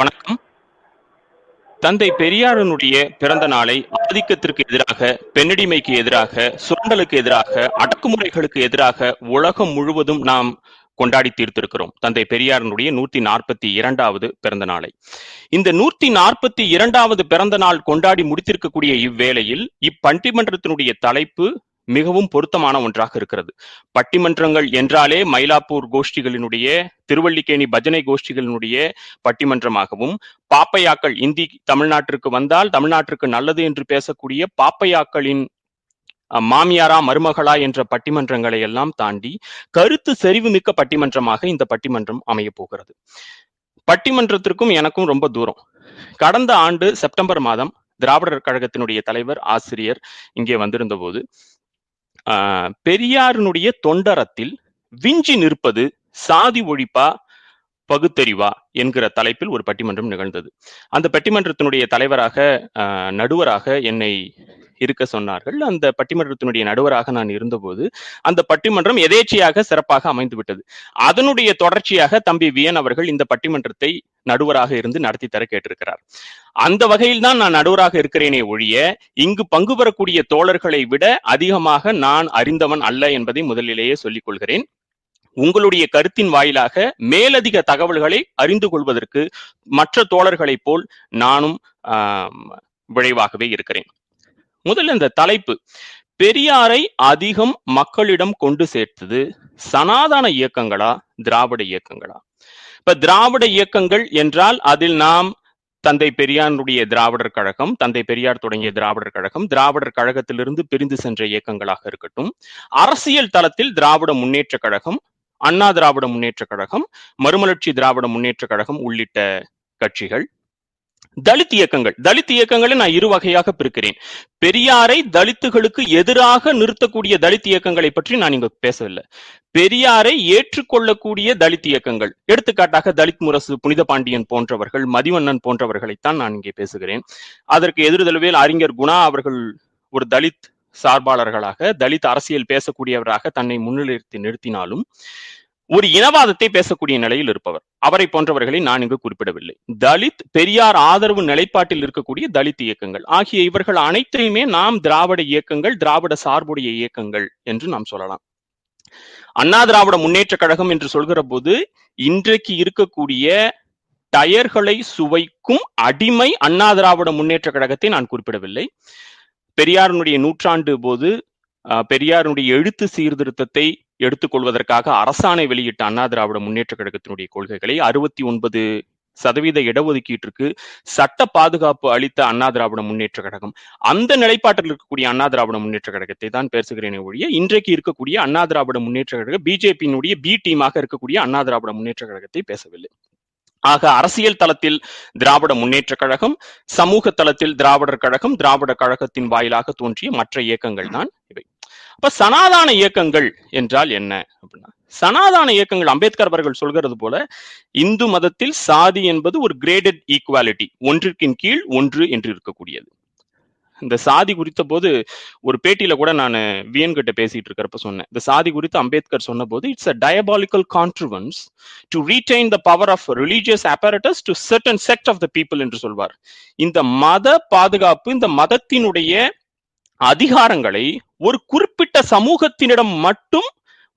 வணக்கம். தந்தை பெரியாரனுடைய பிறந்த நாளை ஆதிக்கத்திற்கு எதிராக பெண்ணடிமைக்கு எதிராக சுரண்டலுக்கு எதிராக அடக்குமுறைகளுக்கு எதிராக உலகம் முழுவதும் நாம் கொண்டாடி தீர்த்திருக்கிறோம். தந்தை பெரியாரனுடைய நூத்தி நாற்பத்தி இரண்டாவது பிறந்த நாளை. இந்த நூத்தி நாற்பத்தி இரண்டாவது பிறந்த நாள் கொண்டாடி முடித்திருக்கக்கூடிய இவ்வேளையில் இப்பண்டிமன்றத்தினுடைய தலைப்பு மிகவும் பொருத்தமான ஒன்றாக இருக்கிறது. பட்டிமன்றங்கள் என்றாலே மயிலாப்பூர் கோஷ்டிகளினுடைய திருவல்லிக்கேணி பஜனை கோஷ்டிகளினுடைய பட்டிமன்றமாகவும் பாப்பையாக்கள் இந்தி தமிழ்நாட்டிற்கு வந்தால் தமிழ்நாட்டிற்கு நல்லது என்று பேசக்கூடிய பாப்பையாக்களின் மாமியாரா மருமகளா என்ற பட்டிமன்றங்களை எல்லாம் தாண்டி கருத்து செறிவுமிக்க பட்டிமன்றமாக இந்த பட்டிமன்றம் அமைய போகிறது. பட்டிமன்றத்திற்கும் எனக்கும் ரொம்ப தூரம். கடந்த ஆண்டு செப்டம்பர் மாதம் திராவிடர் கழகத்தினுடைய தலைவர் ஆசிரியர் இங்கே வந்திருந்த போது பெரியாரினுடைய தொண்டரத்தில் விஞ்சி நிற்பது சாதி ஒழிப்பா பகுத்தறிவா என்கிற தலைப்பில் ஒரு பட்டிமன்றம் நிகழ்ந்தது. அந்த பட்டிமன்றத்தினுடைய தலைவராக ஆஹ், நடுவராக என்னை இருக்க சொன்னார்கள். அந்த பட்டிமன்றத்தினுடைய நடுவராக நான் இருந்தபோது அந்த பட்டிமன்றம் எதேச்சையாக சிறப்பாக அமைந்து விட்டது அதனுடைய தொடர்ச்சியாக தம்பி வியன் அவர்கள் இந்த பட்டிமன்றத்தை நடுவராக இருந்து நடத்தி தர கேட்டிருக்கிறார். அந்த வகையில் தான் நான் நடுவராக இருக்கிறேனே ஒழிய இங்கு பங்கு பெறக்கூடிய தோழர்களை விட அதிகமாக நான் அறிந்தவன் அல்ல என்பதை முதலிலேயே சொல்லிக் கொள்கிறேன். உங்களுடைய கருத்தின் வாயிலாக மேலதிக தகவல்களை அறிந்து கொள்வதற்கு மற்ற தோழர்களைப் போல் நானும் விளைவாகவே இருக்கிறேன். முதல்ல இந்த தலைப்பு. பெரியாரை அதிகம் மக்களிடம் கொண்டு சேர்த்தது சனாதன இயக்கங்களா திராவிட இயக்கங்களா? இப்ப திராவிட இயக்கங்கள் என்றால் அதில் நாம் தந்தை பெரியாருடைய திராவிடர் கழகம் தந்தை பெரியார் தொடங்கிய திராவிடர் கழகம் திராவிடர் கழகத்திலிருந்து பிரிந்து சென்ற இயக்கங்களாக இருக்கட்டும் அரசியல் தளத்தில் திராவிட முன்னேற்ற கழகம் அண்ணா திராவிட முன்னேற்ற கழகம் மறுமலர்ச்சி திராவிட முன்னேற்ற கழகம் உள்ளிட்ட கட்சிகள். தலித் இயக்கங்கள். தலித் இயக்கங்களை நான் இரு வகையாக பிரிக்கிறேன். பெரியாரை தலித்துகளுக்கு எதிராக நிறுத்தக்கூடிய தலித் இயக்கங்களை பற்றி நான் இங்க பேசவில்லை. பெரியாரை ஏற்றுக்கொள்ளக்கூடிய தலித் இயக்கங்கள். எடுத்துக்காட்டாக தலித் முரசு புனித பாண்டியன் போன்றவர்கள் மதிவண்ணன் போன்றவர்களைத்தான் நான் இங்கே பேசுகிறேன். அதற்கு எதிர்தலுவில் அறிஞர் குணா அவர்கள் ஒரு தலித் சார்பாளர்களாக தலித் அரசியல் பேசக்கூடியவராக தன்னை முன்னிலைத்து நிறுத்தினாலும் ஒரு இனவாதத்தை பேசக்கூடிய நிலையில் இருப்பவர். அவரை போன்றவர்களை நான் இங்கு குறிப்பிடவில்லை. தலித் பெரியார் ஆதரவு நிலைப்பாட்டில் இருக்கக்கூடிய தலித் இயக்கங்கள். ஆகிய இவர்கள் அனைத்தையுமே நாம் திராவிட இயக்கங்கள் திராவிட சார்புடைய இயக்கங்கள் என்று நாம் சொல்லலாம். அண்ணா திராவிட முன்னேற்ற கழகம் என்று சொல்கிற போது இன்றைக்கு இருக்கக்கூடிய டயர்களை சுவைக்கும் அடிமை அண்ணா திராவிட முன்னேற்ற கழகத்தை நான் குறிப்பிடவில்லை. பெரியாரனுடைய நூற்றாண்டு போது பெரியாருடைய எழுத்து சீர்திருத்தத்தை எடுத்துக்கொள்வதற்காக அரசாணை வெளியிட்ட அண்ணா திராவிட முன்னேற்ற கழகத்தினுடைய கொள்கைகளை அறுபத்தி ஒன்பது சதவீத இடஒதுக்கீட்டிற்கு சட்ட பாதுகாப்பு அளித்த அண்ணா திராவிட முன்னேற்ற கழகம். அந்த நிலைப்பாட்டில் இருக்கக்கூடிய அண்ணா திராவிட முன்னேற்ற கழகத்தை தான் பேசுகிறேனே ஒழிய இன்றைக்கு இருக்கக்கூடிய அண்ணா திராவிட முன்னேற்ற கழகம் பிஜேபியினுடைய பி டீமாக இருக்கக்கூடிய அண்ணா திராவிட முன்னேற்ற கழகத்தை பேசவில்லை. ஆக அரசியல் தளத்தில் திராவிட முன்னேற்ற கழகம் சமூக தளத்தில் திராவிடர் கழகம் திராவிட கழகத்தின் வாயிலாக தோன்றிய மற்ற இயக்கங்கள் தான் இவை. அப்ப சனாதான இயக்கங்கள் என்றால் என்ன அப்படின்னா சனாதான இயக்கங்கள் அம்பேத்கர் அவர்கள் சொல்கிறது போல இந்து மதத்தில் சாதி என்பது ஒரு கிரேடட் ஈக்குவாலிட்டி ஒன்றிற்கின் கீழ் ஒன்று என்று இருக்கக்கூடியது. இந்த சாதி குறித்த போது ஒரு பேட்டியில கூட நான் வியன் கிட்ட பேசிட்டு இருக்கிறப்ப சொன்னேன். இந்த சாதி குறித்து அம்பேத்கர் சொன்ன போது it's a diabolical contrivance to retain the power of religious apparatus to certain sect of the people என்று சொல்வார். இந்த மத பாதுகாப்பு இந்த மதத்தினுடைய அதிகாரங்களை ஒரு குறிப்பிட்ட சமூகத்தினிடம் மட்டும்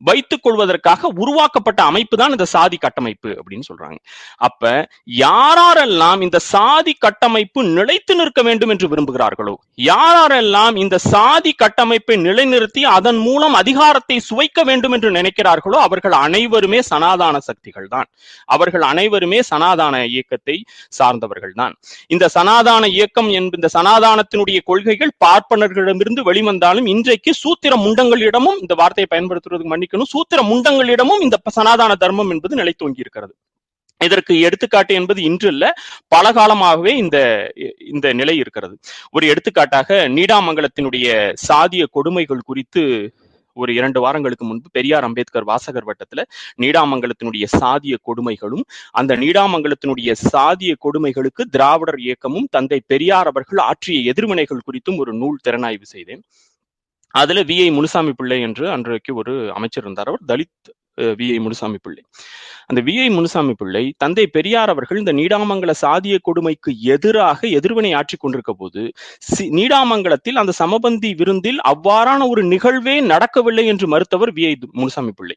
வைத்துக் கொள்வதற்காக உருவாக்கப்பட்ட அமைப்பு தான் இந்த சாதி கட்டமைப்பு அப்படின்னு சொல்றாங்க. அப்ப யாரெல்லாம் இந்த சாதி கட்டமைப்பு நிலைத்து நிற்க வேண்டும் என்று விரும்புகிறார்களோ யாரெல்லாம் இந்த சாதி கட்டமைப்பை நிலைநிறுத்தி அதன் மூலம் அதிகாரத்தை சுவைக்க வேண்டும் என்று நினைக்கிறார்களோ அவர்கள் அனைவருமே சனாதான சக்திகள் தான் அவர்கள் அனைவருமே சனாதான இயக்கத்தை சார்ந்தவர்கள் தான் இந்த சனாதான இயக்கம் என்ப இந்த சனாதானத்தினுடைய கொள்கைகள் பார்ப்பனர்களிடமிருந்து வெளிவந்தாலும் இன்றைக்கு சூத்திர முண்டங்களிடமும் இந்த வார்த்தையை பயன்படுத்துவதற்கு இருக்கணும் சூத்திர முண்டங்களிடமும் இந்த சனாதான தர்மம் என்பது நிலைத்தோங்கி இருக்கிறது இதற்கு எடுத்துக்காட்டு என்பது இன்று இல்ல பல காலமாகவே இந்த இந்த நிலை இருக்கிறது. ஒரு எடுத்துக்காட்டாக நீடாமங்கலத்தினுடைய சாதிய கொடுமைகள் குறித்து ஒரு இரண்டு வாரங்களுக்கு முன்பு பெரியார் அம்பேத்கர் வாசகர் வட்டத்துல நீடாமங்கலத்தினுடைய சாதிய கொடுமைகளும் அந்த நீடாமங்கலத்தினுடைய சாதிய கொடுமைகளுக்கு திராவிடர் இயக்கமும் தந்தை பெரியார் அவர்கள் ஆற்றிய எதிர்வினைகள் குறித்தும் ஒரு நூல் திறனாய்வு செய்தேன். அதுல வி. ஐ. முனுசாமி பிள்ளை என்று அன்றைக்கு ஒரு அமைச்சர் இருந்தார். அவர் தலித் வி. ஐ. முனுசாமி பிள்ளை. அந்த வி. ஐ. முனுசாமி பிள்ளை தந்தை பெரியார் அவர்கள் இந்த நீடாமங்கல சாதிய கொடுமைக்கு எதிராக எதிர்வினை ஆற்றி கொண்டிருக்க போது சி- நீடாமங்கலத்தில் அந்த சமபந்தி விருந்தில் அவ்வாறான ஒரு நிகழ்வே நடக்கவில்லை என்று மறுத்தவர் வி. ஐ. முனுசாமி பிள்ளை.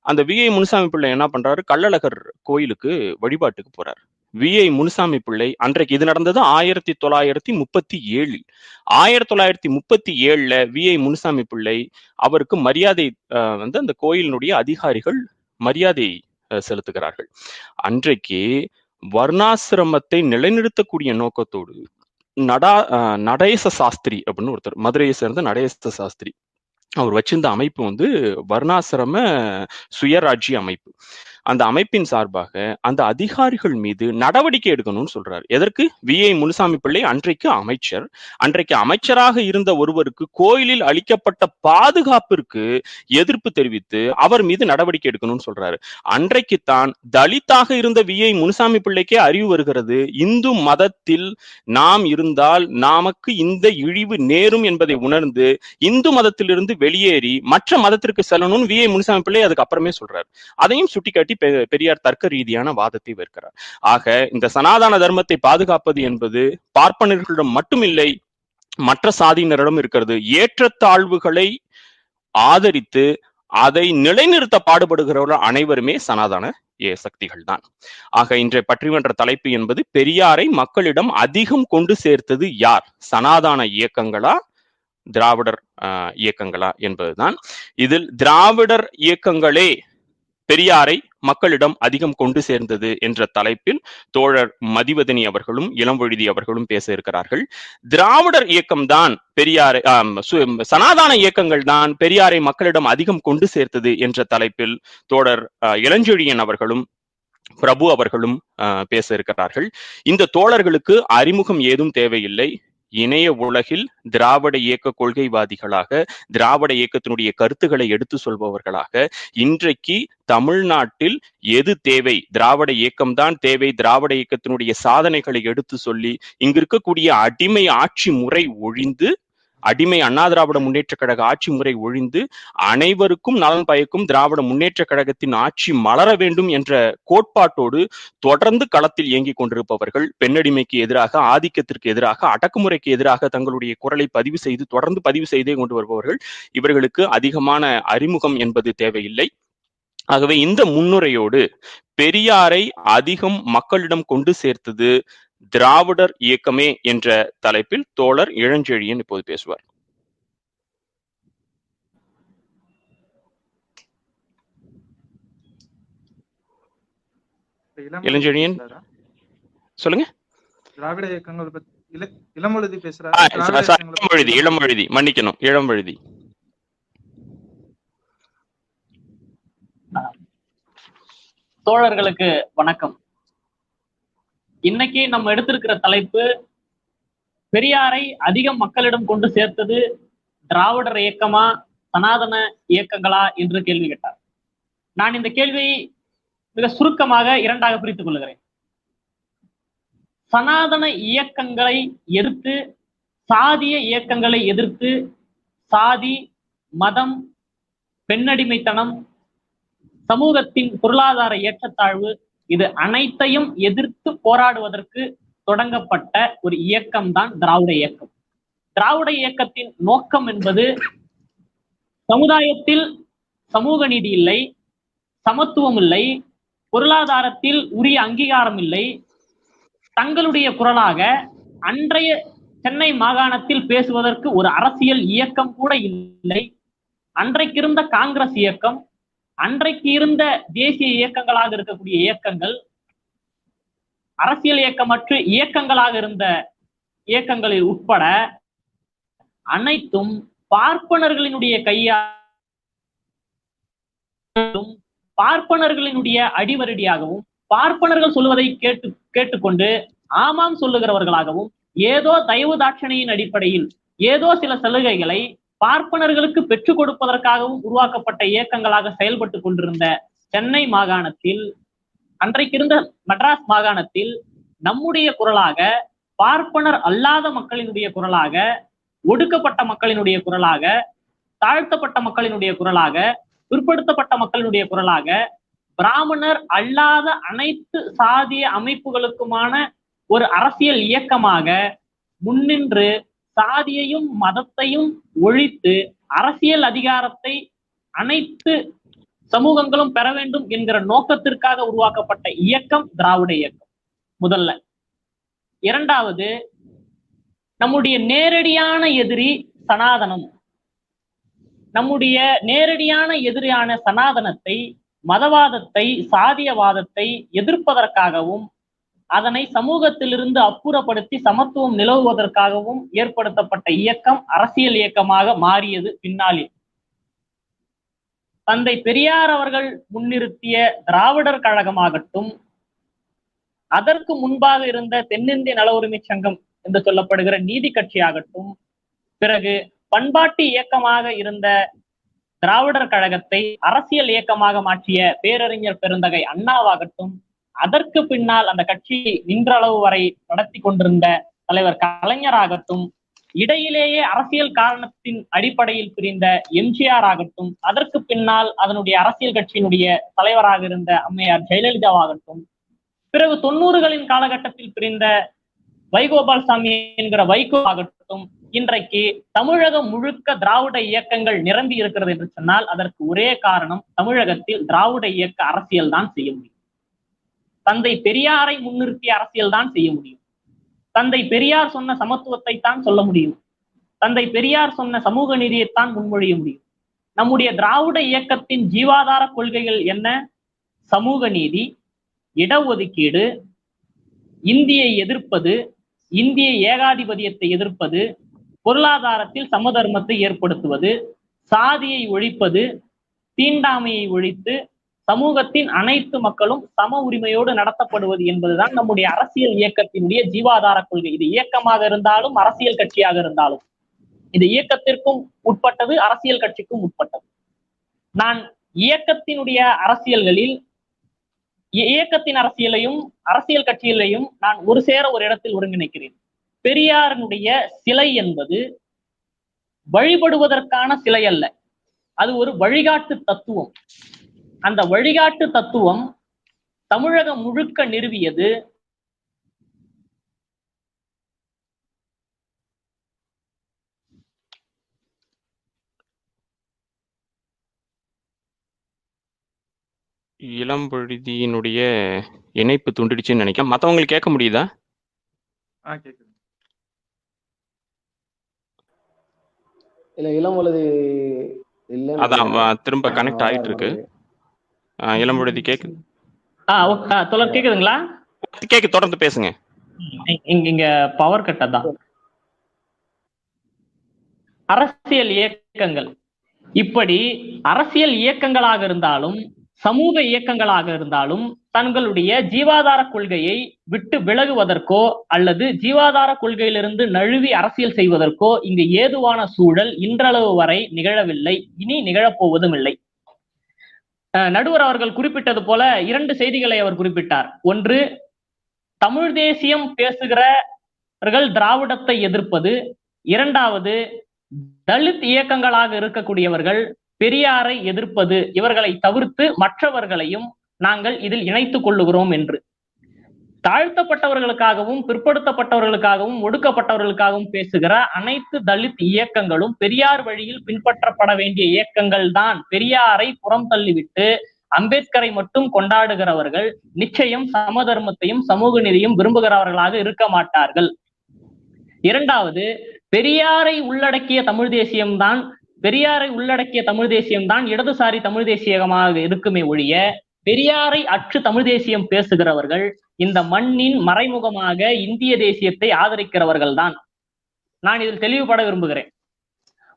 அந்த வி. ஐ. முனுசாமி பிள்ளை என்ன பண்றாரு? கள்ளழகர் கோயிலுக்கு வழிபாட்டுக்கு போறாரு. வி. ஐ. முனுசாமி பிள்ளை அன்றைக்கு இது நடந்தது ஆயிரத்தி தொள்ளாயிரத்தி முப்பத்தி ஏழில். ஆயிரத்தி தொள்ளாயிரத்தி முப்பத்தி ஏழுல வி. ஐ. முனுசாமி பிள்ளை அவருக்கு மரியாதை அஹ், வந்து அந்த கோயிலினுடைய அதிகாரிகள் மரியாதை அஹ், செலுத்துகிறார்கள். அன்றைக்கு வர்ணாசிரமத்தை நிலைநிறுத்தக்கூடிய நோக்கத்தோடு நடா அஹ், நடேச சாஸ்திரி அப்படின்னு ஒருத்தர் மதுரையை சேர்ந்த நடேச சாஸ்திரி அவர் வச்சிருந்த அமைப்பு வந்து வர்ணாசிரம சுயராஜ்ய அமைப்பு. அந்த அமைப்பின் சார்பாக அந்த அதிகாரிகள் மீது நடவடிக்கை எடுக்கணும்னு சொல்றாரு. எதற்கு? வி ஐ முனுசாமி பிள்ளை அன்றைக்கு அமைச்சர். அன்றைக்கு அமைச்சராக இருந்த ஒருவருக்கு கோயிலில் அளிக்கப்பட்ட பாதுகாப்பிற்கு எதிர்ப்பு தெரிவித்து அவர் மீது நடவடிக்கை எடுக்கணும்னு சொல்றாரு. அன்றைக்கு தான் தலித்தாக இருந்த வி ஐ முனுசாமி பிள்ளைக்கே அறிவு வருகிறது. இந்து மதத்தில் நாம் இருந்தால் நமக்கு இந்த இழிவு நேரும் என்பதை உணர்ந்து இந்து மதத்திலிருந்து வெளியேறி மற்ற மதத்திற்கு செல்லணும்னு வி ஐ முனுசாமி பிள்ளை அதுக்கு அப்புறமே சொல்றாரு. அதையும் சுட்டிக்காட்டி பெரியார் தர்க்க ரீதியான வாதத்தை வைக்கிறார் ஆக இந்த சனாதன தர்மத்தை பாதுகாப்பது என்பது பார்ப்பனர்களிடம் மட்டுமில்லை மற்ற சாதியினரிடம் இருக்கிறது. ஏற்றத்தாழ்வுகளை ஆதரித்து அதை நிலைநிறுத்த பாடுபடுகிறவர்கள் அனைவருமே சனாதன ஏ சக்திகள் தான். ஆக இன்றைய பற்றிமன்ற தலைப்பு என்பது பெரியாரை மக்களிடம் அதிகம் கொண்டு சேர்த்தது யார்? சனாதான இயக்கங்களா திராவிடர் இயக்கங்களா என்பதுதான். இதில் திராவிடர் இயக்கங்களே பெரியாரை மக்களிடம் அதிகம் கொண்டு சேர்ந்தது என்ற தலைப்பில் தோழர் மதிவதனி அவர்களும் இளம்வழுதி அவர்களும் பேச இருக்கிறார்கள். திராவிடர் இயக்கம்தான் பெரியாரை சனாதான சு- இயக்கங்கள் தான் பெரியாரை மக்களிடம் அதிகம் கொண்டு சேர்த்தது என்ற தலைப்பில் தோழர் அஹ், இளஞ்செழியன் அவர்களும் பிரபு அவர்களும் பேச இருக்கிறார்கள். இந்த தோழர்களுக்கு அறிமுகம் ஏதும் தேவையில்லை. இணைய உலகில் திராவிட இயக்க கொள்கைவாதிகளாக திராவிட இயக்கத்தினுடைய கருத்துக்களை எடுத்து சொல்பவர்களாக இன்றைக்கு தமிழ்நாட்டில் எது தேவை? திராவிட இயக்கம்தான் தேவை. திராவிட இயக்கத்தினுடைய சாதனைகளை எடுத்து சொல்லி இங்கு இருக்கக்கூடிய அடிமை ஆட்சி முறை ஒழிந்து அடிமை அண்ணா திராவிட முன்னேற்ற கழக ஆட்சி முறை ஒழிந்து அனைவருக்கும் நலன் பயக்கும் திராவிட முன்னேற்ற கழகத்தின் ஆட்சி மலர வேண்டும் என்ற கோட்பாட்டோடு தொடர்ந்து களத்தில் இயங்கிக் கொண்டிருப்பவர்கள் பெண்ணடிமைக்கு எதிராக ஆதிக்கத்திற்கு எதிராக அடக்குமுறைக்கு எதிராக தங்களுடைய குரலை பதிவு செய்து தொடர்ந்து பதிவு செய்தே கொண்டு வருபவர்கள் இவர்களுக்கு அதிகமான அறிமுகம் என்பது தேவையில்லை. ஆகவே இந்த முன்னுரையோடு பெரியாரை அதிகம் மக்களிடம் கொண்டு சேர்த்தது திராவிடர் இயக்கமே என்ற தலைப்பில் தோழர் இளஞ்செழியன் இப்போது பேசுவார். இளஞ்செழியன்? சொல்லுங்க. திராவிட இயக்கங்கள் பத்தி இளமொழுதி பேசுறாரு? இளம்வழுதி மன்னிக்கணும் இளம்வழுதி தோழர்களுக்கு வணக்கம். இன்னைக்கு நம்ம எடுத்திருக்கிற தலைப்பு பெரியாரை அதிகம் மக்களிடம் கொண்டு சேர்த்தது திராவிடர் இயக்கமா சனாதன இயக்கங்களா என்று கேள்வி கேட்டார். நான் இந்த கேள்வியை மிக சுருக்கமாக இரண்டாக பிரித்துக் கொள்கிறேன். சனாதன இயக்கங்களை எதிர்த்து சாதிய இயக்கங்களை எதிர்த்து சாதி மதம் பெண்ணடிமைத்தனம் சமூகத்தின் பொருளாதார ஏற்றத்தாழ்வு இது அனைத்தையும் எதிர்த்து போராடுவதற்கு தொடங்கப்பட்ட ஒரு இயக்கம் தான் திராவிட இயக்கம். திராவிட இயக்கத்தின் நோக்கம் என்பது சமுதாயத்தில் சமூக நீதி இல்லை சமத்துவம் இல்லை பொருளாதாரத்தில் உரிய அங்கீகாரம் இல்லை. தங்களுடைய குரலாக அன்றைய சென்னை மாகாணத்தில் பேசுவதற்கு ஒரு அரசியல் இயக்கம் கூட இல்லை. அன்றைக்கிருந்த காங்கிரஸ் இயக்கம் அன்றைக்கு இருந்த தேசிய இயக்கங்களாக இருக்கக்கூடிய இயக்கங்கள் அரசியல் இயக்கமற்ற இயக்கங்களாக இருந்த இயக்கங்களில் உட்பட அனைத்தும் பார்ப்பனர்களினுடைய கையாலும் பார்ப்பனர்களினுடைய அடிவரடியாகவும் பார்ப்பனர்கள் சொல்லுவதை கேட்டு கேட்டுக்கொண்டு ஆமாம் சொல்லுகிறவர்களாகவும் ஏதோ தயவு தாட்சணையின் அடிப்படையில் ஏதோ சில சலுகைகளை பார்ப்பனர்களுக்கு பெற்றுக் கொடுப்பதற்காகவும் உருவாக்கப்பட்ட இயக்கங்களாக செயல்பட்டு கொண்டிருந்த சென்னை மாகாணத்தில் அன்றைக்கிருந்த மெட்ராஸ் மாகாணத்தில் நம்முடைய குரலாக பார்ப்பனர் அல்லாத மக்களினுடைய குரலாக ஒடுக்கப்பட்ட மக்களினுடைய குரலாக தாழ்த்தப்பட்ட மக்களினுடைய குரலாக பிற்படுத்தப்பட்ட மக்களினுடைய குரலாக பிராமணர் அல்லாத அனைத்து சாதிய அமைப்புகளுக்குமான ஒரு அரசியல் இயக்கமாக முன்னின்று சாதியையும் மதத்தையும் ஒழித்து அரசியல் அதிகாரத்தை அனைத்து சமூகங்களும் பெற வேண்டும் என்கிற நோக்கத்திற்காக உருவாக்கப்பட்ட இயக்கம் திராவிட இயக்கம். முதல்ல. இரண்டாவது நம்முடைய நேரடியான எதிரி சனாதனம். நம்முடைய நேரடியான எதிரியான சனாதனத்தை மதவாதத்தை சாதியவாதத்தை எதிர்ப்பதற்காகவும் அதனை சமூகத்திலிருந்து அப்புறப்படுத்தி சமத்துவம் நிலவுவதற்காகவும் ஏற்படுத்தப்பட்ட இயக்கம் அரசியல் இயக்கமாக மாறியது பின்னாளில். தந்தை பெரியார் அவர்கள் முன்னிறுத்திய திராவிடர் கழகமாகட்டும் அதற்கு முன்பாக இருந்த தென்னிந்திய நல உரிமை சங்கம் என்று சொல்லப்படுகிற நீதி கட்சியாகட்டும் பிறகு பண்பாட்டு இயக்கமாக இருந்த திராவிடர் கழகத்தை அரசியல் இயக்கமாக மாற்றிய பேரறிஞர் பெருந்தகை அண்ணாவாகட்டும் அதற்கு பின்னால் அந்த கட்சி நின்றளவு வரை நடத்தி கொண்டிருந்த தலைவர் கலைஞராகட்டும் இடையிலேயே அரசியல் காரணத்தின் அடிப்படையில் பிரிந்த எம்ஜிஆர் ஆகட்டும் அதற்கு பின்னால் அதனுடைய அரசியல் கட்சியினுடைய தலைவராக இருந்த அம்மையார் ஜெயலலிதாவாகட்டும் பிறகு தொண்ணூறுகளின் காலகட்டத்தில் பிரிந்த வைகோபால் சாமி என்கிற வைகோ ஆகட்டும் இன்றைக்கு தமிழகம் முழுக்க திராவிட இயக்கங்கள் நிரம்பி இருக்கிறது என்று சொன்னால் அதற்கு ஒரே காரணம் தமிழகத்தில் திராவிட இயக்க அரசியல் தான் செய்ய முடியும். தந்தை பெரியாரை முன்னிறுத்திய அரசியல் தான் செய்ய முடியும். தந்தை பெரியார் சொன்ன சமத்துவத்தை தான் சொல்ல முடியும். தந்தை பெரியார் சொன்ன சமூக நீதியைத்தான் முன்மொழிய முடியும். நம்முடைய திராவிட இயக்கத்தின் ஜீவாதார கொள்கைகள் என்ன? சமூக நீதி இடஒதுக்கீடு இந்தியை எதிர்ப்பது இந்திய ஏகாதிபதியத்தை எதிர்ப்பது பொருளாதாரத்தில் சமதர்மத்தை ஏற்படுத்துவது சாதியை ஒழிப்பது தீண்டாமையை ஒழித்து சமூகத்தின் அனைத்து மக்களும் சம உரிமையோடு நடத்தப்படுவது என்பதுதான் நம்முடைய அரசியல் இயக்கத்தினுடைய ஜீவாதார கொள்கை. இது இயக்கமாக இருந்தாலும் அரசியல் கட்சியாக இருந்தாலும். இது இயக்கத்திற்கும் உட்பட்டது அரசியல் கட்சிக்கும் உட்பட்டது. நான் இயக்கத்தினுடைய அரசியல்களில் இயக்கத்தின் அரசியலையும் அரசியல் கட்சியிலையும் நான் ஒரு சேர ஒரு இடத்தில் ஒருங்கிணைக்கிறேன். பெரியாரனுடைய சிலை என்பது வழிபடுவதற்கான சிலை அல்ல. அது ஒரு வழிகாட்டு தத்துவம். அந்த வழிகாட்டு தத்துவம் தமிழகம் முழுக்க நிறுவியது இளம்பொழுதியினுடைய இணைப்பு துண்டிடுச்சுன்னு நினைக்கிறேன் மத்தவங்களுக்கு கேட்க முடியுதா ஆ கேக்குது இல்ல இளம்பொழுது இல்ல அதான் திரும்ப கனெக்ட் ஆயிட்டு இருக்கு இளம்பொழுதி கேக்கு ஆ, தொடர் கேக்குதுங்களா? கேக்கு தொடர்ந்து பேசுங்க. இங்க இங்க பவர் கட் தான் அரசியல் இயக்கங்கள். இப்படி அரசியல் இயக்கங்களாக இருந்தாலும் சமூக இயக்கங்களாக இருந்தாலும் தங்களுடைய ஜீவாதார கொள்கையை விட்டு விலகுவதற்கோ அல்லது ஜீவாதார கொள்கையிலிருந்து நழுவி அரசியல் செய்வதற்கோ இங்கு ஏதுவான சூழல் இன்றளவு வரை நிகழவில்லை. இனி நிகழப்போவதும் இல்லை நடுவர் அவர்கள் குறிப்பிட்டது போல இரண்டு செய்திகளை அவர் குறிப்பிட்டார். ஒன்று தமிழ் தேசியம் பேசுகிறவர்கள் திராவிடத்தை எதிர்ப்பது. இரண்டாவது தலித் இயக்கங்களாக இருக்கக்கூடியவர்கள் பெரியாரை எதிர்ப்பது. இவர்களை தவிர்த்து மற்றவர்களையும் நாங்கள் இதில் இணைத்துக் கொள்ளுகிறோம் என்று. தாழ்த்தப்பட்டவர்களுக்காகவும் பிற்படுத்தப்பட்டவர்களுக்காகவும் ஒடுக்கப்பட்டவர்களுக்காகவும் பேசுகிற அனைத்து தலித் இயக்கங்களும் பெரியார் வழியில் பின்பற்றப்பட வேண்டிய இயக்கங்கள் தான். பெரியாரை புறம் தள்ளிவிட்டு அம்பேத்கரை மட்டும் கொண்டாடுகிறவர்கள் நிச்சயம் சமதர்மத்தையும் சமூக நீதியும் விரும்புகிறவர்களாக இருக்க மாட்டார்கள். இரண்டாவது பெரியாரை உள்ளடக்கிய தமிழ் தேசியம்தான் பெரியாரை உள்ளடக்கிய தமிழ் தேசியம்தான் இடதுசாரி தமிழ் தேசியமாக இருக்குமே ஒழிய பெரியாரை அற்று தமிழ் தேசியம் பேசுகிறவர்கள் இந்த மண்ணின் மறைமுகமாக இந்திய தேசியத்தை ஆதரிக்கிறவர்கள் தான். நான் இதில் தெளிவுபட விரும்புகிறேன்.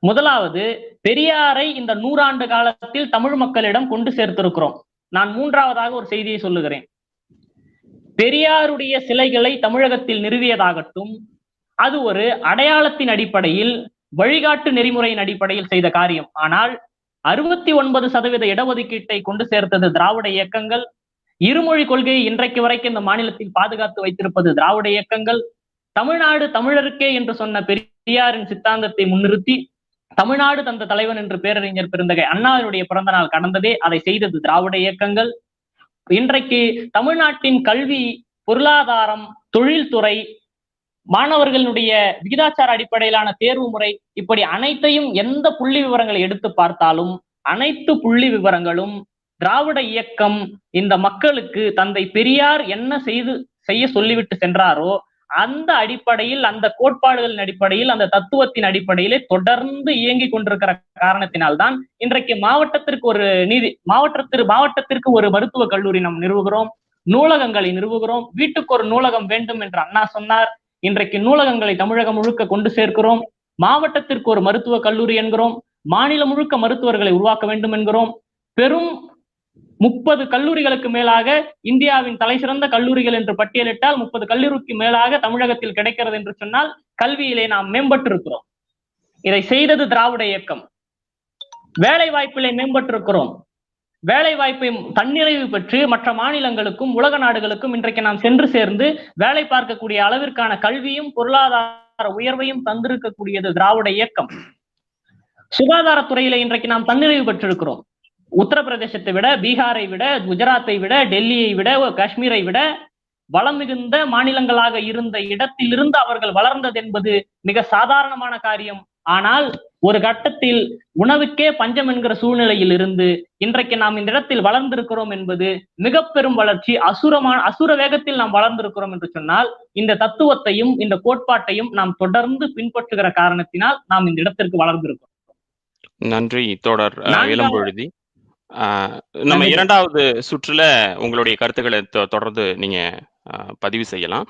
முதலாவது பெரியாரை இந்த நூறாண்டு காலத்தில் தமிழ் மக்களிடம் கொண்டு சேர்த்திருக்கிறோம். நான் மூன்றாவதாக ஒரு செய்தியை சொல்லுகிறேன். பெரியாருடைய சிலைகளை தமிழகத்தில் நிறுவியதாகட்டும் அது ஒரு அடையாளத்தின் அடிப்படையில் வழிகாட்டு நெறிமுறையின் அடிப்படையில் செய்த காரியம். ஆனால் அறுபத்தி ஒன்பது சதவீத இடஒதுக்கீட்டை கொண்டு சேர்த்தது திராவிட இயக்கங்கள். இருமொழி கொள்கையை இன்றைக்கு வரைக்கும் இந்த மாநிலத்தில் பாதுகாத்து வைத்திருப்பது திராவிட இயக்கங்கள். தமிழ்நாடு தமிழருக்கே என்று சொன்ன பெரியாரின் சித்தாந்தத்தை முன்னிறுத்தி தமிழ்நாடு தந்த தலைவன் என்று பேரறிஞர் பெருந்தகை அண்ணாவினுடைய பிறந்த நாள் கடந்ததே அதை செய்தது திராவிட இயக்கங்கள். இன்றைக்கு தமிழ்நாட்டின் கல்வி பொருளாதாரம் தொழில்துறை மாணவர்களுடைய விகிதாச்சார அடிப்படையிலான தேர்வு முறை இப்படி அனைத்தையும் எந்த புள்ளி விவரங்களை எடுத்து பார்த்தாலும் அனைத்து புள்ளி விவரங்களும் திராவிட இயக்கம் இந்த மக்களுக்கு தந்தை பெரியார் என்ன செய்து செய்ய சொல்லிவிட்டு சென்றாரோ அந்த அடிப்படையில் அந்த கோட்பாடுகளின் அடிப்படையில் அந்த தத்துவத்தின் அடிப்படையிலே தொடர்ந்து இயங்கி கொண்டிருக்கிற காரணத்தினால்தான் இன்றைக்கு மாவட்டத்திற்கு ஒரு நீதி மாவட்டத்திற்கு மாவட்டத்திற்கு ஒரு மருத்துவக் கல்லூரி நாம் நிறுவுகிறோம் நூலகங்களை நிறுவுகிறோம் வீட்டுக்கு ஒரு நூலகம் வேண்டும் என்று அண்ணா சொன்னார். இன்றைக்கு நூலகங்களை தமிழகம் முழுக்க கொண்டு சேர்க்கிறோம். மாவட்டத்திற்கு ஒரு மருத்துவக் கல்லூரி என்கிறோம். மாநிலம் முழுக்க மருத்துவர்களை உருவாக்க வேண்டும் என்கிறோம். பெரும் முப்பது கல்லூரிகளுக்கு மேலாக இந்தியாவின் தலை சிறந்த கல்லூரிகள் என்று பட்டியலிட்டால் முப்பது கல்லூரிக்கு மேலாக தமிழகத்தில் கிடைக்கிறது என்று சொன்னால் கல்வியிலே நாம் மேம்பட்டிருக்கிறோம். இதை செய்தது திராவிட இயக்கம். வேலை வாய்ப்பிலே மேம்பட்டிருக்கிறோம். வேலை வாய்ப்பை தன்னிறைவு பெற்று மற்ற மாநிலங்களுக்கும் உலக நாடுகளுக்கும் இன்றைக்கு நாம் சென்று சேர்ந்து வேலை பார்க்கக்கூடிய அளவிற்கான கல்வியும் பொருளாதார உயர்வையும் தந்திருக்கக்கூடியது திராவிட இயக்கம். சுகாதாரத்துறையில இன்றைக்கு நாம் தன்னிறைவு பெற்றிருக்கிறோம். உத்தரப்பிரதேசத்தை விட பீகாரை விட குஜராத்தை விட டெல்லியை விட காஷ்மீரை விட வளம் மிகுந்த மாநிலங்களாக இருந்த இடத்திலிருந்து அவர்கள் வளர்ந்தது என்பது மிக சாதாரணமான காரியம். ஆனால் ஒரு கட்டத்தில் உணவுக்கே பஞ்சம் என்கிற சூழ்நிலையில் இருந்து இன்றைக்கு நாம் இந்த இடத்தில் வளர்ந்திருக்கிறோம் என்பது மிக பெரும் வளர்ச்சி அசுரமான அசுர வேகத்தில் நாம் வளர்ந்திருக்கிறோம் என்று சொன்னால் இந்த தத்துவத்தையும் இந்த கோட்பாட்டையும் நாம் தொடர்ந்து பின்பற்றுகிற காரணத்தினால் நாம் இந்த இடத்திற்கு வளர்ந்திருக்கிறோம் நன்றி நான்காவது- இளம்பொழுதி நம்ம. இரண்டாவது சுற்றுல உங்களுடைய கருத்துக்களை தொடர்ந்து நீங்க பதிவு செய்யலாம்.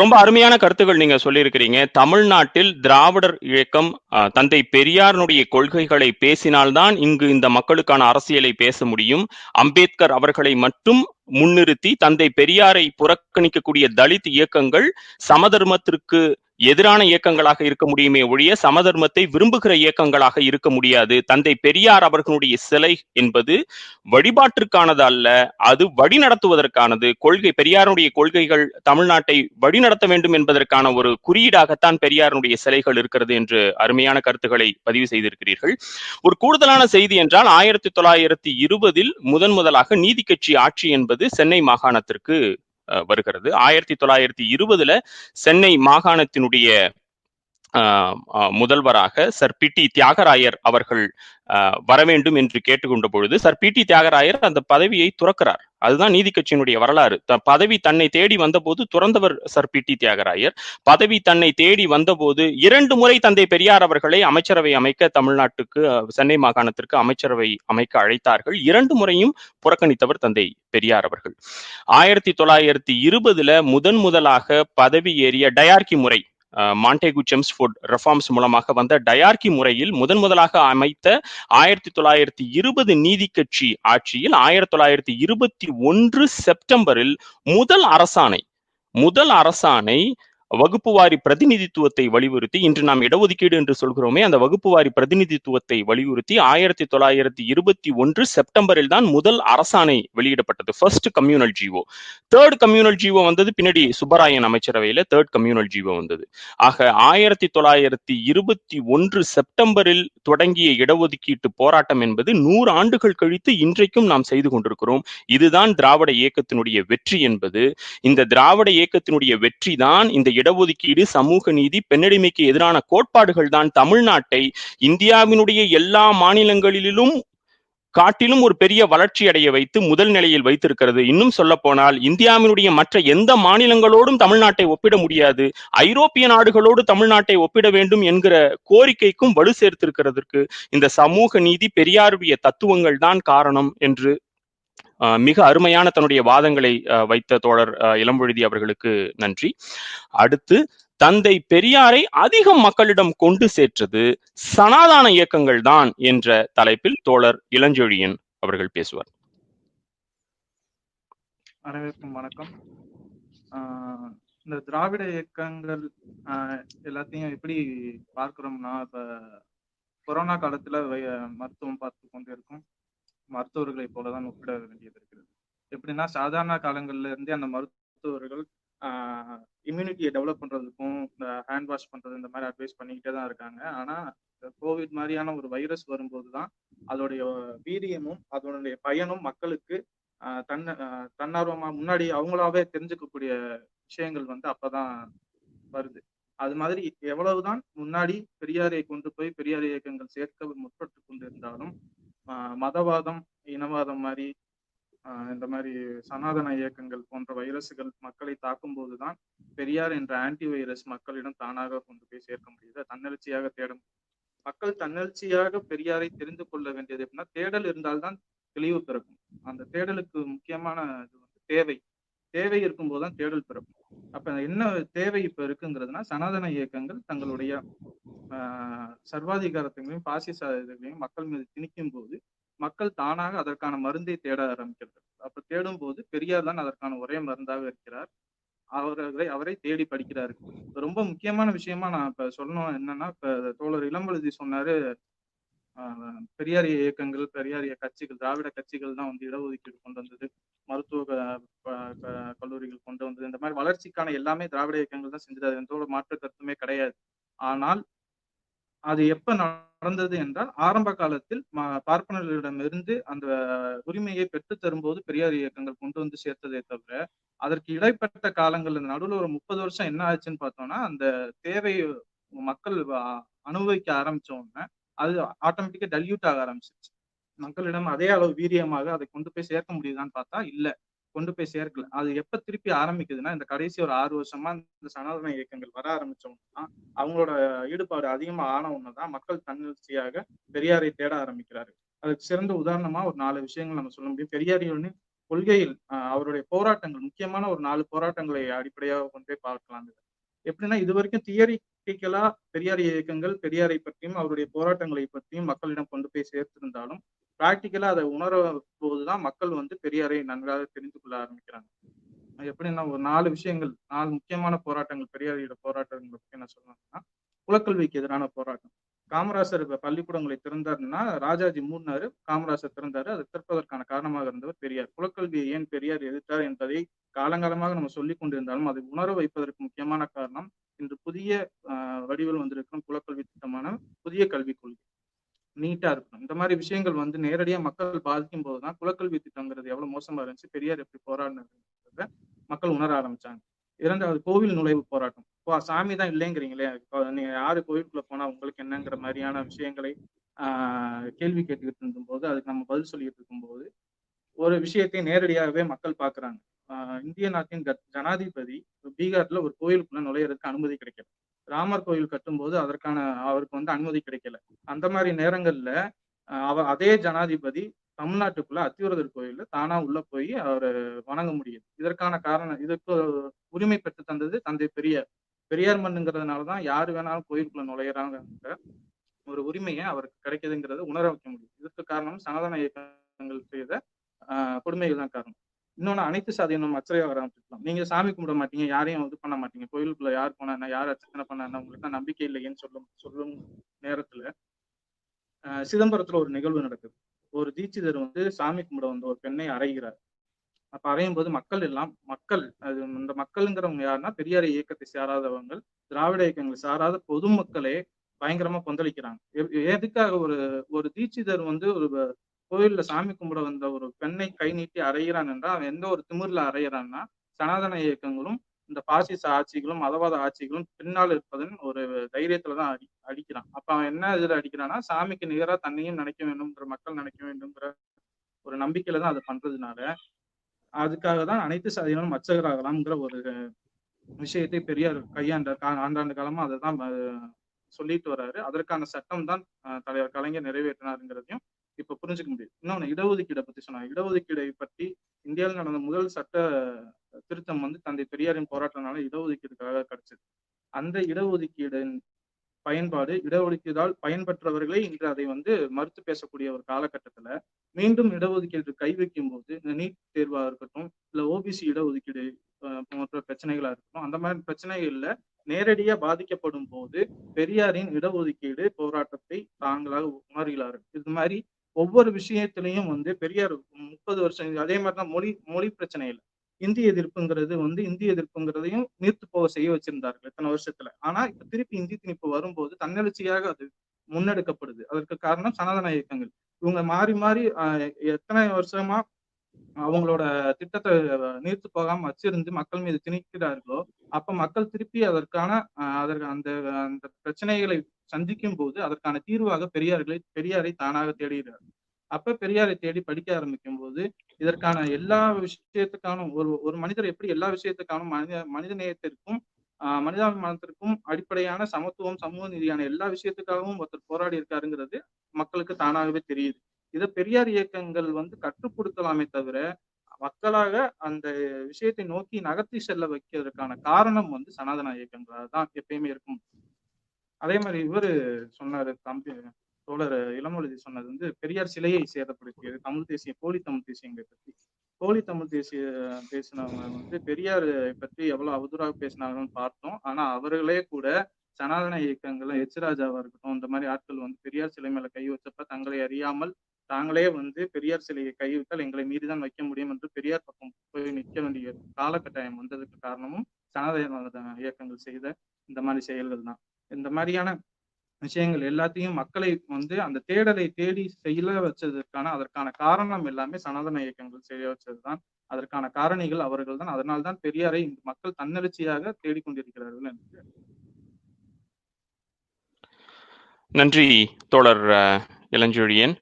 ரொம்ப அருமையான கருத்துக்கள் நீங்க சொல்லியிருக்கிறீங்க. தமிழ்நாட்டில் திராவிடர் இயக்கம் தந்தை பெரியாரினுடைய கொள்கைகளை பேசினால்தான் இங்கு இந்த மக்களுக்கான அரசியலை பேச முடியும். அம்பேத்கர் அவர்களை மட்டும் முன்னிறுத்தி தந்தை பெரியாரை புறக்கணிக்கக்கூடிய தலித் இயக்கங்கள் சமதர்மத்திற்கு எதிரான இயக்கங்களாக இருக்க முடியுமே ஒழிய சமதர்மத்தை விரும்புகிற இயக்கங்களாக இருக்க முடியாது. தந்தை பெரியார் அவர்களுடைய சிலை என்பது வழிபாட்டிற்கானது அல்ல அது வழிநடத்துவதற்கானது. கொள்கை பெரியாருடைய கொள்கைகள் தமிழ்நாட்டை வழிநடத்த வேண்டும் என்பதற்கான ஒரு குறியீடாகத்தான் பெரியாருடைய சிலைகள் இருக்கிறது என்று அருமையான கருத்துக்களை பதிவு செய்திருக்கிறீர்கள். ஒரு கூடுதலான செய்தி என்றால் ஆயிரத்தி தொள்ளாயிரத்தி இருபதில் முதன் முதலாக நீதி கட்சி ஆட்சி என்பது சென்னை மாகாணத்திற்கு வருகிறது. ஆயிரத்தி தொள்ளாயிரத்தி இருபதுல சென்னை மாகாணத்தினுடைய ஆஹ், முதல்வராக சர் பி டி தியாகராயர் அவர்கள் வர வேண்டும் என்று கேட்டுக்கொண்ட பொழுது சர் பி டி தியாகராயர் அந்த பதவியை துறக்கிறார். அதுதான் நீதி கட்சியினுடைய வரலாறு. த- பதவி தன்னை தேடி வந்தபோது துறந்தவர் சர் பி டி தியாகராயர். பதவி தன்னை தேடி வந்தபோது இரண்டு முறை தந்தை பெரியார் அவர்களை அமைச்சரவை அமைக்க தமிழ்நாட்டுக்கு சென்னை மாகாணத்திற்கு அமைச்சரவை அமைக்க அழைத்தார்கள். இரண்டு முறையும் புறக்கணித்தவர் தந்தை பெரியார் அவர்கள். ஆயிரத்தி தொள்ளாயிரத்தி இருபதுல முதன் முதலாக பதவி ஏறிய டயார்கி முறை மாண்டேகு செம்ஸ்ஃபோர்ட் ரெஃபார்ம்ஸ் மூலமாக வந்த டயார்கி முறையில் முதன் முதலாக அமைத்த ஆயிரத்தி தொள்ளாயிரத்தி இருபது நீதி கட்சி ஆட்சியில் ஆயிரத்தி தொள்ளாயிரத்தி இருபத்தி ஒன்று செப்டம்பரில் முதல் அரசாணை முதல் அரசாணை வகுப்பு வாரி பிரதிநிதித்துவத்தை வலியுறுத்தி இன்று நாம் இடஒதுக்கீடு என்று சொல்கிறோமே அந்த வகுப்பு வாரி பிரதிநிதித்துவத்தை வலியுறுத்தி ஆயிரத்தி தொள்ளாயிரத்தி இருபத்தி ஒன்று செப்டம்பரில் தான் முதல் அரசாணை வெளியிடப்பட்டது. First communal G O third communal G O வந்தது பின்னாடி சுப்பராயன் அமைச்சரவையில தேர்ட் கம்யூனல் ஜிஓ வந்தது. ஆக ஆயிரத்தி தொள்ளாயிரத்தி இருபத்தி ஒன்று செப்டம்பரில் தொடங்கிய இடஒதுக்கீட்டு போராட்டம் என்பது நூறு ஆண்டுகள் கழித்து இன்றைக்கும் நாம் செய்து கொண்டிருக்கிறோம். இதுதான் திராவிட இயக்கத்தினுடைய வெற்றி என்பது. இந்த திராவிட இயக்கத்தினுடைய வெற்றி தான் இந்த இடஒதுக்கீடு சமூக நீதி பெண்ணடிமைக்கு எதிரான கோட்பாடுகள் தான் தமிழ்நாட்டை இந்தியாவினுடைய எல்லா மாநிலங்களிலும் காட்டிலும் ஒரு பெரிய வளர்ச்சி அடைய வைத்து முதல் நிலையில் வைத்திருக்கிறது. இன்னும் சொல்ல போனால் இந்தியாவினுடைய மற்ற எந்த மாநிலங்களோடும் தமிழ்நாட்டை ஒப்பிட முடியாது. ஐரோப்பிய நாடுகளோடு தமிழ்நாட்டை ஒப்பிட வேண்டும் என்கிற கோரிக்கைக்கும் வலு சேர்த்திருக்கிறதற்கு இந்த சமூக நீதி பெரியாருடைய தத்துவங்கள் தான் காரணம் என்று மிக அருமையான தன்னுடைய வாதங்களை வைத்த தோழர் அஹ், இளம்பொழுதி அவர்களுக்கு நன்றி. அடுத்து தந்தை பெரியாரை அதிகம் மக்களிடம் கொண்டு சேர்த்தது சனாதான இயக்கங்கள் தான் என்ற தலைப்பில் தோழர் இளஞ்சொழியன் அவர்கள் பேசுவார். அனைவருக்கும் வணக்கம். ஆஹ் இந்த திராவிட இயக்கங்கள் ஆஹ் எல்லாத்தையும் எப்படி பார்க்கிறோம்னா இப்ப கொரோனா காலத்துல மருத்துவம் பார்த்து கொண்டிருக்கும். மருத்துவர்களை போலதான் ஒப்பிட வேண்டியது இருக்கிறது. எப்படின்னா சாதாரண காலங்கள்ல இருந்தே அந்த மருத்துவர்கள் இம்யூனிட்டியை டெவலப் பண்றதுக்கும் இந்த ஹேண்ட் வாஷ் பண்றது இந்த மாதிரி அட்வைஸ் பண்ணிக்கிட்டே தான் இருக்காங்க. ஆனா கோவிட் மாதிரியான ஒரு வைரஸ் வரும்போதுதான் அதோடைய வீரியமும் அதனுடைய பயனும் மக்களுக்கு ஆஹ் தன்ன தன்னார்வமா முன்னாடி அவங்களாவே தெரிஞ்சுக்கக்கூடிய விஷயங்கள் வந்து அப்பதான் வருது. அது மாதிரி எவ்வளவுதான் முன்னாடி பெரியாரை கொண்டு போய் பெரியார் இயக்கங்கள் சேர்க்க முற்பட்டு கொண்டிருந்தாலும் மதவாதம் இனவாதம் மாதிரி இந்த மாதிரி சனாதன இயக்கங்கள் போன்ற வைரஸ்கள் மக்களை தாக்கும் போதுதான் பெரியார் என்ற ஆன்டி வைரஸ் மக்களிடம் தானாக கொண்டு போய் சேர்க்க முடியுது. தன்னெழுச்சியாக தேட மக்கள் தன்னெழுச்சியாக பெரியாரை தெரிந்து கொள்ள வேண்டியது எப்படின்னா தேடல் இருந்தால்தான் தெளிவு பிறக்கும். அந்த தேடலுக்கு முக்கியமான இது வந்து தேவை. தேவை இருக்கும்போது தான் தேடல் பிறக்கும். அப்ப என்ன தேவை இப்ப இருக்குங்கிறதுனா சனாதன இயக்கங்கள் தங்களுடைய சர்வாதிகாரத்தையும் பாசிச இதுகளையும் மக்கள் மீது திணிக்கும் போது மக்கள் தானாக அதற்கான மருந்தை தேட ஆரம்பிக்கிறது. அப்ப தேடும் போது பெரியார் தான் அதற்கான ஒரே மருந்தாக இருக்கிறார். அவர்களை அவரை தேடி படிக்கிறாரு. ரொம்ப முக்கியமான விஷயமா நான் இப்ப சொல்லணும் என்னன்னா இப்ப தோழர் இளம்பழுதி சொன்னாரு ஆஹ் பெரியார் இயக்கங்கள் பெரியார் கட்சிகள் திராவிட கட்சிகள் தான் வந்து இடஒதுக்கீடு கொண்டு வந்தது மருத்துவ க- கல்லூரிகள் கொண்டு வந்தது. இந்த மாதிரி வளர்ச்சிக்கான எல்லாமே திராவிட இயக்கங்கள் தான் செஞ்சது. அது எந்த ஒரு மாற்று கருத்துமே கிடையாது. ஆனால் அது எப்ப நடந்தது என்றால் ஆரம்ப காலத்தில் ம- பார்ப்பனர்களிடமிருந்து அந்த உரிமையை பெற்று தரும்போது பெரியார் இயக்கங்கள் கொண்டு வந்து சேர்த்ததே தவிர அதற்கு இடைப்பட்ட காலங்கள்ல நடுவில் ஒரு முப்பது வருஷம் என்ன ஆச்சுன்னு பார்த்தோம்னா அந்த தேவை மக்கள் அனுபவிக்க ஆரம்பிச்ச உடனே அது ஆட்டோமேட்டிக்கா டல்யூட் ஆக ஆரம்பிச்சிருச்சு. மக்களிடம் அதே அளவு வீரியமாக அதை கொண்டு போய் சேர்க்க முடியுதான்னு பார்த்தா இல்ல. கொண்டு போய் சேர்க்கல. அது எப்ப திருப்பி ஆரம்பிக்குதுன்னா இந்த கடைசி ஒரு ஆறு வருஷமா இந்த சனாதன இயக்கங்கள் வர ஆரம்பிச்சவங்கன்னா அவங்களோட ஈடுபாடு அதிகமா ஆன ஒண்ணுதான் மக்கள் தன்னெழுச்சியாக பெரியாரை தேட ஆரம்பிக்கிறாரு அதுக்கு சிறந்த உதாரணமா ஒரு நாலு விஷயங்கள் நம்ம சொல்ல முடியும். பெரியாரியோட கொள்கையில் அவருடைய போராட்டங்கள் முக்கியமான ஒரு நாலு போராட்டங்களை அடிப்படையாக கொண்டு போய் பார்க்கலாம் எப்படின்னா இது வரைக்கும் தியரி பிராக்டிக்கலா பெரியார் இயக்கங்கள் பெரியாரை பற்றியும் அவருடைய போராட்டங்களை பற்றியும் மக்களிடம் கொண்டு போய் சேர்த்திருந்தாலும் பிராக்டிக்கலா அதை உணர போதுதான் மக்கள் வந்து பெரியாரை நன்றாக தெரிந்து கொள்ள ஆரம்பிக்கிறாங்க. எப்படின்னா ஒரு நாலு விஷயங்கள் நாலு முக்கியமான போராட்டங்கள் பெரியாரியோட போராட்டங்களை பற்றி என்ன சொல்லணும்னா குலக்கல்விக்கு எதிரான போராட்டம். காமராசர் பள்ளிக்கூடங்களை திறந்தாருன்னா ராஜாஜி மூடினாரு காமராசர் திறந்தாரு அதை திறப்பதற்கான காரணமாக இருந்தவர் பெரியார். குலக்கல்வியை ஏன் பெரியார் எதிர்த்தார் என்பதை காலங்காலமாக நம்ம சொல்லிக் கொண்டிருந்தாலும் அதை உணர வைப்பதற்கு முக்கியமான காரணம் இன்று புதிய வடிவில் வந்திருக்கும் குலக்கல்வி திட்டமான புதிய கல்விக் கொள்கை. நீட்டா இருக்கணும். இந்த மாதிரி விஷயங்கள் வந்து நேரடியா மக்கள் பாதிக்கும் போதுதான் குலக்கல்வி திட்டங்கிறது எவ்வளவு மோசமா இருந்துச்சு பெரியார் எப்படி போராடினதுன்றத மக்கள் உணர ஆரம்பிச்சாங்க. இரண்டாவது கோவில் நுழைவு போராட்டம். இப்போ சாமி தான் இல்லைங்கிறீங்களே இப்போ நீங்க யாரு கோவிலுக்குள்ள போனா உங்களுக்கு என்னங்கிற மாதிரியான விஷயங்களை ஆஹ் கேள்வி கேட்டுக்கிட்டு இருந்தபோது அதுக்கு நம்ம பதில் சொல்லிட்டு இருக்கும்போது ஒரு விஷயத்தை நேரடியாகவே மக்கள் பாக்குறாங்க இந்திய நாட்டின் ஜனாதிபதி பீகார்ல ஒரு கோயிலுக்குள்ள நுழையிறதுக்கு அனுமதி கிடைக்கல. ராமர் கோயில் கட்டும்போது அதற்கான அவருக்கு வந்து அனுமதி கிடைக்கல. அந்த மாதிரி நேரங்கள்ல அவ அதே ஜனாதிபதி தமிழ்நாட்டுக்குள்ள அத்திவரதர் கோயில்ல தானா உள்ள போய் அவர் வணங்க முடியுது. இதற்கான காரணம் இதற்கு உரிமை பெற்று தந்தது தந்தை பெரியார். பெரியார் மண்ணுங்கிறதுனாலதான் யாரு வேணாலும் கோயிலுக்குள்ள நுழையிறாங்க ஒரு உரிமையை அவருக்கு கிடைக்குதுங்கிறத உணர வைக்க முடியும் இதற்கு காரணம் சனாதன இயக்கங்கள் செய்த கொடுமைகள் தான் காரணம். இன்னொன்னு அனைத்து சாதியினும் அச்சறையாக வர ஆரம்பிச்சிருக்கலாம். நீங்க சாமி கும்பிட மாட்டீங்க யாரையும் இது பண்ண மாட்டீங்க. கோயிலுக்குள்ள யார் போனா என்ன யார் அர்ச்சனை பண்ண என்ன உங்களுக்கு தான் நம்பிக்கை இல்லையேன்னு சொல்லும் சொல்லும் நேரத்துல ஆஹ் சிதம்பரத்துல ஒரு நிகழ்வு நடக்குது. ஒரு தீட்சிதர் வந்து சாமி கும்பிட வந்த ஒரு பெண்ணை அறைகிறார். அப்ப அறையும் போது மக்கள் எல்லாம் மக்கள் அது இந்த மக்கள்ங்கிறவங்க யாருன்னா பெரியார் இயக்கத்தை சாராதவங்க திராவிட இயக்கங்களை சாராத பொதுமக்களே பயங்கரமா கொந்தளிக்கிறாங்க. எ- எதுக்காக ஒரு ஒரு தீட்சிதர் வந்து ஒரு கோயில்ல சாமி கும்பிட வந்த ஒரு பெண்ணை கை நீட்டி அறையிறான் என்றால் அவன் எந்த ஒரு திமிர்ல அறையிறான்னா சனாதன இயக்கங்களும் இந்த பாசிச ஆட்சிகளும் மதவாத ஆட்சிகளும் பின்னால் இருப்பதன் ஒரு தைரியத்துலதான் அடி அடிக்கிறான். அப்ப அவன் என்ன இதுல அடிக்கிறான்னா சாமிக்கு நிகரா தன்னையும் நினைக்க வேண்டும்ங்கிற மக்கள் நினைக்க வேண்டும்ங்கிற ஒரு நம்பிக்கையில தான் அதை பண்றதுனால அதுக்காக தான் அனைத்து சாதியினரும் அச்சகராகலாம்ங்கிற ஒரு விஷயத்தை பெரியார் கையாண்ட கா- ஆண்டாண்டு காலமா அதை தான் சொல்லிட்டு வர்றாரு. அதற்கான சட்டம் தான் தலைவர் கலைஞர் நிறைவேற்றினாருங்கிறதையும் இப்ப புரிஞ்சுக்க முடியும் இன்னொன்னு இடஒதுக்கீடை பத்தி சொன்னாங்க. இடஒதுக்கீடை பற்றி இந்தியாவில் நடந்த முதல் சட்ட திருத்தம் வந்து தந்தை பெரியாரின் போராட்டம்னால இடஒதுக்கீடுக்காக கிடைச்சது. அந்த இடஒதுக்கீடின் பயன்பாடு இடஒதுக்கீடால் பயன்பெற்றவர்களே இன்று அதை வந்து மறுத்து பேசக்கூடிய ஒரு காலகட்டத்துல மீண்டும் இடஒதுக்கீடு கை வைக்கும் போது இந்த நீட் தேர்வா இருக்கட்டும் இல்ல ஓபிசி இடஒதுக்கீடு போன்ற பிரச்சனைகளா இருக்கட்டும் அந்த மாதிரி பிரச்சனைகள்ல நேரடியா பாதிக்கப்படும் போது பெரியாரின் இடஒதுக்கீடு போராட்டத்தை தாங்களாக உணர்கிறார்கள். இது மாதிரி ஒவ்வொரு விஷயத்திலையும் வந்து பெரியார் முப்பது வருஷம் அதே மாதிரிதான் மொழி மொழி பிரச்சனை இல்லை இந்தி எதிர்ப்புங்கிறது வந்து இந்தி எதிர்ப்புங்கிறதையும் நீர்த்து போக செய்ய வச்சிருந்தார்கள் இத்தனை வருஷத்துல. ஆனா இப்ப திருப்பி இந்தி திணிப்பு வரும்போது தன்னெழுச்சியாக அது முன்னெடுக்கப்படுது. அதற்கு காரணம் சனாதன இயக்கங்கள். இவங்க மாறி மாறி எத்தனை வருஷமா அவங்களோட திட்டத்தை நீர்த்து போகாம வச்சிருந்து மக்கள் மீது திணிக்கிறார்களோ அப்ப மக்கள் திருப்பி அதற்கான அதற்கு அந்த அந்த பிரச்சனைகளை சந்திக்கும் போது அதற்கான தீர்வாக பெரியார்களை பெரியாரை தானாக தேடுகிறார். அப்ப பெரியாரை தேடி படிக்க ஆரம்பிக்கும் போது இதற்கான எல்லா விஷயத்துக்கான ஒரு ஒரு மனிதர் எப்படி எல்லா விஷயத்துக்கான மனித மனித நேயத்திற்கும் ஆஹ் மனிதாபிமானத்திற்கும் அடிப்படையான சமத்துவம் சமூக நீதியான எல்லா விஷயத்துக்காகவும் ஒருத்தர் போராடி இருக்காருங்கிறது மக்களுக்கு தானாகவே தெரியுது. இதை பெரியார் இயக்கங்கள் வந்து கற்றுக் கொடுக்கலாமே தவிர மக்களாக அந்த விஷயத்தை நோக்கி நகர்த்தி செல்ல வைக்கிறதுக்கான காரணம் வந்து சனாதன இயக்கங்களாக தான் எப்பயுமே இருக்கும். அதே மாதிரி இவரு சொன்னாரு தம்பி தோழர் இளமொழி சொன்னது வந்து பெரியார் சிலையை சேதப்படுத்தியது தமிழ் தேசிய போலி தமிழ் தேசியங்களை பற்றி. போலி தமிழ் தேசிய பேசினவங்க வந்து பெரியார் பற்றி எவ்வளவு அவதூறாக பேசினாங்கன்னு பார்த்தோம். ஆனா அவர்களே கூட சனாதன இயக்கங்கள்ல எச் ராஜாவா இருக்கட்டும் இந்த மாதிரி ஆட்கள் வந்து பெரியார் சிலை மேல கை வச்சப்ப தங்களை அறியாமல் தாங்களே வந்து பெரியார் சிலையை கைவிட்டால் எங்களை மீறிதான் வைக்க முடியும் என்று பெரியார் பக்கம் போய் நிற்க வேண்டிய காலகட்டாயம் வந்ததுக்கு காரணமும் சனாதன இயக்கங்கள் செய்த இந்த மாதிரி செயல்கள் தான். இந்த மாதிரியான விஷயங்கள் எல்லாத்தையும் மக்களை வந்து அந்த தேடலை தேடி செய்ய வச்சதற்கான அதற்கான காரணம் எல்லாமே சனாதன இயக்கங்கள் செய்ய வச்சதுதான். அதற்கான காரணிகள் அவர்கள் தான். அதனால்தான் பெரியாரை இந்த மக்கள் தன்னெழுச்சியாக தேடிக்கொண்டிருக்கிறார்கள் என்று நன்றி தோழர் இளஞ்சொழியன்.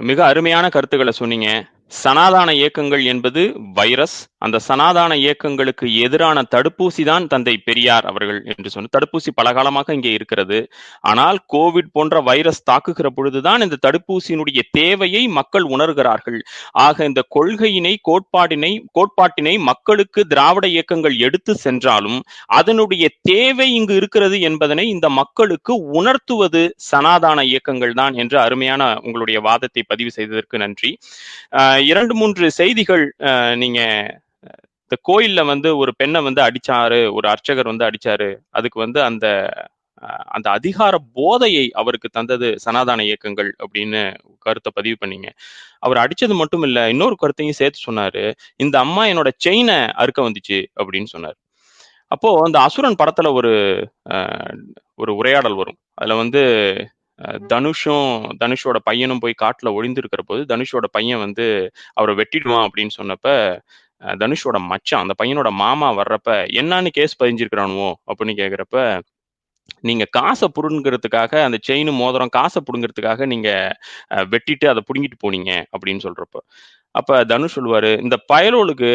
மிக அருமையான கருத்துக்களை சொன்னீங்க. சனாதான இயக்கங்கள் என்பது வைரஸ். அந்த சனாதான இயக்கங்களுக்கு எதிரான தடுப்பூசி தான் தந்தை பெரியார் அவர்கள் என்று சொன்ன தடுப்பூசி பலகாலமாக இங்கே இருக்கிறது. ஆனால் கோவிட் போன்ற வைரஸ் தாக்குகிற பொழுதுதான் இந்த தடுப்பூசியினுடைய தேவையை மக்கள் உணர்கிறார்கள். ஆக இந்த கொள்கையினை கோட்பாடினை கோட்பாட்டினை மக்களுக்கு திராவிட இயக்கங்கள் எடுத்து சென்றாலும் அதனுடைய தேவை இங்கு இருக்கிறது என்பதனை இந்த மக்களுக்கு உணர்த்துவது சனாதான இயக்கங்கள் தான் என்று அருமையான உங்களுடைய வாதத்தை பதிவு செய்ததற்கு நன்றி. ஆஹ் இரண்டு மூன்று செய்திகள் நீங்க இந்த கோயில்ல வந்து ஒரு பெண்ணை வந்து அடிச்சாரு ஒரு அர்ச்சகர் வந்து அடிச்சாரு அதுக்கு வந்து அந்த அந்த அதிகார போதையை அவருக்கு தந்தது சனாதான இயக்கங்கள் அப்படின்னு கருத்தை பதிவு பண்ணீங்க. அவர் அடிச்சது மட்டும் இல்ல இன்னொரு கருத்தையும் சேர்த்து சொன்னாரு இந்த அம்மா என்னோட செயினை அறுக்க வந்துச்சு அப்படின்னு சொன்னார். அப்போ அந்த அசுரன் படத்துல ஒரு ஒரு உரையாடல் வரும். அதுல வந்து தனுஷும் தனுஷோட பையனும் போய் காட்டுல ஒளிந்திருக்கிற போது தனுஷோட பையன் வந்து அவரை வெட்டிடுவான் அப்படின்னு சொன்னப்ப தனுஷோட மச்சான் அந்த பையனோட மாமா வர்றப்ப என்னன்னு கேஸ் பதிஞ்சிருக்கிறானுவோ? அப்படின்னு கேட்குறப்ப நீங்க காசை புடுங்கிறதுக்காக அந்த செயின் மோதிரம் காசை புடுங்கிறதுக்காக நீங்க வெட்டிட்டு அதை புடுங்கிட்டு போனீங்க. அப்படின்னு சொல்றப்ப. அப்ப தனுஷ் சொல்லுவாரு இந்த பயலோளுக்கு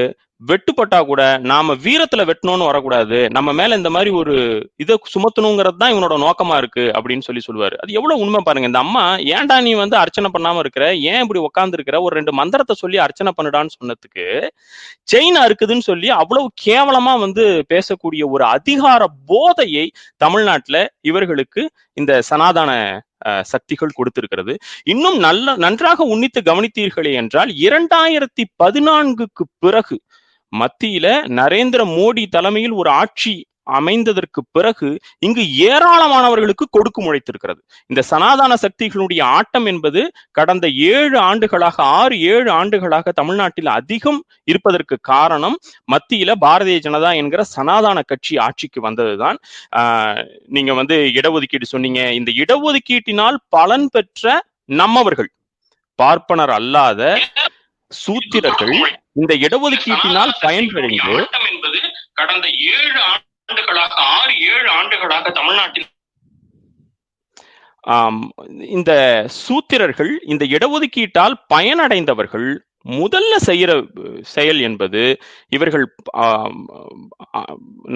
வெட்டுப்பட்டா கூட நாம வீரத்துல வெட்டணும்னு வரக்கூடாது. நம்ம மேல இந்த மாதிரி ஒரு இதை சுமத்தணுங்கிறது தான் இவனோட நோக்கமா இருக்கு அப்படின்னு சொல்லி சொல்லுவாரு. அது எவ்வளவு உண்மை பாருங்க. இந்த அம்மா ஏன்டா நீ வந்து அர்ச்சனை பண்ணாம இருக்கிற? ஏன் இப்படி உட்கார்ந்து இருக்கிற ஒரு ரெண்டு மந்திரத்தை சொல்லி அர்ச்சனை பண்ணுடான்னு சொன்னதுக்கு செயினா இருக்குதுன்னு சொல்லி அவ்வளவு கேவலமா வந்து பேசக்கூடிய ஒரு அதிகார போதையை தமிழ்நாட்டுல இவர்களுக்கு இந்த சனாதன சக்திகள் கொடுத்திருக்கிறது. இன்னும் நல்ல நன்றாக உன்னித்து கவனித்தீர்களே என்றால் இரண்டாயிரத்தி பதினான்குக்கு பிறகு மத்தியில நரேந்திர மோடி தலைமையில் ஒரு ஆட்சி அமைந்ததற்கு பிறகு இங்கு ஏராளமானவர்களுக்கு கொடுக்கு முளைத்திருக்கிறது இந்த சனாதன சக்திகளுடைய ஆட்டம் என்பது கடந்த ஏழு ஆண்டுகளாக ஆறு ஏழு ஆண்டுகளாக தமிழ்நாட்டில் அதிகம் இருப்பதற்கு காரணம் மத்தியில பாரதிய ஜனதா என்கிற சனாதன கட்சி ஆட்சிக்கு வந்ததுதான். ஆஹ் நீங்க வந்து இடஒதுக்கீடு சொன்னீங்க. இந்த இடஒதுக்கீட்டினால் பலன் பெற்ற நம்மவர்கள் பார்ப்பனர் அல்லாத சூத்திரர்கள் இந்த இடஒதுக்கீட்டினால் பயன்பெறுந்து என்பது கடந்த ஏழு ஆண்டுகளாக ஆறு ஏழு ஆண்டுகளாக தமிழ்நாட்டில் இந்த சூத்திரர்கள் இந்த இடஒதுக்கீட்டால் பயனடைந்தவர்கள் முதல்ல செய்கிற செயல் என்பது இவர்கள்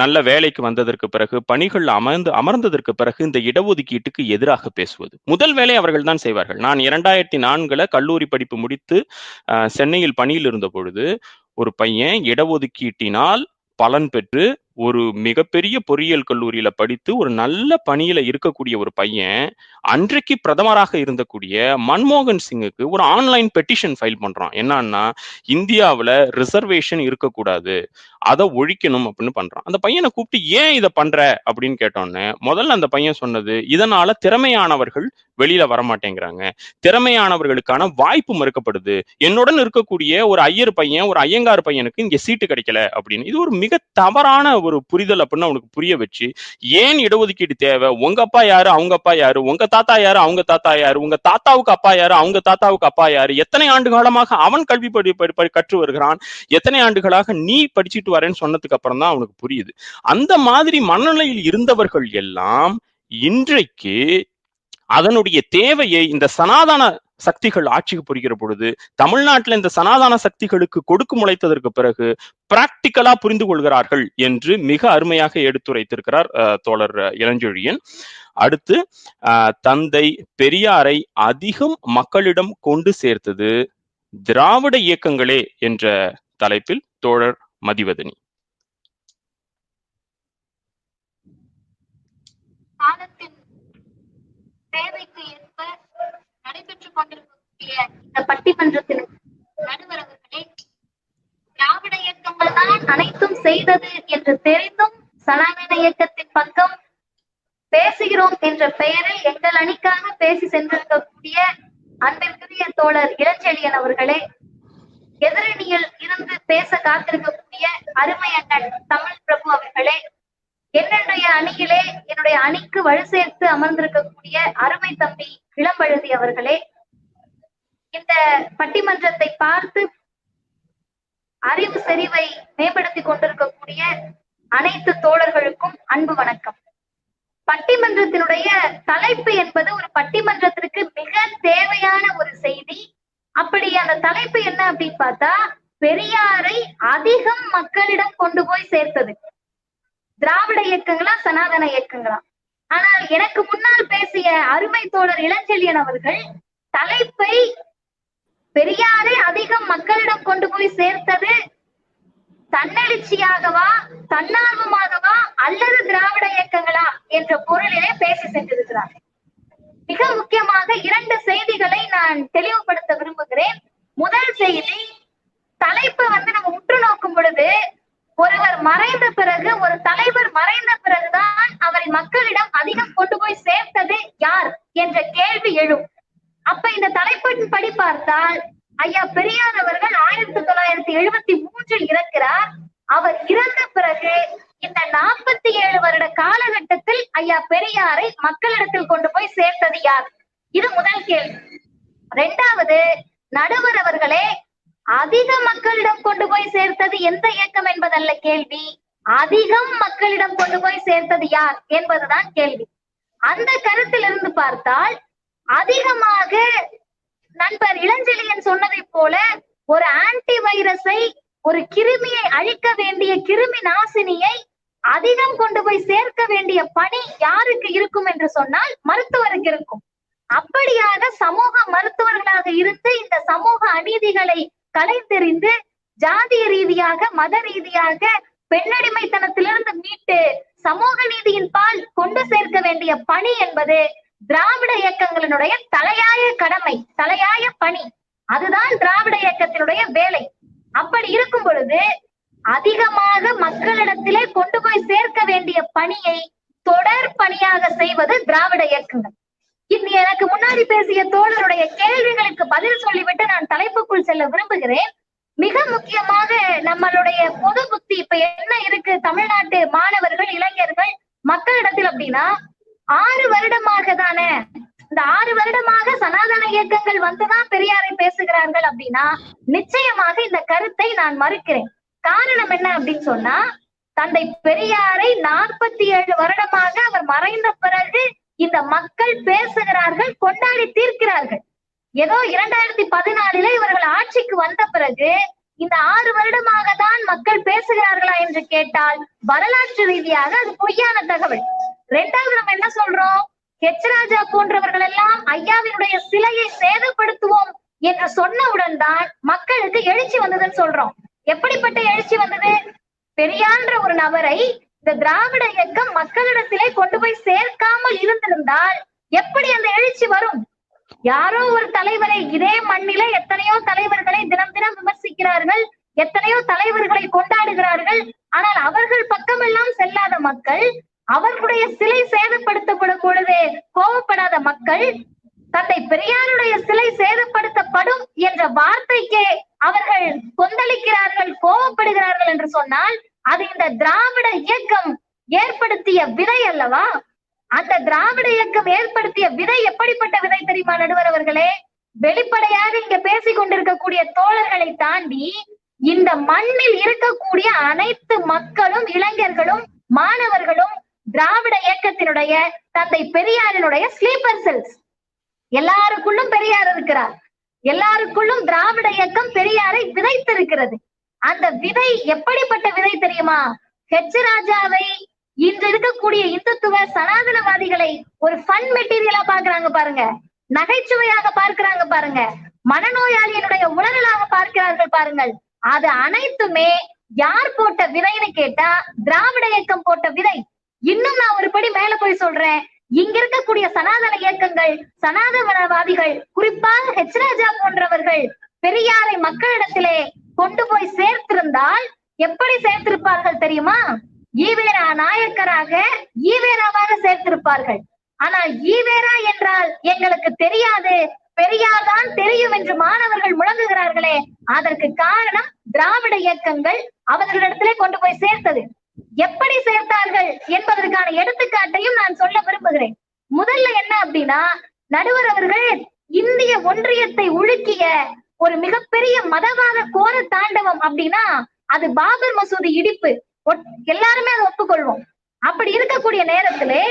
நல்ல வேலைக்கு வந்ததற்கு பிறகு பணிகள் அமர்ந்து அமர்ந்ததற்கு பிறகு இந்த இடஒதுக்கீட்டுக்கு எதிராக பேசுவது. முதல் வேலை அவர்கள் தான் செய்வார்கள். நான் இரண்டாயிரத்தி நான்குல கல்லூரி படிப்பு முடித்து சென்னையில் பணியில் இருந்த பொழுது ஒரு பையன் இடஒதுக்கீட்டினால் பலன் பெற்று ஒரு மிகப்பெரிய பொறியியல் கல்லூரியில படித்து ஒரு நல்ல பணியில இருக்கக்கூடிய ஒரு பையன் அன்றைக்கு பிரதமராக இருந்தக்கூடிய மன்மோகன் சிங்குக்கு ஒரு ஆன்லைன் பெட்டிஷன் ஃபைல் பண்றான். என்னன்னா இந்தியாவில் ரிசர்வேஷன் இருக்கக்கூடாது அதை ஒழிக்கணும் அப்படின்னு பண்றான். அந்த பையனை கூப்பிட்டு ஏன் இதை பண்ற? அப்படின்னு கேட்டோன்னே முதல்ல அந்த பையன் சொன்னது இதனால திறமையானவர்கள் வெளியில வரமாட்டேங்கிறாங்க. திறமையானவர்களுக்கான வாய்ப்பு மறுக்கப்படுது. என்னுடன் இருக்கக்கூடிய ஒரு ஐயர் பையன் ஒரு ஐயங்கார் பையனுக்கு இங்க சீட்டு கிடைக்கல. அப்படின்னு. இது ஒரு மிக தவறான ஒரு புரிதல் அப்படின்னு அவனுக்கு புரிய வச்சு ஏன் இடஒதுக்கீடு தேவை? உங்க அப்பா யாரு? அவங்க அப்பா யாரு? உங்க தாத்தா யாரு? அவங்க தாத்தா யாரு? உங்க தாத்தாவுக்கு அப்பா யாரு? அவங்க தாத்தாவுக்கு அப்பா யாரு? எத்தனை ஆண்டு காலமாக அவன் கல்வி படி படி- படி- கற்று வருகிறான்? எத்தனை ஆண்டுகளாக நீ படிச்சுட்டு வரேன்னு சொன்னதுக்கு அப்புறம் தான் அவனுக்கு புரியுது. அந்த மாதிரி மனநிலையில் இருந்தவர்கள் எல்லாம் இன்றைக்கு அதனுடைய தேவையை இந்த சனாதன சக்திகள் ஆட்சிக்கு புரிகிற பொழுது தமிழ்நாட்டில் இந்த சனாதன சக்திகளுக்கு கொடுக்கு முளைத்ததற்கு பிறகு பிராக்டிக்கலா புரிந்து கொள்கிறார்கள் என்று மிக அருமையாக எடுத்துரைத்திருக்கிறார் தோழர் இளஞ்சொழியன். அடுத்து தந்தை பெரியாரை அதிகம் மக்களிடம் கொண்டு சேர்த்தது திராவிட இயக்கங்களே என்ற தலைப்பில் தோழர் மதிவதனி. கொண்டிருக்கக்கூடிய இந்த பட்டிமன்றத்தின் நடுவர் அவர்களே திராவிட இயக்கங்கள் தான் அனைத்தும் செய்தது என்று தெரிந்தும் சனாதன இயக்கத்தின் பக்கம் பேசுகிறோம் என்ற பெயரில் எங்கள் அணிக்காக பேசி சென்றிருக்கக்கூடிய அன்பிற்குரிய தோழர் இளஞ்செழியன் அவர்களே எதிரணியில் இருந்து பேச காத்திருக்கக்கூடிய அருமை அண்ணன் தமிழ் பிரபு அவர்களே என்னுடைய அணியிலே என்னுடைய அணிக்கு வலு சேர்த்து அமர்ந்திருக்கக்கூடிய அருமை தம்பி இளம்பழுதி அவர்களே இந்த பட்டிமன்றத்தை பார்த்து அறிவு செறிவை மேம்படுத்தி கொண்டிருக்கக்கூடிய அனைத்து தோழர்களுக்கும் அன்பு வணக்கம். பட்டிமன்றத்தினுடைய தலைப்பு என்பது ஒரு பட்டிமன்றத்திற்கு மிக தேவையான ஒரு செய்தி. அப்படி அந்த தலைப்பு என்ன அப்படின்னு பார்த்தா பெரியாரை அதிகம் மக்களிடம் கொண்டு போய் சேர்த்தது. திராவிட இயக்கங்களா சனாதன இயக்கங்களா? ஆனால் எனக்கு முன்னால் பேசிய அருமை தோழர் இளஞ்செழியன் அவர்கள் தலைப்பை பெரியாரை அதிகம் மக்களிடம் கொண்டு போய் சேர்த்தது தன்னெழுச்சியாகவா தன்னார்வமாகவா அல்லது திராவிட இயக்கங்களா என்ற பொருளிலே பேசி சென்றிருக்கிறார். மிக முக்கியமாக இரண்டு செய்திகளை நான் தெளிவுபடுத்த விரும்புகிறேன். முதல் செய்தி தலைப்பை வந்து நம்ம உற்று நோக்கும் பொழுது ஒருவர் மறைந்த பிறகு ஒரு தலைவர் மறைந்த பிறகுதான் அவரை மக்களிடம் அதிகம் கொண்டு போய் சேர்த்தது யார் என்ற கேள்வி எழும். அப்ப இந்த தலைப்பின் படி பார்த்தால் ஐயா பெரியார் அவர்கள் ஆயிரத்தி தொள்ளாயிரத்தி எழுபத்தி மூன்றில் இறக்கிறார். அவர் இறந்த பிறகு இந்த நாற்பத்தி ஏழு வருட காலகட்டத்தில் ஐயா பெரியாரை மக்களிடத்தில் கொண்டு போய் சேர்த்தது யார்? இது முதல் கேள்வி. இரண்டாவது நடுவர் அவர்களே அதிக மக்களிடம் கொண்டு போய் சேர்த்தது எந்த இயக்கம் என்பதல்ல கேள்வி. அதிகம் மக்களிடம் கொண்டு போய் சேர்த்தது யார் என்பதுதான் கேள்வி. அந்த கருத்திலிருந்து பார்த்தால் அதிகமாக நண்பர் இளஞ்செழியன் சொன்னதை போல ஒரு ஆன்டி வைரஸை ஒரு கிருமியை அழிக்க வேண்டிய கிருமி நாசினியை அதிகம் கொண்டு போய் சேர்க்க வேண்டிய பணி யாருக்கு இருக்கும் என்று சொன்னால் மருத்துவருக்கு இருக்கும். அப்படியாக சமூக மருத்துவர்களாக இருந்து இந்த சமூக அநீதிகளை கலைத்தெறிந்து ஜாதிய ரீதியாக மத ரீதியாக பெண்ணடிமைத்தனத்திலிருந்து மீட்டு சமூக நீதியின் பால் கொண்டு சேர்க்க வேண்டிய பணி என்பது திராவிட இயக்கங்களினுடைய தலையாய கடமை தலையாய பணி. அதுதான் திராவிட இயக்கத்தினுடைய வேலை. அப்படி இருக்கும் பொழுது அதிகமாக மக்களிடத்திலே கொண்டு போய் சேர்க்க வேண்டிய பணியை தொடர் பணியாக செய்வது திராவிட இயக்கங்கள். இது எனக்கு முன்னாடி பேசிய தோழருடைய கேள்விகளுக்கு பதில் சொல்லிவிட்டு நான் தலைப்புக்குள் செல்ல விரும்புகிறேன். மிக முக்கியமாக நம்மளுடைய பொது புத்தி. இப்ப என்ன இருக்கு? தமிழ்நாட்டு மாணவர்கள் இளைஞர்கள் மக்களிடத்தில் அப்படின்னா ஆறு வருடமாக தானே இந்த ஆறு வருடமாக சனாதன இயக்கங்கள் வந்துதான் பெரியாரை பேசுகிறார்கள் அப்படின்னா நிச்சயமாக இந்த கருத்தை நான் மறுக்கிறேன். காரணம் என்ன அப்படின்னு சொன்னா தந்தை பெரியாரை நாற்பத்தி ஏழு வருடமாக அவர் மறைந்த பிறகு இந்த மக்கள் பேசுகிறார்கள் கொண்டாடி தீர்க்கிறார்கள். ஏதோ இரண்டாயிரத்தி பதினாலில இவர்கள் ஆட்சிக்கு வந்த பிறகு இந்த ஆறு வருடமாக தான் மக்கள் பேசுகிறார்களா என்று கேட்டால் வரலாற்று ரீதியாக அது பொய்யான தகவல். ரெண்டாவது நம்ம என்ன சொல்றோம்? ஹெச்ராஜா போன்றவர்கள் எல்லாம் ஐயாவினுடைய சிலையை சேதப்படுத்துவோம் என்று சொன்னவுடன் தான் மக்களுக்கு எழுச்சி வந்ததுன்னு சொல்றோம். எப்படிப்பட்ட எழுச்சி வந்தது? பெரியான்ற ஒரு நபரை இந்த திராவிட இயக்கம் மக்களிடத்திலே கொண்டு போய் சேர்க்காமல் இருந்திருந்தால் எப்படி அந்த எழுச்சி வரும்? யாரோ ஒரு தலைவரை இதே மண்ணில எத்தனையோ தலைவர்களை தினம் தினம் விமர்சிக்கிறார்கள் எத்தனையோ தலைவர்களை கொண்டாடுகிறார்கள். ஆனால் அவர்கள் பக்கமெல்லாம் செல்லாத மக்கள் அவர்களுடைய சிலை சேதப்படுத்தப்படும் பொழுது கோபப்படாத மக்கள் தந்தை பெரியாருடைய சிலை சேதப்படுத்தப்படும் என்ற வார்த்தைக்கே அவர்கள் கொந்தளிக்கிறார்கள் கோபப்படுகிறார்கள் என்று சொன்னால் அது இந்த திராவிட இயக்கம் ஏற்படுத்திய விதை அல்லவா? அந்த திராவிட இயக்கம் ஏற்படுத்திய விதை எப்படிப்பட்ட விதை தெரியுமா நடுவர் அவர்களே வெளிப்படையாக இங்க பேசிக் கொண்டிருக்கக்கூடிய தோழர்களை தாண்டி இந்த மண்ணில் இருக்கக்கூடிய அனைத்து மக்களும் இளைஞர்களும் மாணவர்களும் திராவிட இயக்கத்தினுடைய தந்தை பெரியாரினுடைய ஸ்லீப்பர் செல்ஸ் எல்லாருக்குள்ளும் பெரியார் இருக்கிறார். எல்லாருக்குள்ளும் திராவிட இயக்கம் பெரியாரை விதைத்திருக்கிறது. அந்த விதை எப்படிப்பட்ட விதை தெரியுமா? ஹெச் ராஜாவை இன்று இருக்கக்கூடிய இந்துத்துவ சனாதனவாதிகளை ஒரு ஃபன் மெட்டீரியலா பாக்குறாங்க பாருங்க. நகைச்சுவையாக பார்க்கிறாங்க பாருங்க. மனநோயாளியினுடைய உளறலாக பார்க்கிறார்கள் பாருங்கள். அது அனைத்துமே யார் போட்ட விதைன்னு கேட்டா திராவிட இயக்கம் போட்ட விதை. இன்னும் நான் ஒரு படி மேல போய் சொல்றேன். இங்க இருக்கக்கூடிய சனாதன இயக்கங்கள் சனாதனவாதிகள் குறிப்பாக ஹெச் ராஜா போன்றவர்கள் பெரியாரை மக்களிடத்திலே கொண்டு போய் சேர்த்திருந்தால் எப்படி சேர்த்திருப்பார்கள் தெரியுமா? ஈவேரா நாயக்கராக ஈவேராவாக சேர்த்திருப்பார்கள். ஆனால் ஈவேரா என்றால் எங்களுக்கு தெரியாது. பெரியார் தான் தெரியும் என்று மாணவர்கள் முழங்குகிறார்களே. அதற்கு காரணம் திராவிட இயக்கங்கள் அவர்களிடத்திலே கொண்டு போய் சேர்த்தது. எப்படி சேர்த்தார்கள் என்பதற்கான எடுத்துக்காட்டையும் நான் சொல்ல விரும்புகிறேன். முதல்ல என்ன அப்படின்னா நடுவர் அவர்கள் இந்திய ஒன்றியத்தை உலுக்கிய ஒரு மிகப்பெரிய மதவாத கோர தாண்டவம் அப்படின்னா அது பாபர் மசூதி இடிப்பு. எல்லாருமே அதை ஒப்புக்கொள்வோம். அப்படி இருக்கக்கூடிய நேரத்திலே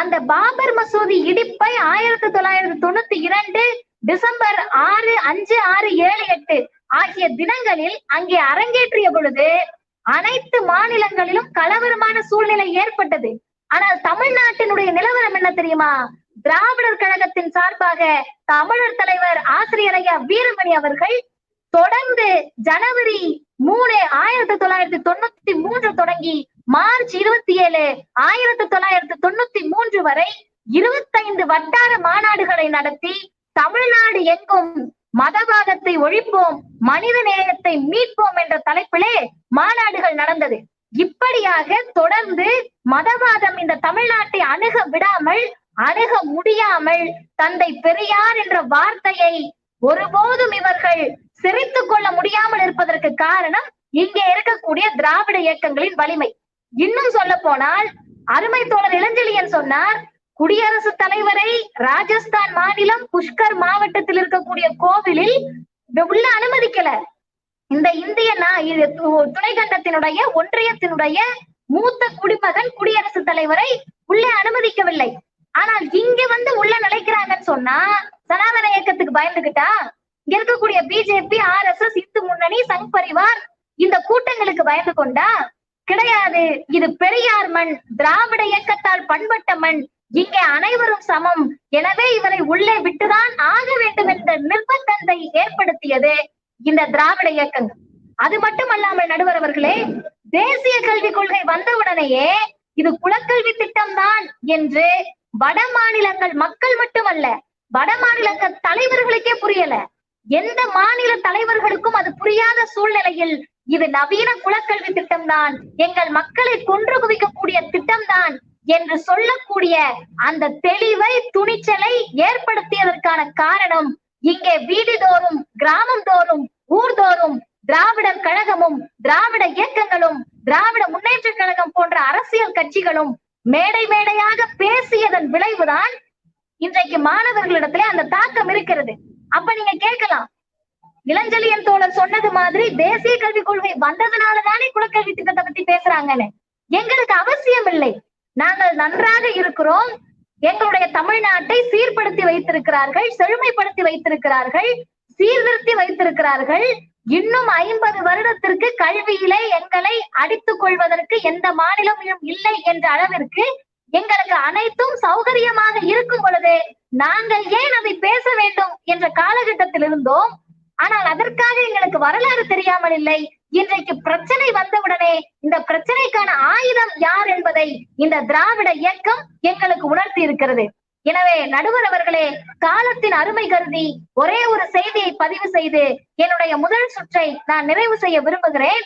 அந்த பாபர் மசூதி இடிப்பை ஆயிரத்தி தொள்ளாயிரத்தி தொண்ணூத்தி இரண்டு டிசம்பர் ஆறு அஞ்சு ஆறு ஏழு எட்டு ஆகிய தினங்களில் அங்கே அரங்கேற்றிய பொழுது அனைத்து மாநிலங்களிலும் கலவரமான சூழ்நிலை ஏற்பட்டது. ஆனால் தமிழ்நாட்டினுடைய நிலவரம் என்ன தெரியுமா? திராவிடர் கழகத்தின் சார்பாக தமிழர் தலைவர் ஆசிரியர் ஐயா வீரமணி அவர்கள் தொடர்ந்து ஜனவரி மூணு ஆயிரத்தி தொள்ளாயிரத்தி தொண்ணூத்தி மூன்று தொடங்கி மார்ச் இருபத்தி ஏழு ஆயிரத்தி தொள்ளாயிரத்தி தொண்ணூத்தி மூன்று வரை இருபத்தைந்து வட்டார மாநாடுகளை நடத்தி தமிழ்நாடு எங்கும் மதவாதத்தை ஒழிப்போம் மனித நேயத்தை மீட்போம் என்ற தலைப்பிலே மாநாடுகள் நடந்தது. இப்படியாக தொடர்ந்து மதவாதம் இந்த தமிழ்நாட்டை அணுக விடாமல் அணுக முடியாமல் தந்தை பெரியார் என்ற வார்த்தையை ஒருபோதும் இவர்கள் சிரித்து கொள்ள முடியாமல் இருப்பதற்கு காரணம் இங்கே இருக்கக்கூடிய திராவிட இயக்கங்களின் வலிமை. இன்னும் சொல்ல போனால் அருமை தோழர் இளஞ்செழியன் சொன்னார் குடியரசுத் தலைவரை ராஜஸ்தான் மாநிலம் புஷ்கர் மாவட்டத்தில் இருக்கக்கூடிய கோவிலில் உள்ள அனுமதிக்கல. இந்த இந்திய நா- கண்டத்தினுடைய துணைக்கண்டத்தினுடைய ஒன்றியத்தினுடைய மூத்த குடிமகன் குடியரசுத் தலைவரை உள்ளே அனுமதிக்கவில்லை. ஆனால் இங்க வந்து உள்ள நிலைக்கிறாங்கன்னு சொன்னா சனாதன இயக்கத்துக்கு பயந்துகிட்டா? இங்க இருக்கக்கூடிய BJP R S S Hindu Munnani Sangh Parivar இந்த கூட்டங்களுக்கு பயந்து கொண்டா? கிடையாது. இது பெரியார் மண் திராவிட இயக்கத்தால் பண்பட்ட மண். இங்கே அனைவரும் சமம். எனவே இவரை உள்ளே விட்டுதான் ஆக வேண்டும் என்ற நிர்பந்தத்தை ஏற்படுத்தியது இந்த திராவிட இயக்கங்கள். அது மட்டுமல்லாமல் நடுவர் அவர்களே தேசிய கல்விக் கொள்கை வந்தவுடனேயே இது குலக்கல்வி திட்டம் தான் என்று வட மாநிலங்கள் மக்கள் மட்டுமல்ல வட மாநிலங்கள் தலைவர்களுக்கே புரியல. எந்த மாநில தலைவர்களுக்கும் அது புரியாத சூழ்நிலையில் இது நவீன குலக்கல்வி திட்டம் தான் எங்கள் மக்களை கொன்று குவிக்கக்கூடிய திட்டம் தான் என்று சொல்லக்கூடிய அந்த தெளிவை துணிச்சலை ஏற்படுத்தியதற்கான காரணம் இங்கே வீதிதோறும் கிராமம் தோறும் ஊர்தோறும் திராவிடர் கழகமும் திராவிட இயக்கங்களும் திராவிட முன்னேற்ற கழகம் போன்ற அரசியல் கட்சிகளும் மேடை மேடையாக பேசியதன் விளைவுதான் இன்றைக்கு மாணவர்களிடத்திலே அந்த தாக்கம் இருக்கிறது. அப்ப நீங்க கேட்கலாம். இளஞ்சலியன் தோழர் சொன்னது மாதிரி தேசிய கல்விக் கொள்கை வந்ததுனாலதானே குலக்கல்வி திட்டத்தை பத்தி பேசுறாங்கன்னு. எங்களுக்கு அவசியம் இல்லை நாங்கள் நன்றாக இருக்கிறோம். எங்களுடைய தமிழ்நாட்டை சீர்படுத்தி வைத்திருக்கிறார்கள் செழுமைப்படுத்தி வைத்திருக்கிறார்கள் சீர்திருத்தி வைத்திருக்கிறார்கள். இன்னும் ஐம்பது வருடத்திற்கு கல்வியிலே எங்களை அடித்துக் கொள்வதற்கு எந்த மாநிலமும் இல்லை என்ற அளவிற்கு எங்களுக்கு அனைத்தும் சௌகரியமாக இருக்கும் பொழுது நாங்கள் ஏன் அதை பேச வேண்டும் என்ற காலகட்டத்தில் இருந்தோம். ஆனால் அதற்காக எங்களுக்கு வரலாறு தெரியாமல் இல்லை. இன்றைக்கு பிரச்சனை வந்தவுடனே இந்த பிரச்சனைக்கான ஆயுதம் யார் என்பதை இந்த திராவிட இயக்கம் எங்களுக்கு உணர்த்தி இருக்கிறது. எனவே நடுவர் அவர்களே காலத்தின் அருமை கருதி ஒரே ஒரு செய்தியை பதிவு செய்து என்னுடைய முதல் சுற்றை நான் நிறைவு செய்ய விரும்புகிறேன்.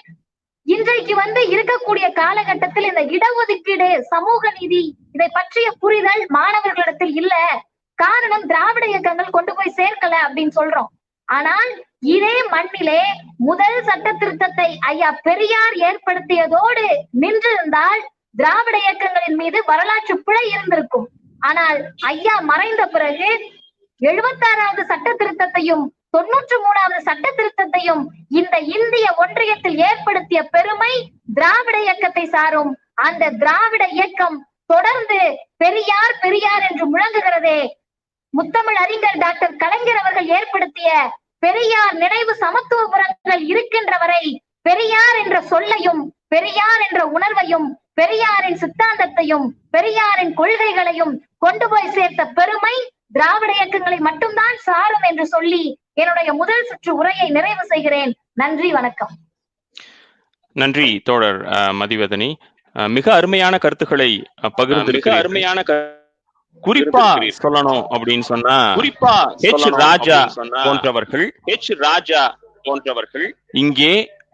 இன்றைக்கு வந்து இருக்கக்கூடிய காலகட்டத்தில் இந்த இடஒதுக்கீடு சமூக நீதி இதை பற்றிய புரிதல் மாணவர்களிடத்தில் இல்ல. காரணம் திராவிட இயக்கங்கள் கொண்டு போய் சேர்க்கல அப்படின்னு சொல்றோம். ஆனால் இதே மண்ணிலே முதல் சட்ட திருத்தத்தை ஐயா பெரியார் ஏற்படுத்தியதோடு நின்றிருந்தால் திராவிட இயக்கங்களின் மீது வரலாற்று பிழை இருந்திருக்கும். ஆனால் ஐயா மறைந்த பிறகு எழுபத்தாறாவது சட்ட திருத்தத்தையும் தொன்னூற்று மூணாவது சட்ட திருத்தத்தையும் இந்த இந்திய ஒன்றியத்தில் ஏற்படுத்திய பெருமை திராவிட இயக்கத்தை சாரும். அந்த திராவிட இயக்கம் தொடர்ந்து பெரியார் பெரியார் என்று முழங்குகிறதே முத்தமிழ் அறிஞர் டாக்டர் கலைஞர் அவர்கள் ஏற்படுத்திய பெரியார் நினைவு சமத்துவபுரங்கள் இருக்கின்ற வரை பெரியார் என்ற சொல்லையும் பெரியார் என்ற உணர்வையும் பெரியாரின் சித்தாந்தத்தையும் பெரியாரின் கொள்கைகளையும் கொண்டு போய் சேர்த்த பெருமை திராவிட இயக்கங்களை மட்டும்தான் சாரும் என்று சொல்லி என்னுடைய முதல் சுற்று உரையை நிறைவு செய்கிறேன். நன்றி வணக்கம். நன்றி தோழர் மதிவதனி. மிக அருமையான கருத்துக்களை பகிர்ந்திருக்கிறீர்கள். அருமையான குறிப்பா. சொல்லணும் அப்படின்னு சொன்னா குறிப்பா ஹெச் ராஜா போன்றவர்கள் ஹெச் ராஜா போன்றவர்கள் இங்கே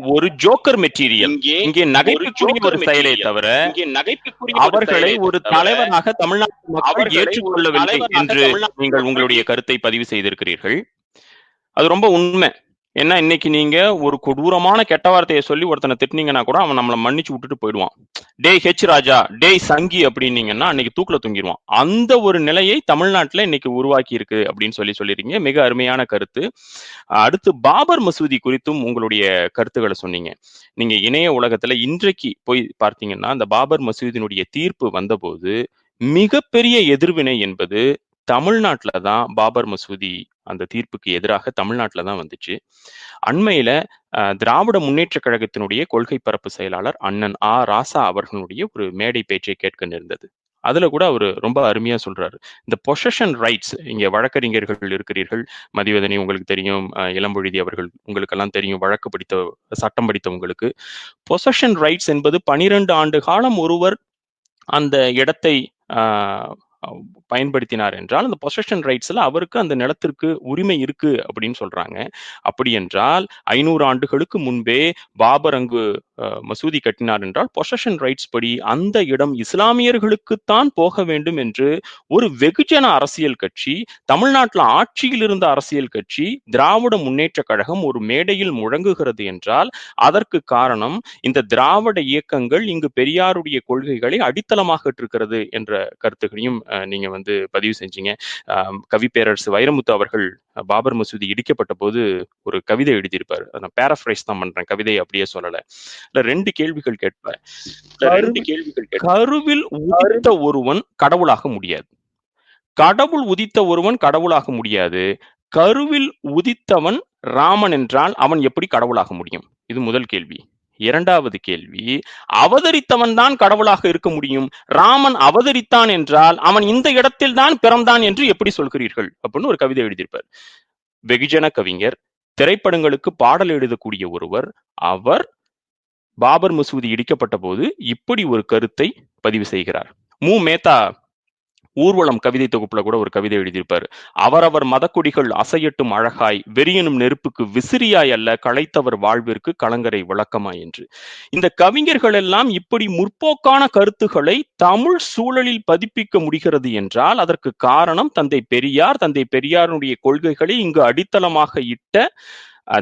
ஒரு ஜோக்கர் மெட்டீரியல் இங்கே நகைப்புக்குரிய ஒரு செயலை. தவிர இங்கே நகைப்புக்குரிய அவர்களை ஒரு தலைவராக தமிழ்நாட்டு மக்கள் ஏற்றுக்கொள்ளவில்லை என்று நீங்கள் உங்களுடைய கருத்தை பதிவு செய்திருக்கிறீர்கள் அது ரொம்ப உண்மை ஏன்னா இன்னைக்கு நீங்க ஒரு கொடூரமான கெட்ட வார்த்தையை சொல்லி ஒருத்தனை திட்டினீங்கன்னா கூட அவன் நம்மளை மன்னிச்சு விட்டுட்டு போயிடுவான். டேய் ஹெச் ராஜா டேய் சங்கி அப்படின்னீங்கன்னா அன்னைக்கு தூக்கில் தூங்கிடுவான் அந்த ஒரு நிலையை தமிழ்நாட்டில் இன்னைக்கு உருவாக்கி இருக்கு அப்படின்னு சொல்லி சொல்லிருக்கீங்க. மிக அருமையான கருத்து. அடுத்து பாபர் மசூதி குறித்தும் உங்களுடைய கருத்துக்களை சொன்னீங்க. நீங்க இணைய உலகத்துல இன்றைக்கு போய் பார்த்தீங்கன்னா அந்த பாபர் மசூதியினுடைய தீர்ப்பு வந்தபோது மிகப்பெரிய எதிர்வினை என்பது தமிழ்நாட்டில் தான் பாபர் மசூதி அந்த தீர்ப்புக்கு எதிராக தமிழ்நாட்டில் தான் வந்துச்சு. அண்மையில அஹ், திராவிட முன்னேற்ற கழகத்தினுடைய கொள்கை பரப்பு செயலாளர் அண்ணன் ஆ. ராசா அவர்களுடைய ஒரு மேடை பேச்சை கேட்க நேர்ந்தது. அதுல கூட அவர் ரொம்ப அருமையா சொல்றாரு. இந்த பொசஷன் ரைட்ஸ் இங்க வழக்கறிஞர்கள் இருக்கிறீர்கள். மதிவதனி உங்களுக்கு தெரியும் அஹ், இளம்பொழுதி அவர்கள் உங்களுக்கெல்லாம் தெரியும் வழக்கு படித்த சட்டம் படித்தவங்களுக்கு. பொசஷன் ரைட்ஸ் என்பது பனிரெண்டு ஆண்டு காலம் ஒருவர் அந்த இடத்தை ஆஹ், பயன்படுத்தினார் என்றால் அந்த பொசஷன் ரைட்ஸ்ல அவருக்கு அந்த நிலத்திற்கு உரிமை இருக்கு அப்படின்னு சொல்றாங்க. அப்படி என்றால் ஐநூறு ஆண்டுகளுக்கு முன்பே பாபர் அங்கு மசூதி கட்டினார் என்றால் பொசஷன் ரைட்ஸ் படி அந்த இடம் இஸ்லாமியர்களுக்குத்தான் போக வேண்டும் என்று ஒரு வெகுஜன அரசியல் கட்சி தமிழ்நாட்டில் ஆட்சியில் இருந்த அரசியல் கட்சி திராவிட முன்னேற்ற கழகம் ஒரு மேடையில் முழங்குகிறது என்றால் அதற்கு காரணம் இந்த திராவிட இயக்கங்கள் இங்கு பெரியாருடைய கொள்கைகளை அடித்தளமாக இருக்கிறது என்ற கருத்துக்களையும் அஹ், நீங்க வந்து பதிவு செஞ்சீங்க. கவி பேரரசு வைரமுத்து அவர்கள் பாபர் மசூதி இடிக்கப்பட்ட போது ஒரு கவிதை எழுதியிருப்பார். நான் பேரஃப்ரைஸ் தான் பண்றேன். கவிதை அப்படியே சொல்லலை. இல்ல ரெண்டு கேள்விகள் கேட்பேன் ரெண்டு கேள்விகள் கருவில் உதித்த ஒருவன் கடவுளாக முடியாது. கடவுள் உதித்த ஒருவன் கடவுளாக முடியாது. கருவில் உதித்தவன் ராமன் என்றால் அவன் எப்படி கடவுளாக முடியும்? இது முதல் கேள்வி. இரண்டாவது கேள்வி அவதரித்தவன் தான் கடவுளாக இருக்க முடியும். ராமன் அவதரித்தான் என்றால் அவன் இந்த இடத்தில் தான் பிறந்தான் என்று எப்படி சொல்கிறீர்கள்? அப்படின்னு ஒரு கவிதை எழுதியிருப்பார். வெகுஜன கவிஞர் திரைப்படங்களுக்கு பாடல் எழுதக்கூடிய ஒருவர் அவர் பாபர் மசூதி இடிக்கப்பட்ட போது இப்படி ஒரு கருத்தை பதிவு செய்கிறார். மு. மேத்தா ஊர்வலம் கவிதை தொகுப்புல கூட ஒரு கவிதை எழுதியிருப்பாரு. அவரவர் மதக்கொடிகள் அசையட்டும் அழகாய் வெறியனும் நெருப்புக்கு விசிறியாய் அல்ல களைத்தவர் வாழ்விற்கு கலங்கரை விளக்கமாய் என்று. இந்த கவிஞர்கள் எல்லாம் இப்படி முற்போக்கான கருத்துக்களை தமிழ் சூழலில் பதிப்பிக்க முடிகிறது என்றால் அதற்கு காரணம் தந்தை பெரியார் தந்தை பெரியாருடைய கொள்கைகளை இங்கு அடித்தளமாக இட்ட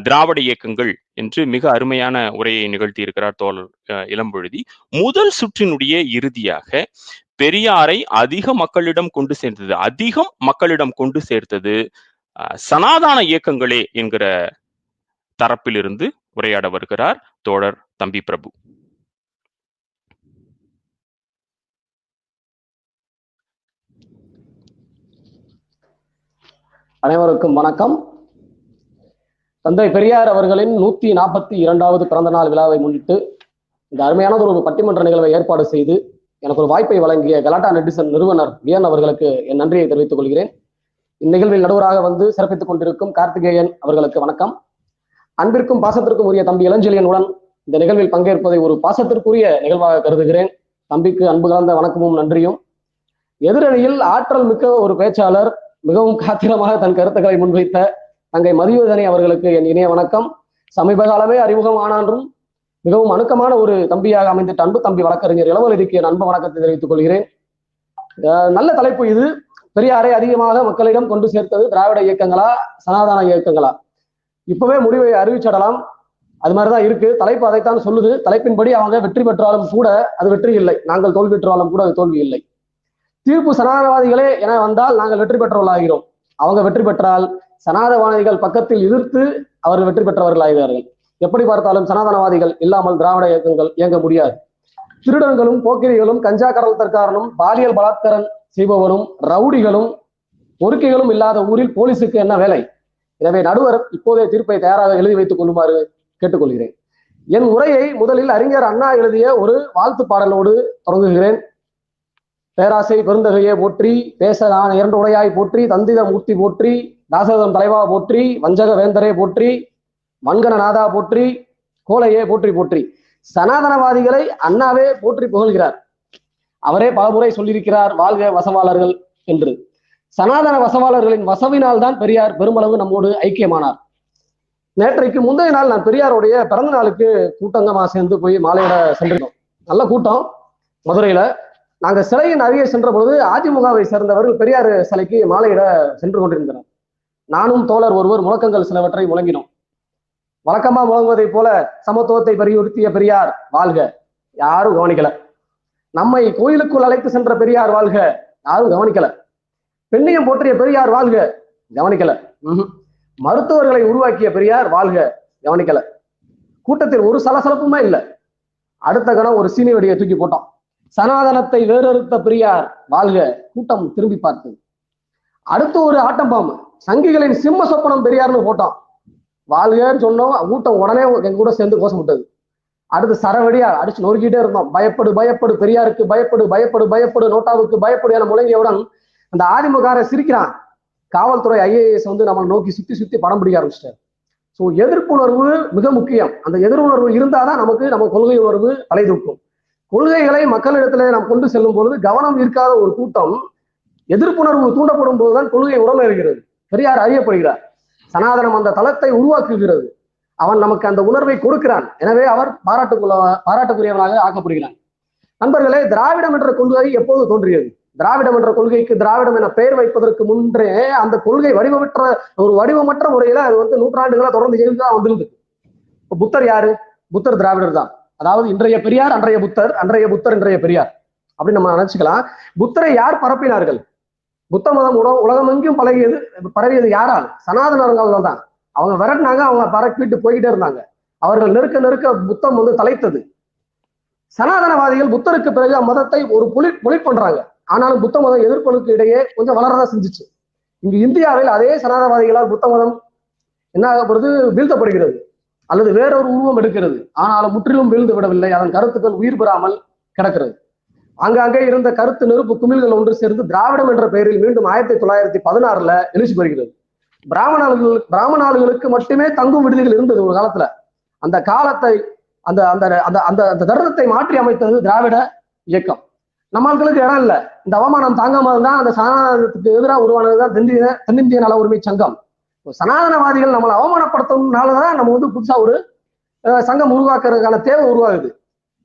திராவிட இயக்கங்கள் என்று மிக அருமையான உரையை நிகழ்த்தி இருக்கிறார் தோழர் இளம்பொழுதி. முதல் சுற்றினுடைய இறுதியாக பெரியாரை அதிக மக்களிடம் கொண்டு சேர்த்தது அதிகம் மக்களிடம் கொண்டு சேர்த்தது சனாதான இயக்கங்களே என்கிற தரப்பிலிருந்து உரையாட வருகிறார் தோழர் தம்பி பிரபு. அனைவருக்கும் வணக்கம். தந்தை பெரியார் அவர்களின் நூத்தி நாற்பத்தி இரண்டாவது பிறந்த நாள் விழாவை முன்னிட்டு இந்த அருமையானது ஒரு பட்டிமன்ற நிகழ்வை ஏற்பாடு செய்து எனக்கு ஒரு வாய்ப்பை வழங்கிய கலாட்டா நெட்டிசன் நிறுவனர் வியன் அவர்களுக்கு என் நன்றியை தெரிவித்துக் கொள்கிறேன். இந்நிகழ்வில் நடுவராக வந்து சிறப்பித்துக் கொண்டிருக்கும் கார்த்திகேயன் அவர்களுக்கு வணக்கம். அன்பிற்கும் பாசத்திற்கும் உரிய தம்பி இளஞ்செழியனுடன் இந்த நிகழ்வில் பங்கேற்பதை ஒரு பாசத்திற்குரிய நிகழ்வாக கருதுகிறேன். தம்பிக்கு அன்பு கலந்த வணக்கமும் நன்றியும். எதிரணியில் ஆற்றல் மிக்க ஒரு பேச்சாளர் மிகவும் காத்திரமாக தன் கருத்துக்களை முன்வைத்த தங்கை மதியோதனை அவர்களுக்கு என் இணைய வணக்கம். சமீப காலமே அறிமுகமானான்றும் மிகவும் அணுக்கமான ஒரு தம்பியாக அமைந்த அன்பு தம்பி வழக்கறிஞர் இளவலதிக்கு என் அன்பு வணக்கத்தை தெரிவித்துக் கொள்கிறேன். நல்ல தலைப்பு இது. பெரியாரை அதிகமாக மக்களிடம் கொண்டு சேர்த்தது திராவிட இயக்கங்களா சனாதன இயக்கங்களா? இப்பவே முடிவை அறிவிச்சிடலாம். அது மாதிரிதான் இருக்கு. தலைப்பு அதைத்தான் சொல்லுது. தலைப்பின்படி அவங்க வெற்றி பெற்றாலும் கூட அது வெற்றி இல்லை. நாங்கள் தோல்வி பெற்றாலும் கூட அது தோல்வி இல்லை. தீர்ப்பு சனாதனவாதிகளே என வந்தால் நாங்கள் வெற்றி பெற்றவர்களாகிறோம். அவங்க வெற்றி பெற்றால் சனாதவாதிகள் பக்கத்தில் எதிர்த்து அவர் வெற்றி பெற்றவர்கள் ஆகிறார்கள். எப்படி பார்த்தாலும் சனாதனவாதிகள் இல்லாமல் திராவிட இயக்கங்கள் இயங்க முடியாது. திருடர்களும் போக்கிரிகளும் கஞ்சா கடல்தற்காரனும் பாலியல் பலாத்காரம் செய்பவரும் ரவுடிகளும் பொறுக்கைகளும் இல்லாத ஊரில் போலீசுக்கு என்ன வேலை? எனவே நடுவர் இப்போதைய தீர்ப்பை தயாராக எழுதி வைத்துக் கொள்ளுமாறு கேட்டுக்கொள்கிறேன். என் உரையை முதலில் அறிஞர் அண்ணா எழுதிய ஒரு வாழ்த்து பாடலோடு தொடங்குகிறேன். பேராசை பெருந்தகையை போற்றி பேச நான் இரண்டு உடையாய் போற்றி தந்தித மூர்த்தி போற்றி தாசதம் தலைவா போற்றி வஞ்சக வேந்தரே போற்றி மண்கன நாதா போற்றி கோலையே போற்றி போற்றி. சனாதனவாதிகளை அண்ணாவே போற்றி புகழ்கிறார். அவரே பலமுறை சொல்லியிருக்கிறார் வாழ்க வசவாளர்கள் என்று. சனாதன வசவாளர்களின் வசவினால் தான் பெரியார் பெருமளவு நம்மோடு ஐக்கியமானார். நேற்றைக்கு முந்தைய நாள் நான் பெரியாருடைய பிறந்த நாளுக்கு கூட்டங்கமா சேர்ந்து போய் மாலையிட சென்றிருந்தோம். நல்ல கூட்டம் மதுரையில. நாங்க சிலையின் அருகே சென்ற பொழுது அதிமுகவை சேர்ந்தவர்கள் பெரியார் சிலைக்கு மாலையிட சென்று கொண்டிருந்தனர். நானும் தோழர் ஒருவர் முழக்கங்கள் சிலவற்றை முழங்கினோம். வழக்கமா முழங்குவதை போல சமத்துவத்தை வலியுறுத்திய பெரியார் வாழ்க. யாரும் கவனிக்கல. நம்மை கோயிலுக்குள் அழைத்து சென்ற பெரியார் வாழ்க. யாரும் கவனிக்கல. பெண்ணியம் போற்றிய பெரியார் வாழ்க. கவனிக்கல. மருத்துவர்களை உருவாக்கிய பெரியார் வாழ்க. கவனிக்கல. கூட்டத்தில் ஒரு சலசலப்புமே இல்லை. அடுத்த கணம் ஒரு சீனி வெடியை தூக்கி போட்டோம் சனாதனத்தை வேறறுத்த பெரியார் வாழ்க. கூட்டம் திரும்பி பார்த்தது. அடுத்து ஒரு ஆட்டம் பாம்பு சங்கிகளின் சிம்ம சொப்பனம் பெரியார்னு போட்டோம் வாழ்கன்னு சொன்னோம் ஊட்டம் உடனே எங்க கூட சேர்ந்து கோஷமிட்டது. அடுத்து சரவடியா அடிச்சு நொறுக்கிட்டே இருந்தோம் பயப்படு பயப்படு பெரியாருக்கு பயப்படு பயப்படு பயப்படு நோட்டாவுக்கு பயப்படு என முழங்கியவுடன் அந்த ஆதிமுகார சிரிக்கிறான். காவல்துறை ஐஏஎஸ் வந்து நம்மளை நோக்கி சுத்தி சுத்தி படம் பிடிக்க ஆரம்பிச்சிட்டாரு. ஸோ எதிர்ப்புணர்வு மிக முக்கியம். அந்த எதிர்ப்புணர்வு இருந்தாதான் நமக்கு நம்ம கொள்கை உணர்வு தலை தூக்கும் கொள்கைகளை மக்களிடத்துல நாம் கொண்டு செல்லும் பொழுது கவனம் இருக்காத ஒரு கூட்டம் எதிர்ப்புணர்வு தூண்டப்படும் போதுதான் கொள்கை உடனேறுகிறது பெரியார் அறியப்படுகிறார். சனாதனம் அந்த தளத்தை உருவாக்குகிறது. அவன் நமக்கு அந்த உணர்வை கொடுக்கிறான். எனவே அவர் பாராட்டுக்குள்ள பாராட்டுக்குரியவனாக ஆக்கப்படுகிறான். நண்பர்களே திராவிடம் என்ற கொள்கை எப்போது தோன்றியது? திராவிடம் என்ற கொள்கைக்கு திராவிடம் என பெயர் வைப்பதற்கு முன்றே அந்த கொள்கை வடிவமற்ற ஒரு வடிவமற்ற முறையில அது வந்து நூற்றாண்டுகளா தொடர்ந்து இயங்கிதான் வந்திருந்து இப்ப புத்தர் யாரு? புத்தர் திராவிடர் தான். அதாவது இன்றைய பெரியார் அன்றைய புத்தர் அன்றைய புத்தர் இன்றைய பெரியார். அப்படின்னு நம்ம நினைச்சுக்கலாம். புத்தரை யார் பரப்பினார்கள்? புத்த மதம் உட உலகமெங்கும் பழகியது பரவியது யாரால்? சனாதனர்கள் தான் அவங்க விரட்டினாங்க அவங்க பரப்பிட்டு போய்கிட்டே இருந்தாங்க. அவர்கள் நெருக்க நெருக்க புத்தம் வந்து தலைத்தது. சனாதனவாதிகள் புத்தருக்கு பிறகு அம்மதத்தை ஒரு புலி பொலி பண்றாங்க. ஆனாலும் புத்த மதம் எதிர்ப்புகளுக்கு இடையே கொஞ்சம் வளரதான் செஞ்சுச்சு. இங்கு இந்தியாவில் அதே சனாதனவாதிகளால் புத்த மதம் என்ன ஆகப்படுது வீழ்த்தப்படுகிறது. அல்லது வேறொரு உருவம் எடுக்கிறது. ஆனாலும் முற்றிலும் வீழ்ந்து விடவில்லை அதன் கருத்துக்கள் உயிர் பெறாமல் கிடக்கிறது. ஆங்காங்கே இருந்த கருத்து நெருப்பு குமிழ்கள் ஒன்று சேர்ந்து திராவிடம் என்ற பெயரில் மீண்டும் ஆயிரத்தி தொள்ளாயிரத்தி பதினாறுல எழுச்சி பெறுகிறது. பிராமணர்கள் பிராமணர்களுக்கு மட்டுமே தங்கும் விடுதிகள் இருந்தது ஒரு காலத்துல. அந்த காலத்தை அந்த அந்த அந்த அந்த அந்த தருணத்தை மாற்றி அமைத்தது திராவிட இயக்கம். நம்மளுக்கு இடம் இல்லை. இந்த அவமானம் தாங்காம தான் அந்த சனாதனத்துக்கு எதிராக உருவானதுதான் தென்னிந்திய தென்னிந்திய நல உரிமை சங்கம். சனாதனவாதிகள் நம்மளை அவமானப்படுத்தணும்னாலதான் நம்ம வந்து புதுசா ஒரு சங்கம் உருவாக்குறதுக்கான தேவை உருவாகுது.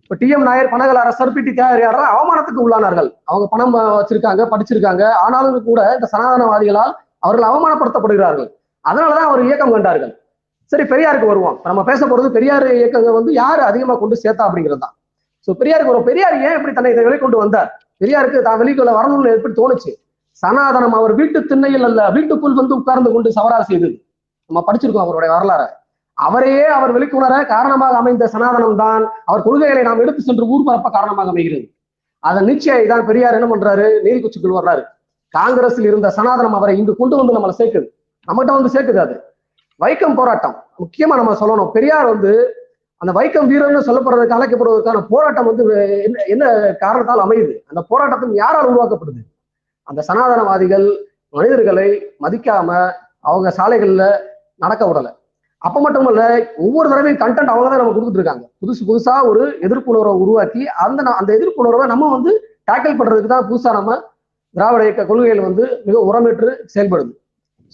இப்போ டிஎம் நாயர் பனகல் அரசர் பிடி அவமானத்துக்கு உள்ளானார்கள். அவங்க பணம் வச்சிருக்காங்க படிச்சிருக்காங்க. ஆனாலும் கூட இந்த சனாதனவாதிகளால் அவர்கள் அவமானப்படுத்தப்படுகிறார்கள். அதனாலதான் அவர் இயக்கம் கண்டார்கள். சரி பெரியாருக்கு வருவோம். நம்ம பேச போறது பெரியார் இயக்கங்கள் வந்து யார் அதிகமா கொண்டு சேர்த்தா அப்படிங்கிறது தான். ஸோ பெரியாருக்கு வரும். பெரியார் ஏன் இப்படி தன்னை இதை வெளிக்கொண்டு வந்தார்? பெரியாருக்கு தான் வெளிக்குள்ள வரணும்னு எப்படி தோணுச்சு? சனாதனம் அவர் வீட்டு திண்ணையில் அல்ல வீட்டுக்குள் வந்து உட்கார்ந்து கொண்டு சவரால் செய்தது. நம்ம படிச்சிருக்கோம் அவருடைய வரலாறு. அவரையே அவர் வெளிக்கொணர காரணமாக அமைந்த சனாதனம் தான் அவர் கொள்கைகளை நாம் எடுத்து சென்று ஊர் பரப்ப காரணமாக அமைகிறது. அதன் நிச்சயம் தான் பெரியார் என்ன பண்றாரு? நீதிக்குச்சிக்குள் வர்றாரு. காங்கிரஸில் இருந்த சனாதனம் அவரை இங்கு கொண்டு வந்து நம்மளை சேர்க்குது. நம்மகிட்ட வந்து சேர்க்குது அது. வைக்கம் போராட்டம். முக்கியமா நம்ம சொல்லணும். பெரியார் வந்து அந்த வைக்கம் வீரர்னு சொல்லப்படுறதுக்கு அழைக்கப்படுவதற்கான போராட்டம் வந்து என்ன என்ன காரணத்தால் அமையுது? அந்த போராட்டத்தின் யாரால் உருவாக்கப்படுது? அந்த சனாதனவாதிகள் மனிதர்களை மதிக்காம அவங்க சாலைகள்ல நடக்க விடலை. அப்ப மட்டும் இல்ல ஒவ்வொரு தடவையும் கண்டென்ட் அவங்க தான் நம்ம கொடுத்துட்டு இருக்காங்க. புதுசு புதுசா ஒரு எதிர்ப்புணர்வை உருவாக்கி அந்த அந்த எதிர்ப்புணர்வை நம்ம வந்து டேக்கிள் பண்றதுக்கு தான் புதுசா நம்ம திராவிட இயக்க கொள்கைகள் வந்து மிக உரமேற்று செயல்படுது.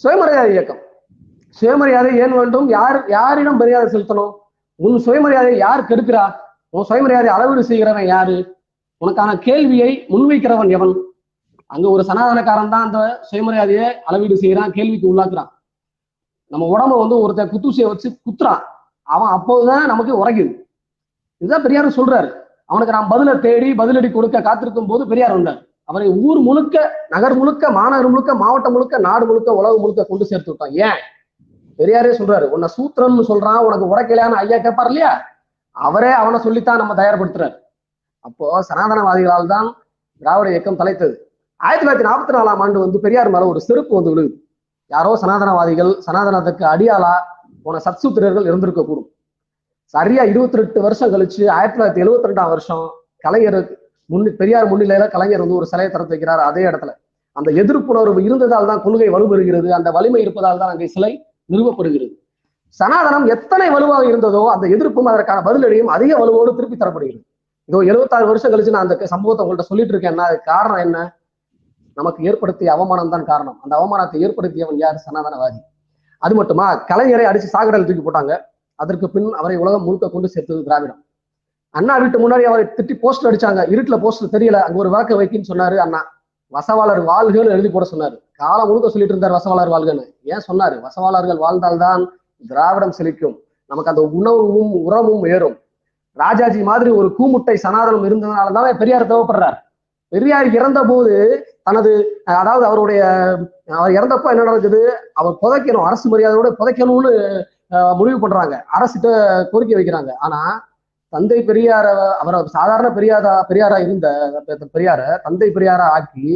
சுயமரியாதை இயக்கம். சுயமரியாதை ஏன் வேண்டும்? யார் யாரிடம் மரியாதை செலுத்தணும்? உன் சுயமரியாதையை யார் கெடுக்கிறா? உன் சுயமரியாதை அளவீடு செய்கிறவன் யாரு? உனக்கான கேள்வியை முன்வைக்கிறவன் எவன்? அங்க ஒரு சனாதனக்காரன் தான் அந்த சுயமரியாதையை அளவீடு செய்யறான் கேள்விக்கு உள்ளாக்குறான். நம்ம உடம்ப வந்து ஒருத்தன் குத்துசையை வச்சு குத்துறான். அவன் அப்போதுதான் நமக்கு உரைக்குது இதுதான் பெரியார் சொல்றாரு. அவனுக்கு நான் பதில தேடி பதிலடி கொடுக்க காத்திருக்கும் போது பெரியார் வந்தார். அவரை ஊர் முழுக்க நகர் முழுக்க மாநகர் முழுக்க மாவட்டம் முழுக்க நாடு முழுக்க உலகம் முழுக்க கொண்டு சேர்த்து விட்டான். ஏன்? பெரியாரே சொல்றாரு உன்னை சூத்திரம்னு சொல்றான் உனக்கு உரைக்கலையான்னு ஐயா கேட்பார் இல்லையா? அவரே அவனை சொல்லித்தான் நம்ம தயார்படுத்துறாரு. அப்போ சனாதனவாதிகளால் தான் திராவிட இயக்கம் தலைத்தது. ஆயிரத்தி தொள்ளாயிரத்தி நாற்பத்தி நாலாம் ஆண்டு வந்து பெரியார் மேல ஒரு செருப்பு வந்து விழுகுது. யாரோ சனாதனவாதிகள் சனாதனத்துக்கு அடியாளா போன சத்சூத்திரர்கள் இருந்திருக்க கூடும் சரியா இருபத்தி ரெண்டு வருஷம் கழிச்சு ஆயிரத்தி தொள்ளாயிரத்தி எழுபத்தி ரெண்டாம் வருஷம் கலைஞர் முன் பெரியார் முன்னிலையில கலைஞர் வந்து ஒரு சிலையை திறந்து வைக்கிறார் அதே இடத்துல. அந்த எதிர்ப்புணர்வு இருந்ததால் தான் கொள்கை வலுப்பெறுகிறது அந்த வலிமை இருப்பதால் தான் அங்கே சிலை நிறுவப்படுகிறது. சனாதனம் எத்தனை வலுவாக இருந்ததோ அந்த எதிர்ப்பும் அதற்கான பதிலடியும் அதிக வலுவோடு திருப்பி தரப்படுகிறது. இதோ எழுபத்தாறு வருஷம் கழிச்சு நான் அந்த சம்பவத்தை உங்கள்கிட்ட சொல்லிட்டு இருக்கேன். அதுக்கு காரணம் என்ன? நமக்கு ஏற்படுத்திய அவமானம் தான் காரணம். அந்த அவமானத்தை ஏற்படுத்தியவன் யார்? சனாதனவாதி. அது மட்டுமா? கலைஞரை அடிச்சு சாகடல் தூக்கி போட்டாங்க. அதற்கு பின் அவரை உலகம் முழுக்க கொண்டு சேர்த்தது திராவிடம். அண்ணா வீட்டு முன்னாடி அவரை திட்டி போஸ்டர் அடிச்சாங்க. இருட்டுல போஸ்டர் தெரியல. அங்க ஒரு விளக்க வைக்கின்னு சொன்னாரு அண்ணா. வசவாளர் வாழ்கள் எழுதி போட சொன்னாரு. காலம் முழுக்க சொல்லிட்டு இருந்தார் வசவாளர் வாழ்கன்னு ஏன் சொன்னாரு? வசவாளர்கள் வாழ்ந்தால்தான் திராவிடம் செழிக்கும். நமக்கு அந்த உணவும் உரமும் ஏறும். ராஜாஜி மாதிரி ஒரு கூமுட்டை சனாதனம் இருந்ததுனாலதான் பெரியார் தேவைப்படுறார். பெரியார் இறந்த போது தனது அதாவது அவருடைய அவர் இறந்தப்ப என்ன நடக்குது அவர் புதைக்கணும் அரசு மரியாதையோட புதைக்கணும்னு முடிவு பண்றாங்க. அரசிட்ட கோரிக்கை வைக்கிறாங்க. ஆனா தந்தை பெரியார அவர் சாதாரண பெரியாரா பெரியாரா இருந்த பெரியார தந்தை பெரியாரா ஆக்கி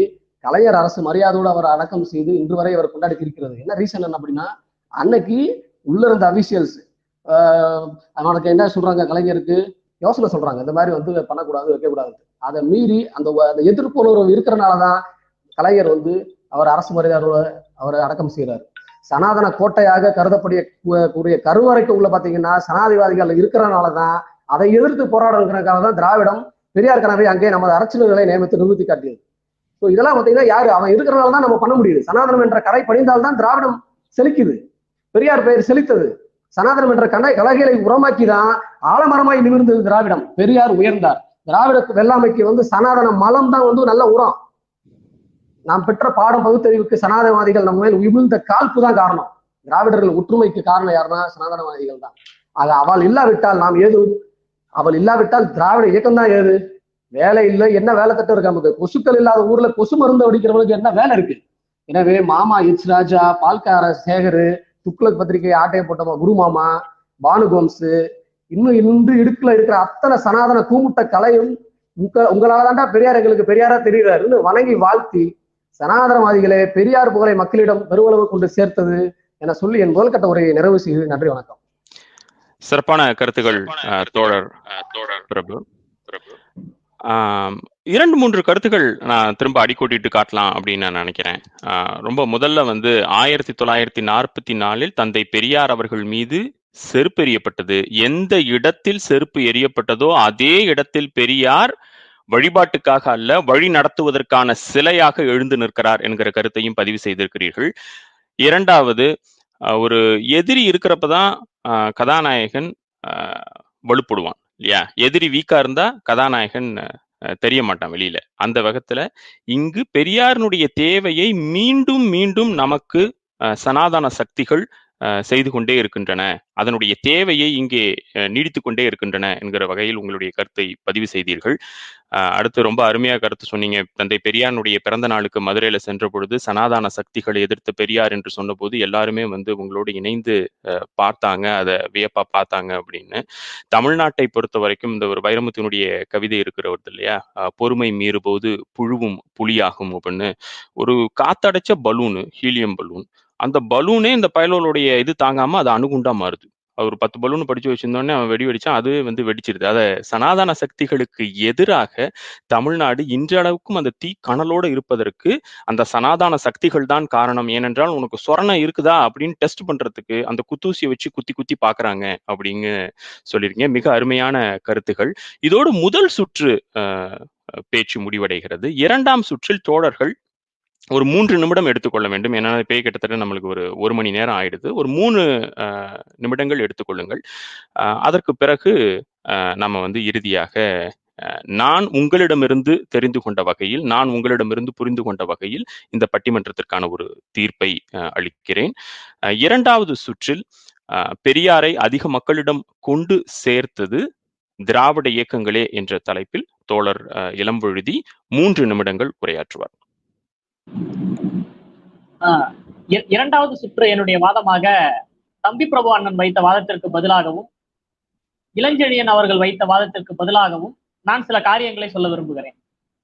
கலைஞர் அரசு மரியாதையோடு அவர் அடக்கம் செய்து இன்று வரை அவர் கொண்டாடி இருக்கிறது. என்ன ரீசன் என்ன அப்படின்னா அன்னைக்கு உள்ள இருந்த அபிஷியல்ஸ் அவனுக்கு என்ன சொல்றாங்க கலைஞருக்கு? யோசனை சொல்றாங்க. இந்த மாதிரி வந்து பண்ணக்கூடாது வைக்கக்கூடாது. அதை மீறி அந்த அந்த அந்த எதிர்ப்புணர்வு இருக்கிறனாலதான் கலைஞர் வந்து அவர் அரசு மரியாதை அவரை அடக்கம் செய்கிறார் சனாதன கோட்டையாக கருதப்படிய கூடிய கருவறைக்கு உள்ள பாத்தீங்கன்னா சனாதிவாதிகள் இருக்கிறனாலதான் அதை எதிர்த்து போராடுறதுக்காக தான் திராவிடம் பெரியார் கனவை அங்கே நமது அரசியல்களை நியமித்து நிறுத்தி காட்டியது. ஸோ இதெல்லாம் பார்த்தீங்கன்னா யாரு? அவன் இருக்கிறனால தான் நம்ம பண்ண முடியுது. சனாதனம் என்ற கலை படிந்தால்தான் திராவிடம் செழிக்குது. பெரியார் பெயர் செழித்தது. சனாதனம் என்ற கலை கலைகளை உரமாக்கி தான் ஆலமரமாய் நிமிர்ந்தது திராவிடம். பெரியார் உயர்ந்தார். திராவிட வெள்ளாமைக்கு வந்து சனாதன மலம் தான் வந்து நல்ல உரம். நாம் பெற்ற பாடம் பகுத்தறிவுக்கு சனாதனவாதிகள் நம்ம மேல் உமிழ்ந்த காழ்ப்பு தான் காரணம். திராவிடர்கள் ஒற்றுமைக்கு காரணம் யாருன்னா சனாதனவாதிகள் தான். ஆக அவள் இல்லாவிட்டால் நாம் ஏது? அவள் இல்லாவிட்டால் திராவிட இயக்கம் தான் ஏது? வேலை இல்லை என்ன வேலை திட்டம் இருக்கு நமக்கு? கொசுக்கள் இல்லாத ஊர்ல கொசு மருந்து அடிக்கிறவங்களுக்கு என்ன வேலை இருக்கு? எனவே மாமா எச் ராஜா பால்கார சேகரு துக்ளக் பத்திரிகை ஆட்டையை போட்டவன் குருமாமா பானுகோம்ஸ் இன்னும் இன்று இடுக்குல இருக்கிற அத்தனை சனாதன கூமுட்ட கலையும் உங்க உங்களால தாண்டா பெரியார் எங்களுக்கு பெரியாரா தெரியுறாருன்னு வணங்கி வாழ்த்தி சனாதனவாதிகளே பெரியார் புகழை மக்களிடம் பெருவளவு கொண்டு சேர்த்தது என சொல்லி என் முதல் கட்ட உரையை நிறைவு செய்து நன்றி வணக்கம். சிறப்பான கருத்துகள் தோழர் தோழர் பிரபு. இரண்டு மூன்று கருத்துக்கள் நான் திரும்ப அடிக்கோட்டிட்டு காட்டலாம் அப்படின்னு நான் நினைக்கிறேன். ஆஹ், ரொம்ப முதல்ல வந்து ஆயிரத்தி தொள்ளாயிரத்தி நாற்பத்தி நாலில் தந்தை பெரியார் அவர்கள் மீது செருப்பு எறியப்பட்டது. எந்த இடத்தில் செருப்பு எறியப்பட்டதோ அதே இடத்தில் பெரியார் வழிபாட்டுக்காக அல்ல வழி நடத்துவதற்கான சிலையாக எழுந்து நிற்கிறார் என்கிற கருத்தையும் பதிவு செய்திருக்கிறீர்கள். இரண்டாவது ஒரு எதிரி இருக்கிறப்பதான் தான் கதாநாயகன் வலுப்படுவான் இல்லையா? எதிரி வீக்கா இருந்தா கதாநாயகன் தெரிய மாட்டான் வெளியில. அந்த வகத்துல இங்கு பெரியாரினுடைய தேவையை மீண்டும் மீண்டும் நமக்கு சனாதன சக்திகள் செய்து கொண்டே இருக்கின்றன. அதனுடைய தேவையை இங்கே நீடித்து கொண்டே இருக்கின்றன என்கிற வகையில் உங்களுடைய கருத்தை பதிவு செய்தீர்கள். அஹ், அடுத்து ரொம்ப அருமையா கருத்து சொன்னீங்க. தந்தை பெரியாருடைய பிறந்த நாளுக்கு மதுரையில சென்ற பொழுது சனாதான சக்திகளை எதிர்த்த பெரியார் என்று சொன்னபோது எல்லாருமே வந்து உங்களோடு இணைந்து அஹ், பார்த்தாங்க அதை வியப்பா பார்த்தாங்க அப்படின்னு. தமிழ்நாட்டை பொறுத்த வரைக்கும் இந்த ஒரு வைரமுத்தினுடைய கவிதை இருக்கிறவர் இல்லையா? பொறுமை மீறும்போது புழுவும் புலியாகும் அப்படின்னு. ஒரு காத்தடைச்ச பலூனு ஹீலியம் பலூன். அந்த பலூனே இந்த பயலோளுடைய இது தாங்காம அது அணுகுண்டா மாறுது. அவர் பத்து பலூன் படிச்சு வச்சிருந்தோடனே அவன் வெடி வெடிச்சான் அது வந்து வெடிச்சிருது. அதை சனாதன சக்திகளுக்கு எதிராக தமிழ்நாடு இன்றளவுக்கும் அந்த தீ கனலோடு இருப்பதற்கு அந்த சனாதன சக்திகள் தான் காரணம். ஏனென்றால் உனக்கு சொரணை இருக்குதா அப்படின்னு டெஸ்ட் பண்றதுக்கு அந்த குத்தூசியை வச்சு குத்தி குத்தி பாக்குறாங்க அப்படின்னு சொல்லியிருக்கீங்க. மிக அருமையான கருத்துகள். இதோடு முதல் சுற்று பேச்சு முடிவடைகிறது. இரண்டாம் சுற்றில் தோழர்கள் ஒரு மூன்று நிமிடம் எடுத்துக்கொள்ள வேண்டும். ஏன்னா பேய் கிட்டத்தட்ட நம்மளுக்கு ஒரு ஒரு மணி நேரம் ஆயிடுது. ஒரு மூணு நிமிடங்கள் எடுத்துக்கொள்ளுங்கள். அஹ், அதற்கு பிறகு நம்ம வந்து இறுதியாக அஹ், நான் உங்களிடமிருந்து தெரிந்து கொண்ட வகையில் நான் உங்களிடமிருந்து புரிந்து கொண்ட வகையில் இந்த பட்டிமன்றத்திற்கான ஒரு தீர்ப்பை அஹ், அளிக்கிறேன். இரண்டாவது சுற்றில் அஹ், பெரியாரை அதிக மக்களிடம் கொண்டு சேர்த்தது திராவிட இயக்கங்களே என்ற தலைப்பில் தோழர் அஹ், மூன்று நிமிடங்கள் உரையாற்றுவார். இரண்டாவது சுற்று என்னுடைய வாதமாக தம்பி பிரபு அண்ணன் வைத்த வாதத்திற்கு பதிலாகவும் இளஞ்செழியன் அவர்கள் வைத்த வாதத்திற்கு பதிலாகவும் நான் சில காரியங்களை சொல்ல விரும்புகிறேன்.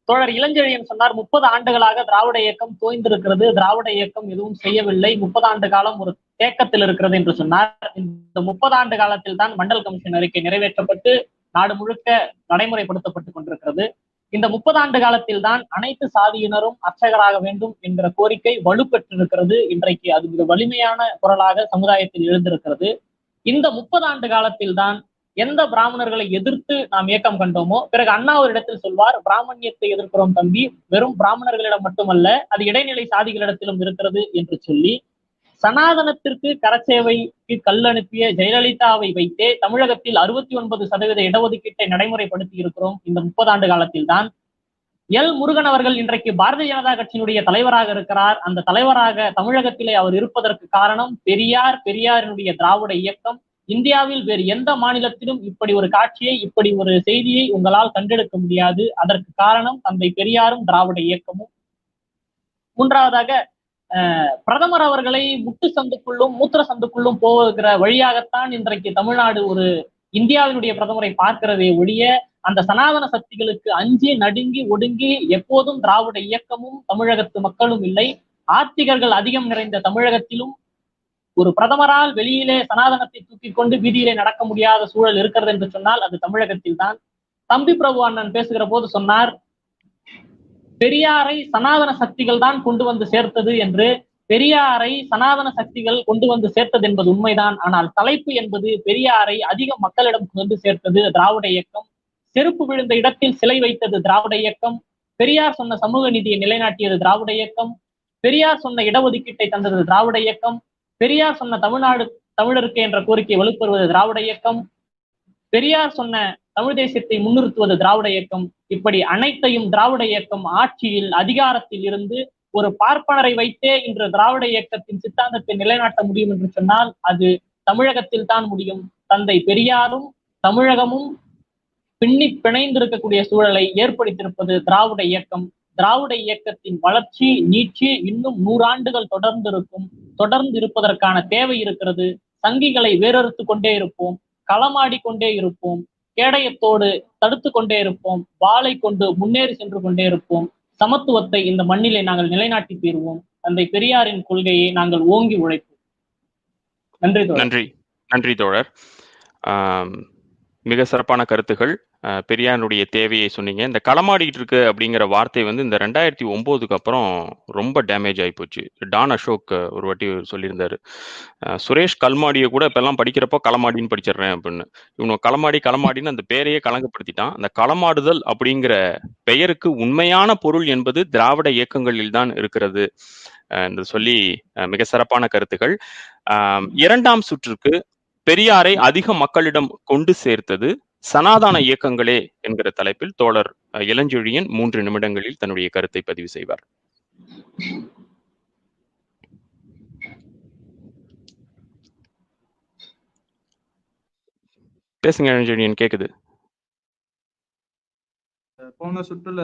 தோழர் இளஞ்செழியன் சொன்னார் முப்பது ஆண்டுகளாக திராவிட இயக்கம் தோய்ந்திருக்கிறது. திராவிட இயக்கம் எதுவும் செய்யவில்லை. முப்பது ஆண்டு காலம் ஒரு தேக்கத்தில் இருக்கிறது என்று சொன்னார். இந்த முப்பது ஆண்டு காலத்தில் தான் மண்டல் கமிஷன் அறிக்கை நிறைவேற்றப்பட்டு நாடு முழுக்க நடைமுறைப்படுத்தப்பட்டுக் கொண்டிருக்கிறது. இந்த முப்பது ஆண்டு காலத்தில் தான் அனைத்து சாதியினரும் அர்ச்சகராக வேண்டும் என்கிற கோரிக்கை வலுப்பெற்றிருக்கிறது. இன்றைக்கு அது மிக வலிமையான குரலாக சமுதாயத்தில் எழுந்திருக்கிறது. இந்த முப்பதாண்டு காலத்தில் தான் எந்த பிராமணர்களை எதிர்த்து நாம் இயக்கம் கண்டோமோ பிறகு அண்ணா ஒரு இடத்தில் சொல்வார் பிராமணியத்தை எதிர்க்கிறோம் தம்பி வெறும் பிராமணர்களிடம் மட்டுமல்ல அது இடைநிலை சாதிகளிடத்திலும் இருக்கிறது என்று சொல்லி சனாதனத்திற்கு கரசேவைக்கு கல் அனுப்பிய ஜெயலலிதாவை வைத்தே தமிழகத்தில் அறுபத்தி ஒன்பது சதவீத இடஒதுக்கீட்டை நடைமுறைப்படுத்தி இருக்கிறோம் இந்த முப்பது ஆண்டு காலத்தில் தான் எல் முருகன் அவர்கள் இன்றைக்கு பாரதிய ஜனதா கட்சியினுடைய தலைவராக இருக்கிறார். அந்த தலைவராக தமிழகத்திலே அவர் இருப்பதற்கு காரணம் பெரியார் பெரியாரினுடைய திராவிட இயக்கம். இந்தியாவில் வேறு எந்த மாநிலத்திலும் இப்படி ஒரு காட்சியை இப்படி ஒரு செய்தியை உங்களால் கண்டெடுக்க முடியாது. அதற்கு காரணம் தந்தை பெரியாரும் திராவிட இயக்கமும். மூன்றாவதாக பிரதமர் அவர்களை முட்டு சந்துக்குள்ளும் மூத்திர சந்துக்குள்ளும் போகிற வழியாகத்தான் இன்றைக்கு தமிழ்நாடு ஒரு இந்தியாவினுடைய பிரதமரை பார்க்கிறதே ஒழிய அந்த சனாதன சக்திகளுக்கு அஞ்சி நடுங்கி ஒடுங்கி எப்போதும் திராவிட இயக்கமும் தமிழகத்து மக்களும் இல்லை. ஆத்திகர்கள் அதிகம் நிறைந்த தமிழகத்திலும் ஒரு பிரதமரால் வெளியிலே சனாதனத்தை தூக்கி கொண்டு வீதியிலே நடக்க முடியாத சூழல் இருக்கிறது என்று சொன்னால் அது தமிழகத்தில் தான் தம்பி பிரபு அண்ணன் பேசுகிற போது சொன்னார் பெரியாரை சனாதன சக்திகள் தான் கொண்டு வந்து சேர்த்தது என்று பெரியாரை சனாதன சக்திகள் கொண்டு வந்து சேர்த்தது என்பது உண்மைதான். ஆனால் தலைப்பு என்பது பெரியாரை அதிக மக்களிடம் கொண்டு சேர்த்தது திராவிட இயக்கம். செருப்பு விழுந்த இடத்தில் சிலை வைத்தது திராவிட இயக்கம். பெரியார் சொன்ன சமூக நீதியை நிலைநாட்டியது திராவிட இயக்கம். பெரியார் சொன்ன இடஒதுக்கீட்டை தந்தது திராவிட இயக்கம். பெரியார் சொன்ன தமிழ்நாடு தமிழருக்கு என்ற கோரிக்கை வலுப்பெறுவது திராவிட இயக்கம். பெரியார் சொன்ன தமிழ் தேசியத்தை முன்னிறுத்துவது திராவிட இயக்கம். இப்படி அனைத்தையும் திராவிட இயக்கம் ஆட்சியில் அதிகாரத்தில் இருந்து ஒரு பார்ப்பனரை வைத்தே இன்று திராவிட இயக்கத்தின் சித்தாந்தத்தை நிலைநாட்ட முடியும் என்று சொன்னால் அது தமிழகத்தில் தான் முடியும். தந்தை பெரியாரும் தமிழகமும் பின்னி பிணைந்திருக்கக்கூடிய சூழலை ஏற்படுத்தியிருப்பது திராவிட இயக்கம். திராவிட இயக்கத்தின் வளர்ச்சி நீட்சி இன்னும் நூறாண்டுகள் தொடர்ந்து இருக்கும் தொடர்ந்து இருப்பதற்கான தேவை இருக்கிறது. சங்கிகளை வேறறுத்து கொண்டே இருப்போம். களமாடி கொண்டே இருப்போம். கேடயத்தோடு தடுத்து கொண்டே இருப்போம். வாளை கொண்டு முன்னேறி சென்று கொண்டே இருப்போம். சமத்துவத்தை இந்த மண்ணிலே நாங்கள் நிலைநாட்டி தீர்வோம். தந்தை பெரியாரின் கொள்கையை நாங்கள் ஓங்கி உழைப்போம். நன்றி நன்றி. நன்றி தோழர். மிக சிறப்பான கருத்துகள். அஹ், பெரியாருடைய தேவையை சொன்னீங்க. இந்த களமாடிக்கிட்டு இருக்கு அப்படிங்கிற வார்த்தை வந்து இந்த ரெண்டாயிரத்தி ஒம்போதுக்கு அப்புறம் ரொம்ப டேமேஜ் ஆகி போச்சு. டான் அசோக் ஒரு வாட்டி சொல்லியிருந்தாரு. சுரேஷ் கல்மாடியை கூட இப்பெல்லாம் படிக்கிறப்போ களமாடின்னு படிச்சிடுறேன் அப்படின்னு. இவனு களமாடி களமாடின்னு அந்த பெயரையே கலங்கப்படுத்திட்டான். அந்த களமாடுதல் அப்படிங்கிற பெயருக்கு உண்மையான பொருள் என்பது திராவிட இயக்கங்களில் தான் இருக்கிறது. என்று சொல்லி மிக சிறப்பான கருத்துக்கள் இரண்டாம் சுற்றுக்கு பெரியாரை அதிக மக்களிடம் கொண்டு சேர்த்தது சனாதான இயக்கங்களே என்கிற தலைப்பில் தோழர் அஹ், இளஞ்செழியன் மூன்று நிமிடங்களில் தன்னுடைய கருத்தை பதிவு செய்வார். பேசுங்க இளஞ்செழியன் கேக்குது. போன சுற்றுல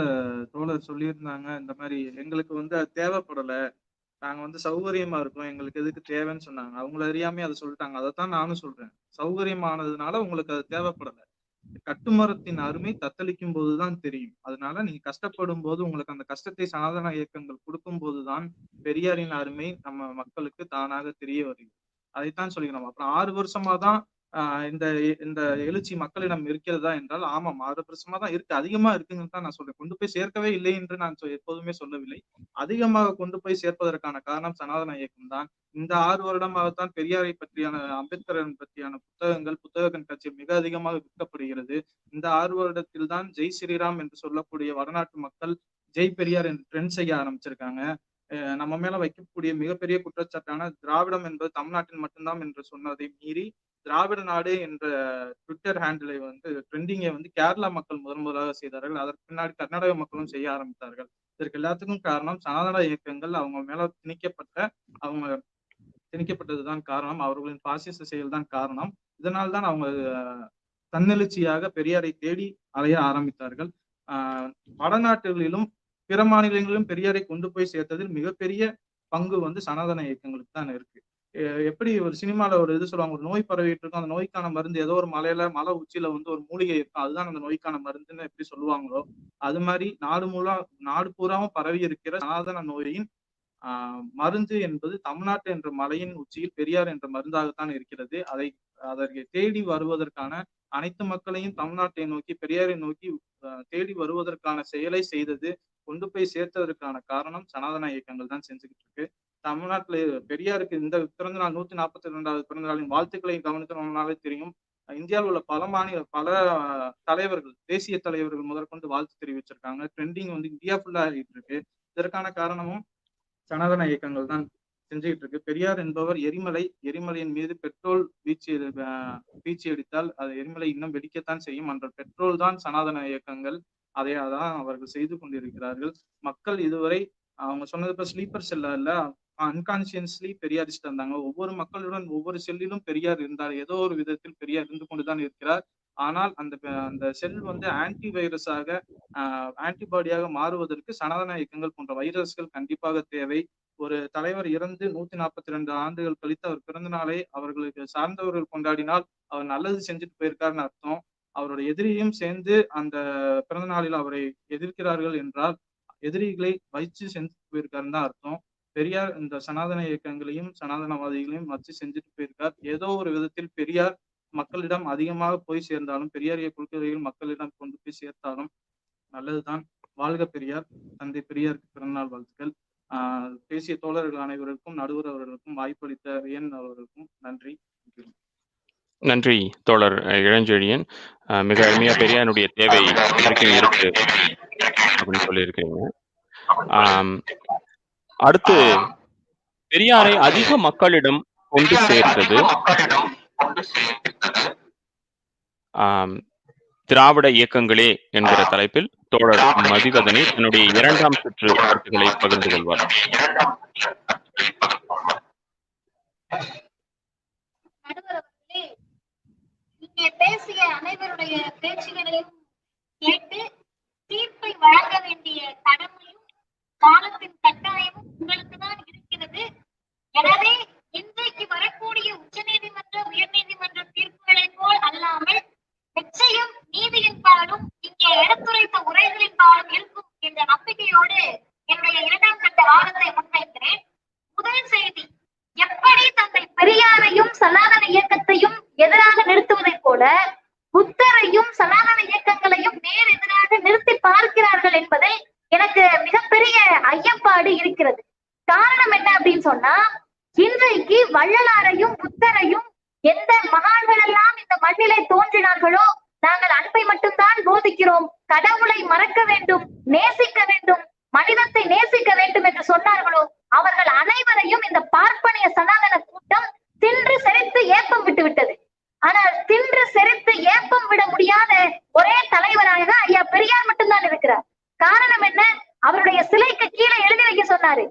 தோழர் சொல்லியிருந்தாங்க இந்த மாதிரி எங்களுக்கு வந்து அது தேவைப்படல நாங்க வந்து சௌகரியமா இருக்கோம் எங்களுக்கு எதுக்கு தேவைன்னு சொன்னாங்க. அவங்கள அறியாமே அதை சொல்லிட்டாங்க. அதைத்தான் நானும் சொல்றேன். சௌகரியமானதுனால உங்களுக்கு அது தேவைப்படல. கட்டுமரத்தின் அருமை தத்தளிக்கும் போதுதான் தெரியும். அதனால நீங்க கஷ்டப்படும் போது உங்களுக்கு அந்த கஷ்டத்தை சனாதன இயக்கங்கள் கொடுக்கும் போதுதான் பெரியாரின் அருமை நம்ம மக்களுக்கு தானாக தெரிய வருகிறது. அதைத்தான் சொல்லிக்கிறோம். அப்புறம் ஆறு வருஷமா தான் இந்த இந்த எழுச்சி மக்களிடம் இருக்கிறதா என்றால் ஆமாம் ஆறு தான் இருக்கு அதிகமா இருக்குங்கன்னு தான் நான் சொல்றேன். கொண்டு போய் சேர்க்கவே இல்லை என்று நான் எப்போதுமே சொல்லவில்லை. அதிகமாக கொண்டு போய் சேர்ப்பதற்கான காரணம் சனாதன இயக்கம் தான் இந்த ஆறு வருடமாகத்தான் பெரியாரை பற்றியான அம்பேத்கரன் பற்றியான புத்தகங்கள் புத்தக கண்காட்சி மிக அதிகமாக விற்கப்படுகிறது. இந்த ஆறு வருடத்தில் தான் ஜெய் ஸ்ரீராம் என்று சொல்லக்கூடிய வடநாட்டு மக்கள் ஜெய் பெரியார் என்று ட்ரெண்ட் செய்ய ஆரம்பிச்சிருக்காங்க. நம்ம மேல வைக்கக்கூடிய மிகப்பெரிய குற்றச்சாட்டான திராவிடம் என்பது தமிழ்நாட்டில் மட்டும்தான் என்று சொன்னதை மீறி திராவிட நாடு என்ற ட்விட்டர் ஹேண்டிலை வந்து ட்ரெண்டிங்கை வந்து கேரளா மக்கள் முதன் முதலாக செய்தார்கள். அதற்கு பின்னாடி கர்நாடக மக்களும் செய்ய ஆரம்பித்தார்கள். இதற்கு எல்லாத்துக்கும் காரணம் சனாதன இயக்கங்கள் அவங்க மேல திணிக்கப்பட்ட அவங்க திணிக்கப்பட்டதுதான் காரணம். அவர்களின் பாசிச செயல் தான் காரணம். இதனால்தான் அவங்க தன்னெழுச்சியாக பெரியாரை தேடி அலைய ஆரம்பித்தார்கள். ஆஹ் வடநாட்டுகளிலும் பிற மாநிலங்களிலும் பெரியாரை கொண்டு போய் சேர்த்ததில் மிகப்பெரிய பங்கு வந்து சனாதன இயக்கங்களுக்கு தான் இருக்கு. எப்படி ஒரு சினிமால ஒரு இது சொல்லுவாங்க ஒரு நோய் பரவிட்டு இருக்கும் அந்த நோய்க்கான மருந்து ஏதோ ஒரு மலையில மலை உச்சியில வந்து ஒரு மூலிகை இருக்கும் அதுதான் அந்த நோய்க்கான மருந்துன்னு எப்படி சொல்லுவாங்களோ அது மாதிரி நாடு மூலா நாடு பூராவும் பரவி இருக்கிற சனாதன நோயின் ஆஹ் மருந்து என்பது தமிழ்நாட்டு என்ற மலையின் உச்சியில் பெரியார் என்ற மருந்தாகத்தான் இருக்கிறது. அதை அதற்கு தேடி வருவதற்கான அனைத்து மக்களையும் தமிழ்நாட்டை நோக்கி பெரியாரை நோக்கி தேடி வருவதற்கான செயலை செய்தது கொண்டு போய் சேர்த்ததற்கான காரணம் சனாதன இயக்கங்கள் தான் செஞ்சுக்கிட்டு இருக்கு. தமிழ்நாட்டில் பெரியாருக்கு இந்த பிறந்த நாள் நூத்தி நாற்பத்தி ரெண்டாவது பிறந்த நாளின் வாழ்த்துக்களை கவனித்தோம்னாலே தெரியும். இந்தியாவில் உள்ள பல மாநில பல தலைவர்கள் தேசிய தலைவர்கள் முதற்கொண்டு வாழ்த்து தெரிவிச்சிருக்காங்க. ட்ரெண்டிங் வந்து இந்தியா ஃபுல்லா ஆகிட்டு இருக்கு. இதற்கான காரணமும் சனாதன இயக்கங்கள் தான் செஞ்சுக்கிட்டு இருக்கு. பெரியார் என்பவர் எரிமலை எரிமலையின் மீது பெட்ரோல் வீச்சு வீச்சு அடித்தால் அது எரிமலை இன்னும் வெடிக்கத்தான் செய்யும். அன்ற பெட்ரோல் தான் சனாதன இயக்கங்கள். அதை தான் அவர்கள் செய்து கொண்டிருக்கிறார்கள். மக்கள் இதுவரை அவங்க சொன்னது இப்ப ஸ்லீப்பர் செல்ல இல்ல அன்கான்சியஸ்லி பெரியாரிஸ்ட் இருந்தாங்க ஒவ்வொரு மக்களுடன் ஒவ்வொரு செல்லிலும் பெரியார் இருந்தார். ஏதோ ஒரு விதத்தில் பெரியார் இருந்து கொண்டுதான் இருக்கிறார். ஆனால் அந்த அந்த செல் வந்து ஆன்டி வைரஸாக ஆன்டிபாடியாக மாறுவதற்கு சனாதன இயக்கங்கள் போன்ற வைரஸ்கள் கண்டிப்பாக தேவை. ஒரு தலைவர் இறந்து நூத்தி நாற்பத்தி ரெண்டு ஆண்டுகள் கழித்து அவர் பிறந்த நாளை அவர்களுக்கு சார்ந்தவர்கள் கொண்டாடினால் அவர் நல்லது செஞ்சுட்டு போயிருக்காருன்னு அர்த்தம். அவரோட எதிரியும் சேர்ந்து அந்த பிறந்த நாளில் அவரை எதிர்க்கிறார்கள் என்றால் எதிரிகளை வச்சு செஞ்சுட்டு போயிருக்காருன்னு தான் அர்த்தம். பெரியார் இந்த சனாதன இயக்கங்களையும் சனாதனவாதிகளையும் வச்சு செஞ்சுட்டு போயிருக்கார். ஏதோ ஒரு விதத்தில் பெரியார் மக்களிடம் அதிகமாக போய் சேர்ந்தாலும் பெரியாரிய கொள்கைகள் மக்களிடம் கொண்டு போய் சேர்த்தாலும் நல்லதுதான். வாழ்க பெரியார் தந்தை பெரியாருக்கு பிறந்தநாள் வாழ்த்துக்கள். ஆஹ் பேசிய தோழர்கள் அனைவருக்கும் நடுவர் அவர்களுக்கும் வாய்ப்பளித்த வியன் அவர்களுக்கும் நன்றி. நன்றி தோழர் இளஞ்செழியன். அஹ், மிக அருமையா பெரியாருடைய தேவை இருக்கு அப்படின்னு சொல்லியிருக்கீங்க அடுத்து பெரியாரை அதிக மக்களிடம் கொண்டு சேர்த்தது. திராவிட இயக்கங்களே என்கிற தலைப்பில் தோழர் மதிகதனை தன்னுடைய இரண்டாம் சுற்று கருத்துக்களை பகிர்ந்து கொள்வார் நடுவர் அவர்களே இங்கே பேசிய அனைவருடைய பேச்சுகளையும் கேட்டு தீர்ப்பை வழங்க வேண்டிய கடமையும் காலத்தின் கட்டாயமும் உங்களுக்கு தான் இருக்கிறது. எனவே இன்றைக்கு வரக்கூடிய உச்ச நீதிமன்ற உயர் நீதிமன்ற தீர்ப்புகளை போல் அல்லாமல் நிச்சயம் நீதியின் பாலும் இங்கே எடுத்துரைத்த உரைகளின் பாலும் இருக்கும் என்ற நம்பிக்கையோடு என்னுடைய இரண்டாம் கட்ட வாதத்தை முன்வைக்கிறேன். முதல் செய்தி எப்படி தந்தை பெரியாரையும் சனாதன இயக்கத்தையும் எதிராக நிறுத்துவதைப் போல புத்தரையும் சனாதன இயக்கங்களையும் நேர் எதிராக நிறுத்தி பார்க்கிறார்கள் என்பதை எனக்கு மிகப்பெரிய ஐயப்பாடு இருக்கிறது. காரணம் என்ன அப்படின்னு சொன்னா இன்றைக்கு வள்ளலாரையும் புத்தரையும் எந்த மகான்கள் எல்லாம் இந்த மண்ணிலே தோன்றினார்களோ நாங்கள் அன்பை மட்டும்தான் போதிக்கிறோம். கடவுளை மறக்க வேண்டும் நேசிக்க வேண்டும். மனிதத்தை நேசிக்க வேண்டும் என்று சொன்னார்களோ அவர்கள் அனைவரையும் இந்த பார்ப்பனிய சனாதன கூட்டம் தின்று செறித்து ஏப்பம் விட்டு விட்டது. ஆனால் தின்று செறித்து ஏப்பம் விட முடியாத ஒரே தலைவராக ஐயா பெரியார் மட்டும்தான் இருக்கிறார். காரணம் என்ன? அவருடைய சிலைக்கு கீழே எழுதி வைக்க சொன்னாரு.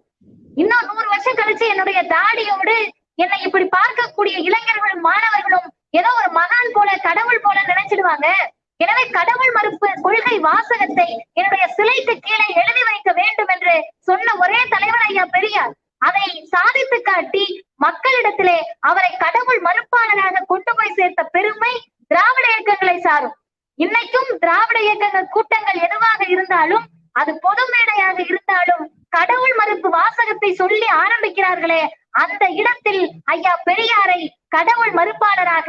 இன்னும் நூறு வருஷம் கழிச்சு என்னுடைய தாடியோடு என்னை இப்படி பார்க்கக்கூடிய இளைஞர்களும் மாணவர்களும் ஏதோ ஒரு மகான் போல கடவுள் போல நினைச்சிடுவாங்க. எனவே கடவுள் மறுப்பு கொள்கை வாசகத்தை என்னுடைய சிலைக்கு கீழே எழுதி வைக்க வேண்டும் என்று சொன்ன ஒரே தலைவர் ஐயா பெரியார். அதை சாதித்து காட்டி மக்களிடத்திலே அவரை கடவுள் மறுப்பாளராக கொண்டு போய் சேர்த்த பெருமை திராவிட இயக்கங்களை சாரும். இன்னைக்கும் திராவிட இயக்கங்கள் கூட்டங்கள் எதுவாக இருந்தாலும் அது பொது மேடையாக இருந்தாலும் கடவுள் மறுப்பு வாசகத்தை சொல்லி ஆரம்பிக்கிறார்களே அந்த இடத்தில் ஐயா பெரியாரை கடவுள் மறுப்பாளராக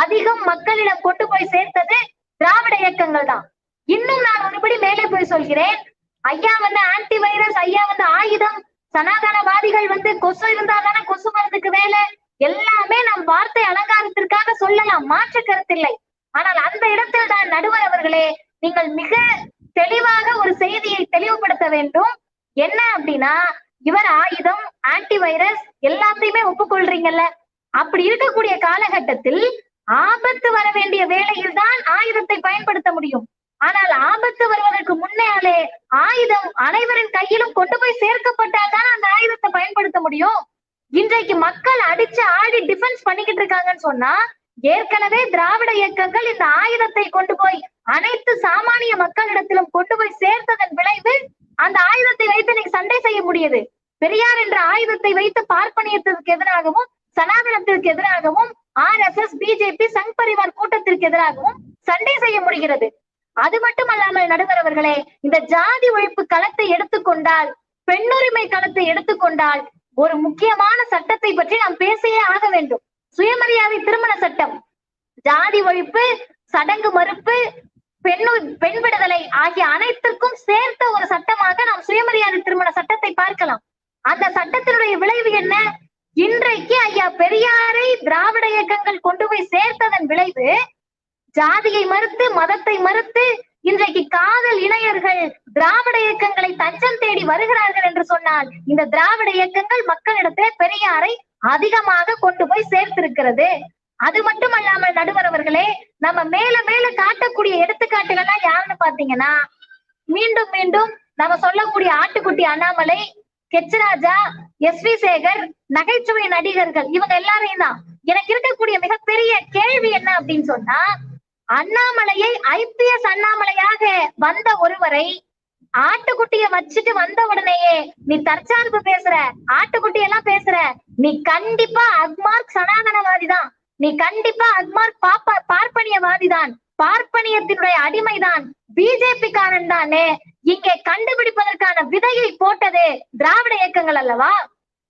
அதிகம் மக்களிடம் கொண்டு போய் சேர்த்தது திராவிட இயக்கங்கள் தான். இன்னும் நான் ஒருபடி மேலே போய் சொல்கிறேன். ஐயா வந்து ஆன்டி வைரஸ் ஐயா வந்து ஆயுதம். சனாதனவாதிகள் வந்து கொசு இருந்தா தானே கொசு மருந்துக்கு வேலை? எல்லாமே நம் வார்த்தை அலங்காரத்திற்காக சொல்லலாம். மாற்று கருத்தில்லை. ஆனால் அந்த இடத்தில் தான் நடுவர் அவர்களே நீங்கள் மிக தெளிவாக ஒரு செய்தியை தெளிவுபடுத்த வேண்டும். என்ன அப்படின்னா இவர் ஆயுதம் ஆன்டி வைரஸ் எல்லாத்தையுமே ஒப்புக்கொள்றீங்கல்ல. அப்படி இருக்கக்கூடிய காலகட்டத்தில் ஆபத்து வர வேண்டிய வேளையில் தான் ஆயுதத்தை பயன்படுத்த முடியும். ஆனால் ஆபத்து வருவதற்கு முன்னாலே ஆயுதம் அனைவரின் கையிலும் கொண்டு போய் சேர்க்கப்பட்டால் தான் அந்த ஆயுதத்தை பயன்படுத்த முடியும். இன்றைக்கு மக்கள் அடிச்சு ஆடி டிஃபென்ஸ் பண்ணிக்கிட்டு இருக்காங்கன்னு சொன்னா ஏற்கனவே திராவிட இயக்கங்கள் இந்த ஆயுதத்தை கொண்டு போய் அனைத்து சாமானிய மக்களிடத்திலும் கொண்டு போய் சேர்த்ததன் விளைவு அந்த ஆயுதத்தை வைத்து இன்னைக்கு சண்டை செய்ய முடியுது. பெரியார் என்ற ஆயுதத்தை வைத்து பார்ப்பனியத்திற்கு எதிராகவும் சனாதனத்திற்கு எதிராகவும் R S S BJP Sangh Parivar கூட்டத்திற்கு எதிராகவும் சண்டை செய்ய முடிகிறது. அது மட்டுமல்லாமல் நடுவர் அவர்களே இந்த ஜாதி ஒழிப்பு களத்தை எடுத்துக்கொண்டால் பெண்ணுரிமை களத்தை எடுத்துக்கொண்டால் ஒரு முக்கியமான சட்டத்தை பற்றி நாம் பேசியே ஆக வேண்டும். சுயமரியாதை திருமண சட்டம் ஜாதி ஒழிப்பு சடங்கு மறுப்பு பெண்ணு பெண் விடுதலை ஆகிய அனைத்திற்கும் சேர்த்த ஒரு சட்டமாக நாம் சுயமரியாதை திருமண சட்டத்தை பார்க்கலாம். அந்த சட்டத்தினுடைய விளைவு என்ன? இன்றைக்கு ஐயா பெரியாரை திராவிட இயக்கங்கள் கொண்டு போய் சேர்த்ததன் விளைவு ஜாதியை மறுத்து மதத்தை மறுத்து இன்றைக்கு காதல் இணையர்கள் திராவிட இயக்கங்களை தஞ்சம் தேடி வருகிறார்கள் என்று சொன்னால் இந்த திராவிட இயக்கங்கள் மக்களிடத்திலே பெரியாரை அதிகமாக கொண்டு போய் சேர்த்திருக்கிறது. அது மட்டுமல்லாமல் நடுவர் அவர்களே நம்ம மேல மேல காட்டக்கூடிய எடுத்துக்காட்டுகள்லாம் யாருன்னு பாத்தீங்கன்னா மீண்டும் மீண்டும் நம்ம சொல்லக்கூடிய ஆட்டுக்குட்டி அண்ணாமலை கெச்சராஜா எஸ் வி சேகர் நகைச்சுவை நடிகர்கள் இவங்க எல்லாரையும் தான். எனக்கு இருக்கக்கூடிய மிகப்பெரிய கேள்வி என்ன அப்படின்னு சொன்னா அண்ணாமலையை ஐபிஎஸ் அண்ணாமலையாக வந்த ஒருவரை ஆட்டுக்குட்டிய வச்சுட்டு வந்த உடனேயே நீ தற்சார்பு பேசுற ஆட்டுக்குட்டி எல்லாம் பேசுற நீ கண்டிப்பா அக்மார்க் சனாதனவாதி தான் நீ கண்டிப்பா அக்மார்க் பாப்பா பார்ப்பனியவாதி தான் பார்ப்பனியத்தினுடைய அடிமைதான். பிஜேபிக்காரன் தானே. இங்கே கண்டுபிடிப்பதற்கான விதையை போட்டது திராவிட இயக்கங்கள் அல்லவா?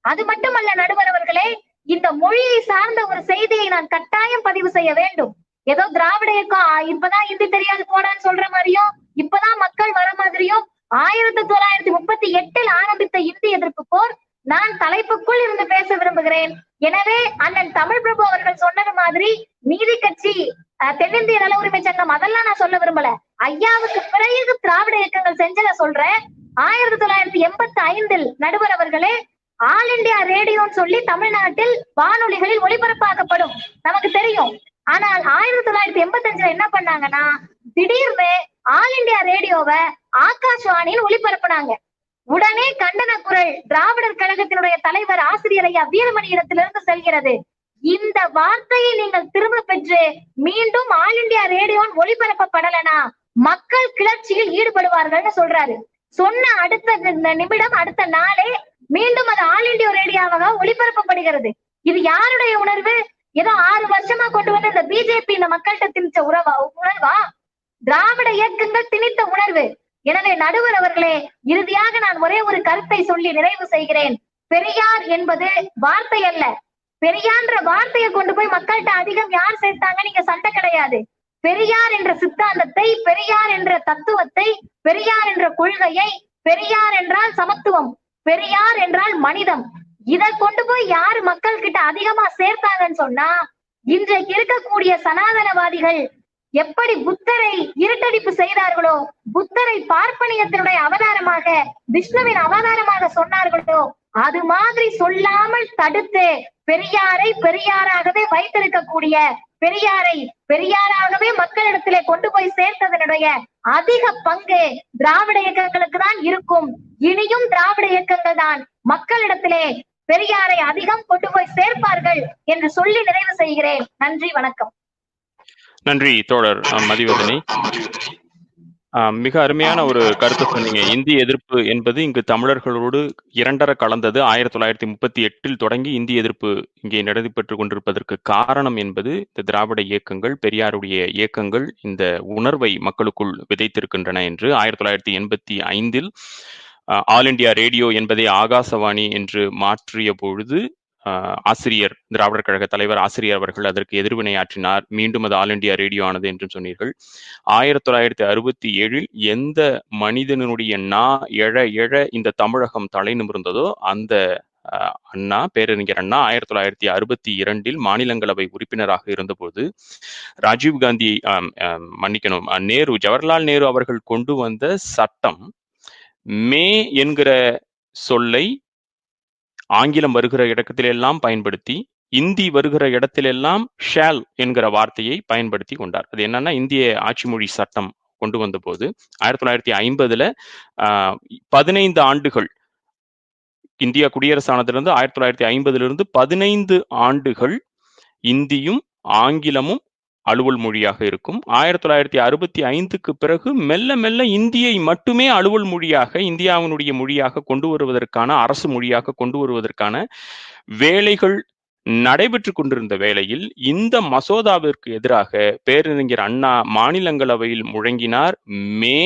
அது மட்டுமல்ல நடுவர் அவர்களே இந்த மொழியை சார்ந்த ஒரு செய்தியை நான் கட்டாயம் பதிவு செய்ய வேண்டும். ஏதோ திராவிட இயக்கம் இப்பதான் இந்தி தெரியாது போடான்னு சொல்ற மாதிரியும் இப்பதான் மக்கள் வர மாதிரியும் ஆயிரத்தி தொள்ளாயிரத்தி முப்பத்தி எட்டில் ஆரம்பித்த இந்தி எதிர்ப்பு போர் நான் தலைப்புக்குள் இருந்து பேச விரும்புகிறேன். எனவே அண்ணன் தமிழ் பிரபு அவர்கள் சொன்னது மாதிரி நீதி கட்சி அஹ், தென்னிந்திய நல உரிமை சங்கம் அதெல்லாம் நான் சொல்ல விரும்பல. ஐயாவுக்கு பிறகு திராவிட இயக்கங்கள் செஞ்சத சொல்றேன். ஆயிரத்தி தொள்ளாயிரத்தி எண்பத்தி ஐந்தில் நடுவர் அவர்களே ஆல் இந்தியா ரேடியோன்னு சொல்லி தமிழ்நாட்டில் வானொலிகளில் ஒளிபரப்பாக்கப்படும். நமக்கு தெரியும். ஆனால் ஆயிரத்தி தொள்ளாயிரத்தி எண்பத்தி அஞ்சுல என்ன பண்ணாங்கன்னா திடீர்னு ஆல் இந்தியா ரேடியோவை ஆகாஷ்வாணியில் ஒளிபரப்புனாங்க. உடனே கண்டன குரல் திராவிடர் கழகத்தினுடைய தலைவர் ஆசிரியர் ஐயா வீரமணி இடத்திலிருந்து செல்கிறது. இந்த வார்த்தையை நீங்கள் திரும்ப பெற்று மீண்டும் ஆல் இந்தியா ரேடியோ ஒளிபரப்பப்படலனா? மக்கள் கிளர்ச்சியில் ஈடுபடுவார்கள்னு சொல்றாரு. சொன்ன அடுத்த இந்த நிமிடம் அடுத்த நாளே மீண்டும் அது ஆல் இண்டியா ரேடியோவாக ஒளிபரப்பப்படுகிறது. இது யாருடைய உணர்வு? ஏதோ ஆறு வருஷமா கொண்டு வந்து இந்த பிஜேபி இந்த மக்கள்கிட்ட திணிச்ச உறவா உணர்வா? திராவிட இயக்கங்கள் திணித்த உணர்வு. எனவே நடுவர் அவர்களே இறுதியாக நான் ஒரே ஒரு கருத்தை சொல்லி நிறைவு செய்கிறேன். பெரியார் என்பது வார்த்தை அல்ல. பெரியான்ற வார்த்தையை கொண்டு போய் மக்கள்கிட்ட அதிகம் யார் சேர்த்தாங்க? நீங்க சண்டை கிடையாது. பெரியார் என்ற சித்தாந்தத்தை பெரியார் என்ற தத்துவத்தை பெரியார் என்ற கொள்கையை பெரியார் என்றால் சமத்துவம் பெரியார் என்றால் மனிதம். இதை கொண்டு போய் யாரு மக்கள் கிட்ட அதிகமா சேர்த்தாங்கன்னு சொன்னா இன்றைக்கு இருக்கக்கூடிய சனாதனவாதிகள் எப்படி புத்தரை இருட்டடிப்பு செய்தார்களோ புத்தரை பார்ப்பனியத்தினுடைய அவதாரமாக விஷ்ணுவின் அவதாரமாக சொன்னார்களோ அது மாதிரி சொல்லாமல் தடுத்து பெரியாரை பெரியாராகவே வைத்திருக்கக்கூடிய பெரியாரை பெரியாராகவே மக்களிடத்திலே கொண்டு போய் சேர்த்ததனுடைய அதிக பங்கு திராவிட இயக்கங்களுக்கு தான் இருக்கும். இனியும் திராவிட இயக்கங்கள் தான் மக்களிடத்திலே பெரியாரை அதிகம் கொண்டு போய் சேர்ப்பார்கள் என்று சொல்லி நிறைவு செய்கிறேன். நன்றி வணக்கம். நன்றி தோழர். மதிவதனி. மிக அருமையான ஒரு கருத்து சொன்னீங்க. இந்திய எதிர்ப்பு என்பது இங்கு தமிழர்களோடு இரண்டர கலந்தது. ஆயிரத்தி தொள்ளாயிரத்தி முப்பத்தி எட்டில் தொடங்கி இந்திய எதிர்ப்பு இங்கே நடைபெற்று கொண்டிருப்பதற்கு காரணம் என்பது இந்த திராவிட இயக்கங்கள் பெரியாருடைய இயக்கங்கள் இந்த உணர்வை மக்களுக்குள் விதைத்திருக்கின்றன என்று. ஆயிரத்தி தொள்ளாயிரத்தி எண்பத்தி ஐந்தில் ஆல் இந்தியா ரேடியோ என்பதை ஆகாசவாணி என்று மாற்றிய பொழுது ஆசிரியர் திராவிடர் கழக தலைவர் ஆசிரியர் அவர்கள் அதற்கு எதிர்வினையாற்றினார். மீண்டும் அது ஆல் இந்தியா ரேடியோ ஆனது என்று சொன்னீர்கள். ஆயிரத்தி தொள்ளாயிரத்தி அறுபத்தி ஏழில் எந்த மனிதனுடைய நா எழ எழ இந்த தமிழகம் தலை நிமிர்ந்ததோ அந்த அஹ், அண்ணா பேரறிஞர் அண்ணா ஆயிரத்தி தொள்ளாயிரத்தி அறுபத்தி இரண்டில் மாநிலங்களவை உறுப்பினராக இருந்தபோது ராஜீவ்காந்தி மன்னிக்கணும் நேரு ஜவஹர்லால் நேரு அவர்கள் கொண்டு வந்த சட்டம் மே என்கிற சொல்லை ஆங்கிலம் வருகிற இடத்திலெல்லாம் பயன்படுத்தி இந்தி வருகிற இடத்திலெல்லாம் ஷேல் என்கிற வார்த்தையை பயன்படுத்தி கொண்டார். அது என்னன்னா இந்திய ஆட்சி மொழி சட்டம் கொண்டு வந்த போது ஆயிரத்தி தொள்ளாயிரத்தி ஐம்பதுல பதினைந்து ஆண்டுகள் இந்தியா குடியரசானதிலிருந்து ஆயிரத்தி தொள்ளாயிரத்தி ஐம்பதிலிருந்து பதினைந்து ஆண்டுகள் இந்தியும் ஆங்கிலமும் அலுவல் மொழியாக இருக்கும். ஆயிரத்தி தொள்ளாயிரத்தி அறுபத்தி ஐந்துக்கு பிறகு மெல்ல மெல்ல இந்தியை மட்டுமே அலுவல் மொழியாக இந்தியாவினுடைய மொழியாக கொண்டு வருவதற்கான அரசு மொழியாக கொண்டு வருவதற்கான வேலைகள் நடைபெற்று கொண்டிருந்த வேளையில் இந்த மசோதாவிற்கு எதிராக பேரறிஞர் அண்ணா மாநிலங்களவையில் முழங்கினார். May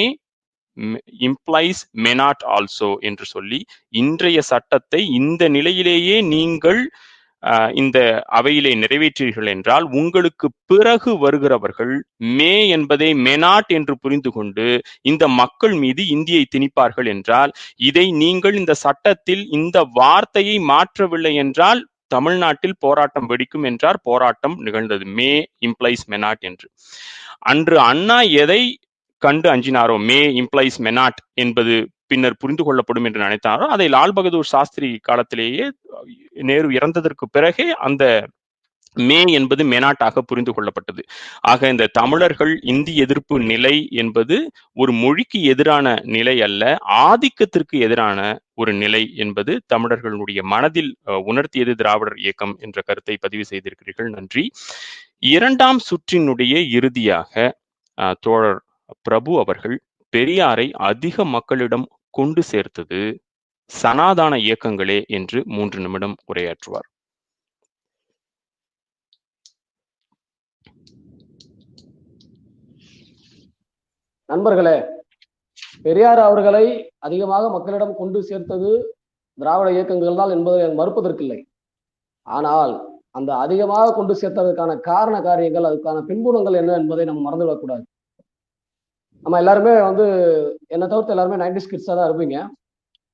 implies may not also என்று சொல்லி இன்றைய சட்டத்தை இந்த நிலையிலேயே நீங்கள் இந்த அவையிலே நிறைவேற்றீர்கள் என்றால் உங்களுக்கு பிறகு வருகிறவர்கள் மே என்பதை மெனாட் என்று புரிந்து கொண்டு இந்த மக்கள் மீது இந்தியை திணிப்பார்கள் என்றால் இதை நீங்கள் இந்த சட்டத்தில் இந்த வார்த்தையை மாற்றவில்லை என்றால் தமிழ்நாட்டில் போராட்டம் வெடிக்கும் என்றார். போராட்டம் நிகழ்ந்தது. மே இம்ப்ளைஸ் மெனாட் என்று. அன்று அண்ணா எதை கண்டு அஞ்சினாரோ? மே இம்ப்ளைஸ் மெனாட் என்பது பின்னர் புரிந்து கொள்ளப்படும் என்று நினைத்தாரோ அதை லால் பகதூர் சாஸ்திரி காலத்திலேயே நேரு இறந்ததற்கு பிறகே அந்த மே என்பது மேனாட்டாக புரிந்து கொள்ளப்பட்டது. ஆக இந்த தமிழர்கள் இந்தி எதிர்ப்பு நிலை என்பது ஒரு மொழிக்கு எதிரான நிலை அல்ல ஆதிக்கத்திற்கு எதிரான ஒரு நிலை என்பது தமிழர்களுடைய மனதில் உணர்த்தியது திராவிடர் இயக்கம் என்ற கருத்தை பதிவு செய்திருக்கிறீர்கள். நன்றி. இரண்டாம் சுற்றினுடைய இறுதியாக தோழர் பிரபு அவர்கள் பெரியாரை அதிக மக்களிடம் கொண்டு சேர்த்தது சனாதான இயக்கங்களே என்று மூன்று நிமிடம் உரையாற்றுவார். நண்பர்களே பெரியார் அவர்களை அதிகமாக மக்களிடம் கொண்டு சேர்த்தது திராவிட இயக்கங்கள் தான் என்பதை மறுப்பதற்கில்லை. ஆனால் அந்த அதிகமாக கொண்டு சேர்த்ததற்கான காரண காரியங்கள் அதுக்கான பின்புணங்கள் என்ன என்பதை நம்ம மறந்துவிடக்கூடாது நம்ம எல்லாருமே வந்து என்னை தவிர்த்து எல்லாருமே நைன்டி கிட்ஸாக தான் இருப்பீங்க.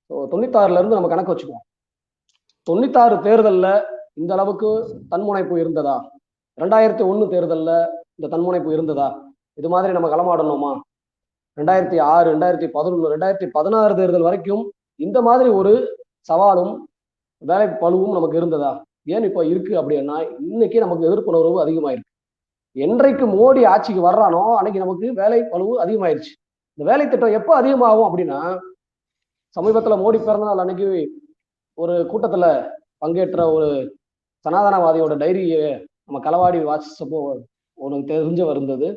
ஸோ தொண்ணூத்தாறுல இருந்து நம்ம கணக்கு வச்சுக்குவோம். தொண்ணூத்தாறு தேர்தலில் இந்த அளவுக்கு தன்முனைப்பு இருந்ததா? ரெண்டாயிரத்தி ஒன்று தேர்தலில் இந்த தன்முனைப்பு இருந்ததா? இது மாதிரி நம்ம களமாடணுமா? ரெண்டாயிரத்தி ஆறு ரெண்டாயிரத்தி பதினொன்று ரெண்டாயிரத்தி பதினாறு தேர்தல் வரைக்கும் இந்த மாதிரி ஒரு சவாலும் வேலை பழுவும் நமக்கு இருந்ததா? ஏன் இப்போ இருக்கு அப்படின்னா இன்னைக்கு நமக்கு எதிர்ப்புணர்வு அதிகமாயிருக்கு. என்றைக்கு மோடி ஆட்சிக்கு வர்றானோ அன்னைக்கு நமக்கு வேலை பழுவு அதிகமாயிருச்சு. இந்த வேலை திட்டம் எப்போ அதிகமாகும் அப்படின்னா சமீபத்தில் மோடி பிறந்தநாள் அன்னைக்கு ஒரு கூட்டத்தில் பங்கேற்ற ஒரு சனாதனவாதியோட டைரியை நம்ம களவாடி வாசிச்சப்போ உனக்கு தெரிஞ்ச இருந்தது.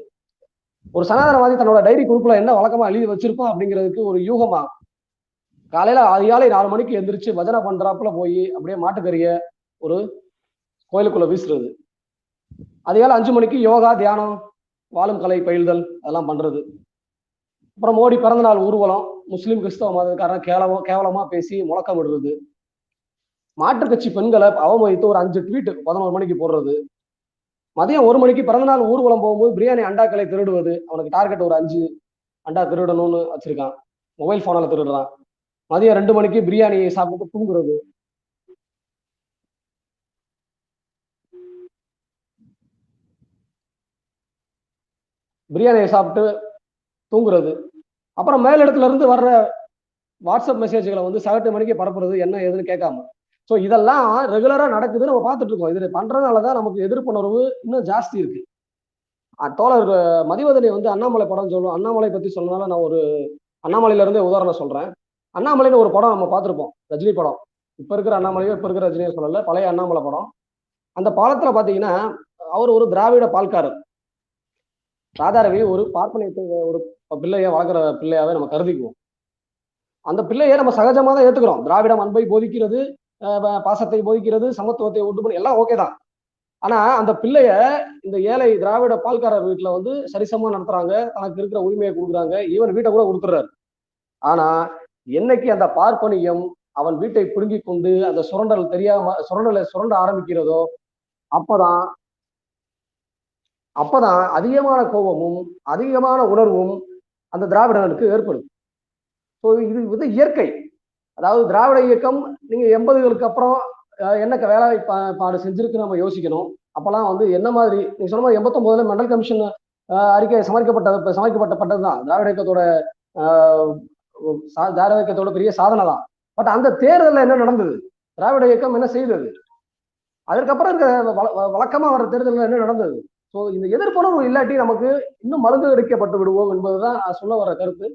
ஒரு சனாதனவாதி தன்னோட டைரி குரூப்ல என்ன வழக்கமா எழுதி வச்சிருப்பான் அப்படிங்கிறதுக்கு ஒரு யூகமா காலையில அதிகாலை நாலு மணிக்கு எந்திரிச்சு பஜனை பண்றாப்புல போய் அப்படியே மாட்டுக்கறிய ஒரு கோயிலுக்குள்ள வீசுறது. அதிகாலை அஞ்சு மணிக்கு யோகா தியானம் வாழும் கலை பயில்தல் அதெல்லாம் பண்றது. அப்புறம் மோடி பிறந்த நாள் ஊர்வலம் முஸ்லீம் கிறிஸ்தவ மதக்காரன் கேவலமா கேவலமா பேசி முழக்கம் விடுறது. மாற்றுக் கட்சி பெண்களை அவமதித்து ஒரு அஞ்சு ட்வீட் பதினோரு மணிக்கு போடுறது. மதியம் ஒரு மணிக்கு பிறந்தநாள் ஊர்வலம் போகும்போது பிரியாணி அண்டாக்களை திருடுவது அவனுக்கு டார்கெட் ஒரு அஞ்சு அண்டா திருடணும்னு வச்சிருக்கான். மொபைல் போனால திருடுறான். மதியம் ரெண்டு மணிக்கு பிரியாணி சாப்பிட்டு தூங்குறது. பிரியாணியை சாப்பிட்டு தூங்குறது. அப்புறம் மேலிடத்துல இருந்து வர்ற வாட்ஸ்அப் மெசேஜ்களை வந்து சகட்டு மணிக்கு பரப்புறது என்ன ஏதுன்னு கேட்காம. ஸோ இதெல்லாம் ரெகுலராக நடக்குது. நம்ம பார்த்துட்டு இருக்கோம். இது பண்றதுனால தான் நமக்கு எதிர்ப்புணர்வு இன்னும் ஜாஸ்தி இருக்கு. தோழர் மதிவதனை வந்து அண்ணாமலை படம் சொல்லுவோம். அண்ணாமலை பத்தி சொன்னனால நான் ஒரு அண்ணாமலையில இருந்தே உதாரணம் சொல்றேன். அண்ணாமலைன்னு ஒரு படம் நம்ம பார்த்துருப்போம். ரஜினி படம். இப்போ இருக்கிற அண்ணாமலையோ இப்போ இருக்கிற ரஜினியோ சொல்லல. பழைய அண்ணாமலை படம். அந்த பாலத்தில் பார்த்தீங்கன்னா அவர் ஒரு திராவிட பால்காரர். ராதாரவி ஒரு பார்ப்பனியத்தை ஒரு பிள்ளையை வளர்க்குற பிள்ளையாவே நம்ம கருதிக்குவோம். அந்த பிள்ளையை நம்ம சகஜமாக தான் ஏற்றுக்கிறோம் திராவிடம் அன்பை போதிக்கிறது பாசத்தை போதிக்கிறது சமத்துவத்தை ஒட்டு பண்ணி எல்லாம் ஓகே தான். ஆனா அந்த பிள்ளைய இந்த ஏழை திராவிட பால்காரர் வீட்டுல வந்து சரிசமா நடத்துறாங்க. தனக்கு இருக்கிற உரிமையை கொடுக்குறாங்க. ஈவன் வீட்டை கூட கொடுத்துறாரு ஆனா என்னைக்கு அந்த பார்ப்பனியம் அவன் வீட்டை பிடுங்கி கொண்டு அந்த சுரண்டல் தெரியாம சுரண்டலை சுரண்ட ஆரம்பிக்கிறதோ அப்பதான் அப்பதான் அதிகமான கோபமும் அதிகமான உணர்வும் அந்த திராவிடர்களுக்கு ஏற்படும். ஸோ இது வந்து இயற்கை. அதாவது திராவிட இயக்கம் நீங்க எண்பதுகளுக்கு அப்புறம் என்ன வேலை பாடு செஞ்சிருக்கு நம்ம யோசிக்கணும். அப்பெல்லாம் வந்து என்ன மாதிரி நீங்க சொன்ன மாதிரி எண்பத்தொன்பதுல மண்டல் கமிஷன் அறிக்கை சமர்க்கப்பட்டது சமர்க்கப்பட்டப்பட்டது தான். திராவிட இயக்கத்தோட திராவிட இயக்கத்தோட பெரிய சாதனை தான். பட் அந்த தேர்தலில் என்ன நடந்தது? திராவிட இயக்கம் என்ன செய்தது? அதற்கப்புறம் இருக்க வழக்கமாக வர தேர்தலில் என்ன நடந்தது? ஸோ இந்த எதிர்ப்புணர்வு இல்லாட்டி நமக்கு இன்னும் மருந்து அடிக்கப்பட்டு விடுவோம் என்பதுதான் நான் சொல்ல வர கருத்து.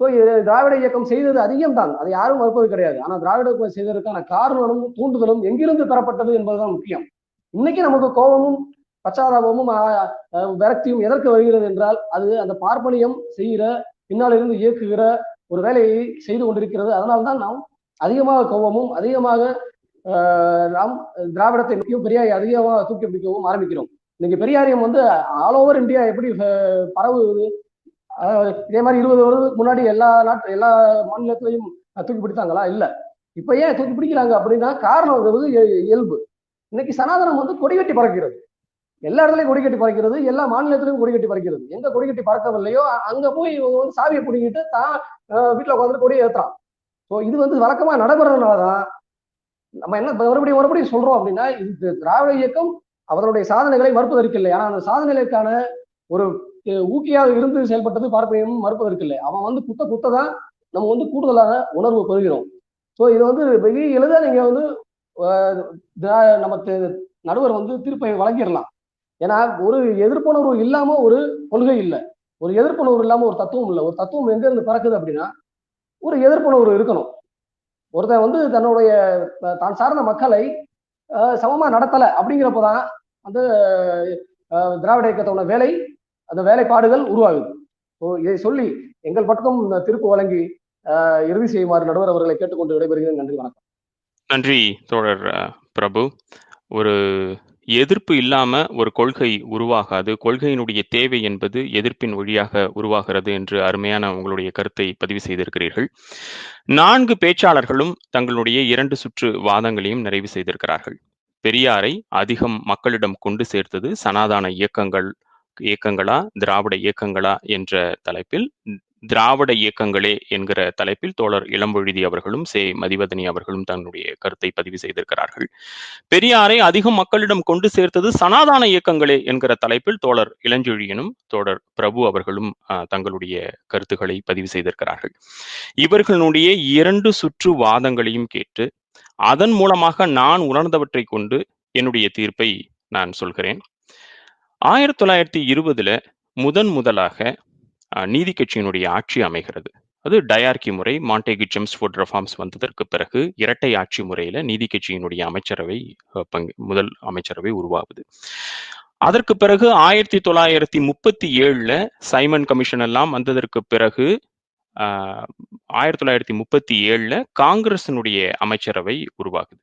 ஸோ திராவிட இயக்கம் செய்தது அதிகம் தான் அதை யாரும் மறுப்பது கிடையாது. ஆனால் திராவிட இயக்கம் செய்ததற்கான காரணமும் தூண்டுதலும் எங்கிருந்து பெறப்பட்டது என்பதுதான் முக்கியம். இன்னைக்கு நமக்கு கோபமும் பச்சாதாபமும் விரக்தியும் எதற்கு வருகிறது என்றால் அது அந்த பார்ப்பனியம் செய்கிற பின்னாலிருந்து இயக்குகிற ஒரு வேலையை செய்து கொண்டிருக்கிறது. அதனால்தான் நாம் அதிகமாக கோபமும் அதிகமாக நாம் திராவிடத்தை நோக்கியும் பெரியாரை அதிகமாக தூக்கி பிடிக்கவும் ஆரம்பிக்கிறோம். இன்னைக்கு பெரியாரியம் வந்து ஆல் ஓவர் இந்தியா எப்படி பரவுது? இதே மாதிரி இருபது வருடத்துக்கு முன்னாடி எல்லா நாட்டு எல்லா மாநிலத்திலையும் தூக்கி பிடித்தாங்களா? இல்ல. இப்ப ஏன் தூக்கி பிடிக்கிறாங்க அப்படின்னா காரணம் இருக்கிறது இயல்பு. இன்னைக்கு சனாதனம் வந்து கொடி கட்டி பறக்கிறது. எல்லா இடத்துலையும் கொடி கட்டி பறக்கிறது எல்லா மாநிலத்திலையும் கொடி கட்டி பறக்கிறது. எங்க கொடி கட்டி பறக்கவில்லையோ அங்க போய் இவங்க வந்து சாவியை பிடிங்கிட்டு தான் வீட்டில் வீட்டுல உட்காந்து கொடியை ஏத்துறான். ஸோ இது வந்து வழக்கமா நடைபெறதுனாலதான் நம்ம என்ன மறுபடியும் மறுபடியும் சொல்றோம் அப்படின்னா இது திராவிட இயக்கம் அவர்களுடைய சாதனைகளை மறுப்பதற்கில்லை. ஆனால் அந்த சாதனைகளுக்கான ஒரு ஊக்கியாக இருந்து செயல்பட்டது பார்ப்பையும் மறுப்பதற்கில்லை. அவன் வந்து குத்த குத்த தான் நம்ம வந்து கூடுதலான உணர்வு பெறுகிறோம். ஸோ இது வந்து வெகு எளிதாக நீங்க வந்து நம்ம நடுவர் வந்து தீர்ப்பை வழங்கிடலாம். ஏன்னா ஒரு எதிர்ப்புணர்வு இல்லாம ஒரு கொள்கை இல்லை. ஒரு எதிர்ப்புணர்வு இல்லாம ஒரு தத்துவம் இல்லை. ஒரு தத்துவம் எங்கேருந்து பறக்குது பிறக்குது அப்படின்னா ஒரு எதிர்ப்புணர்வு இருக்கணும். ஒருத்தன் வந்து தன்னுடைய தான் சார்ந்த மக்களை சமமா நடத்தல அப்படிங்கிறப்பதான் அந்த திராவிட இயக்கத்தோட வேலை அந்த வேலைப்பாடுகள் உருவாகுது. ஸோ இதை சொல்லி எங்கள் பக்கம் இந்த வழங்கி அஹ், இறுதி செய்யுமாறு நடுவர் அவர்களை கேட்டுக்கொண்டு விடைபெறுகிறேன். நன்றி வணக்கம். நன்றி தோழர் பிரபு. ஒரு எதிர்ப்பு இல்லாம ஒரு கொள்கை உருவாகாது. கொள்கையினுடைய தேவை என்பது எதிர்ப்பின் வழியாக உருவாகிறது என்று அருமையான உங்களுடைய கருத்தை பதிவு செய்திருக்கிறீர்கள். நான்கு பேச்சாளர்களும் தங்களுடைய இரண்டு சுற்று வாதங்களையும் நிறைவு செய்திருக்கிறார்கள். பெரியாரை அதிகம் மக்களிடம் கொண்டு சேர்த்தது சனாதான இயக்கங்கள் இயக்கங்களா திராவிட இயக்கங்களா என்ற தலைப்பில் திராவிட இயக்கங்களே என்கிற தலைப்பில் தோழர் இளம்பொழுதி அவர்களும் சே. மதிவதனி அவர்களும் தன்னுடைய கருத்தை பதிவு செய்திருக்கிறார்கள். பெரியாரை அதிகம் மக்களிடம் கொண்டு சேர்த்தது சனாதான இயக்கங்களே என்கிற தலைப்பில் தோழர் இளஞ்சொழியனும் தோழர் பிரபு அவர்களும் தங்களுடைய கருத்துக்களை பதிவு செய்திருக்கிறார்கள். இவர்களுடைய இரண்டு சுற்று வாதங்களையும் கேட்டு அதன் மூலமாக நான் உணர்ந்தவற்றை கொண்டு என்னுடைய தீர்ப்பை நான் சொல்கிறேன். ஆயிரத்தி தொள்ளாயிரத்தி இருபதுல முதன் முதலாக நீதி கட்சியினுடைய ஆட்சி அமைகிறது. அது டயார்கி முறை மாண்டேகி ஜெம்ஸ்ஃபோர்ட் ரெஃபார்ம்ஸ் வந்ததற்கு பிறகு இரட்டை ஆட்சி முறையில நீதி கட்சியினுடைய அமைச்சரவை பங்கு முதல் அமைச்சரவை உருவாகுது. அதற்கு பிறகு ஆயிரத்தி தொள்ளாயிரத்தி முப்பத்தி ஏழுல சைமன் கமிஷன் எல்லாம் வந்ததற்கு பிறகு ஆஹ், ஆயிரத்தி தொள்ளாயிரத்தி முப்பத்தி ஏழுல காங்கிரசினுடைய அமைச்சரவை உருவாகுது.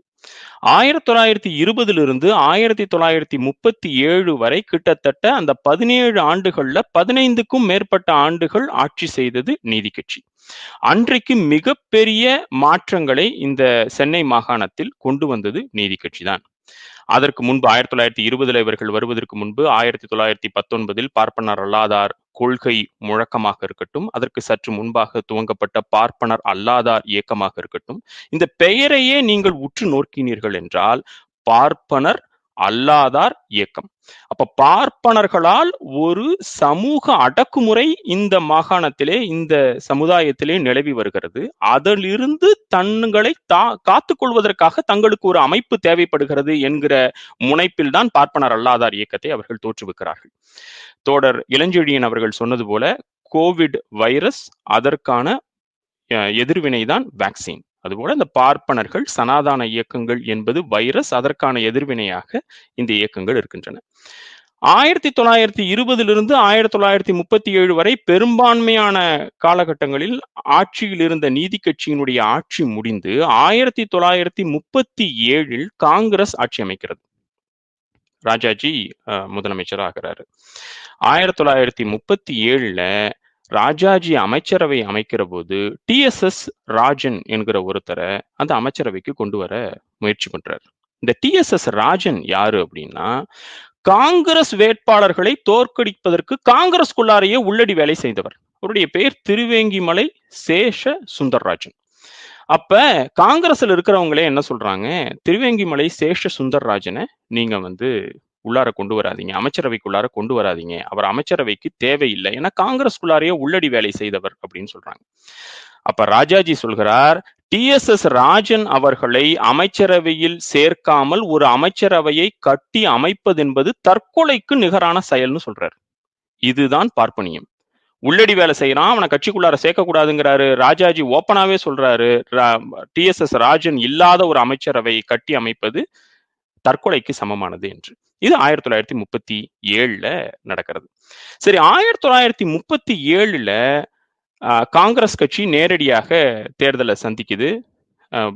ஆயிரத்தி தொள்ளாயிரத்தி இருபதிலிருந்து ஆயிரத்தி தொள்ளாயிரத்தி முப்பத்தி ஏழு வரை கிட்டத்தட்ட அந்த பதினேழு ஆண்டுகள்ல பதினைந்துக்கும் மேற்பட்ட ஆண்டுகள் ஆட்சி செய்தது நீதி கட்சி. அன்றைக்கு மிகப்பெரிய மாற்றங்களை இந்த சென்னை மாகாணத்தில் கொண்டு வந்தது நீதி கட்சி தான். அதற்கு முன்பு ஆயிரத்தி தொள்ளாயிரத்தி இருபதுல இவர்கள் வருவதற்கு முன்பு ஆயிரத்தி தொள்ளாயிரத்தி பத்தொன்பதில் பார்ப்பனர் அல்லாதார் கொள்கை முழக்கமாக இருக்கட்டும் அதற்கு சற்று முன்பாக துவங்கப்பட்ட பார்ப்பனர் அல்லாதார் இயக்கமாக இருக்கட்டும் இந்த பெயரையே நீங்கள் உற்று நோக்கினீர்கள் என்றால் பார்ப்பனர் அல்லாதார் இயக்கம். அப்ப பார்ப்பனர்களால் ஒரு சமூக அடக்குமுறை இந்த மாகாணத்திலே இந்த சமுதாயத்திலே நிலவி வருகிறது. அதிலிருந்து தங்களை தா காத்துக் கொள்வதற்காக தங்களுக்கு ஒரு அமைப்பு தேவைப்படுகிறது என்கிற முனைப்பில் தான் பார்ப்பனர் அல்லாதார் இயக்கத்தை அவர்கள் தோற்றுவிக்கிறார்கள். தோடர் இளஞ்செழியன் அவர்கள் சொன்னது போல கோவிட் வைரஸ் அதற்கான அஹ், எதிர்வினைதான் வேக்சின் அதுபோல இந்த பார்ப்பனர்கள் சனாதான இயக்கங்கள் என்பது வைரஸ் அதற்கான எதிர்வினையாக இந்த இயக்கங்கள் இருக்கின்றன. ஆயிரத்தி தொள்ளாயிரத்தி இருபதிலிருந்து ஆயிரத்தி தொள்ளாயிரத்தி முப்பத்தி ஏழு வரை பெரும்பான்மையான காலகட்டங்களில் ஆட்சியில் இருந்த நீதி கட்சியினுடைய ஆட்சி முடிந்து ஆயிரத்தி தொள்ளாயிரத்தி முப்பத்தி ஏழில் காங்கிரஸ் ஆட்சி அமைக்கிறது. ராஜாஜி முதலமைச்சர் ஆகிறாரு ஆயிரத்தி தொள்ளாயிரத்தி முப்பத்தி ஏழுல ராஜாஜி அமைச்சரவை அமைக்கிற போது டிஎஸ்எஸ் ராஜன் என்கிற ஒருத்தரை அந்த அமைச்சரவைக்கு கொண்டு வர முயற்சி பண்றாரு. இந்த டிஎஸ்எஸ் ராஜன் யாரு அப்படின்னா காங்கிரஸ் வேட்பாளர்களை தோற்கடிப்பதற்கு காங்கிரஸ்குள்ளாரையே உள்ளடி வேலை செய்தவர். அவருடைய பெயர் திருவேங்கிமலை சேஷ சுந்தர்ராஜன். அப்ப காங்கிரஸ்ல இருக்கிறவங்களே என்ன சொல்றாங்க? திருவேங்கிமலை சேஷ சுந்தர்ராஜனை நீங்க வந்து உள்ளார கொண்டு வராதீங்க. அமைச்சரவைக்குள்ளார கொண்டு வராதீங்க. அவர் அமைச்சரவைக்கு தேவையில்லை ஏன்னா காங்கிரஸ்குள்ளாரையே உள்ளடி வேலை செய்தவர் அப்படின்னு சொல்றாங்க. அப்ப ராஜாஜி சொல்கிறார் டிஎஸ்எஸ் ராஜன் அவர்களை அமைச்சரவையில் சேர்க்காமல் ஒரு அமைச்சரவையை கட்டி அமைப்பது என்பது தற்கொலைக்கு நிகரான செயல்னு சொல்றாரு. இதுதான் பார்ப்பனியம். உள்ளடி வேலை செய்யறான் அவனை கட்சிக்குள்ளார சேர்க்கக்கூடாதுங்கிறாரு. ராஜாஜி ஓப்பனாவே சொல்றாரு. டிஎஸ்எஸ் ராஜன் இல்லாத ஒரு அமைச்சரவை கட்டி அமைப்பது தற்கொலைக்கு சமமானது என்று. இது ஆயிரத்தி தொள்ளாயிரத்தி முப்பத்தி ஏழுல நடக்கிறது. சரி ஆயிரத்தி தொள்ளாயிரத்தி முப்பத்தி ஏழுல ஆஹ், காங்கிரஸ் கட்சி நேரடியாக தேர்தலை சந்திக்குது. ஆஹ்,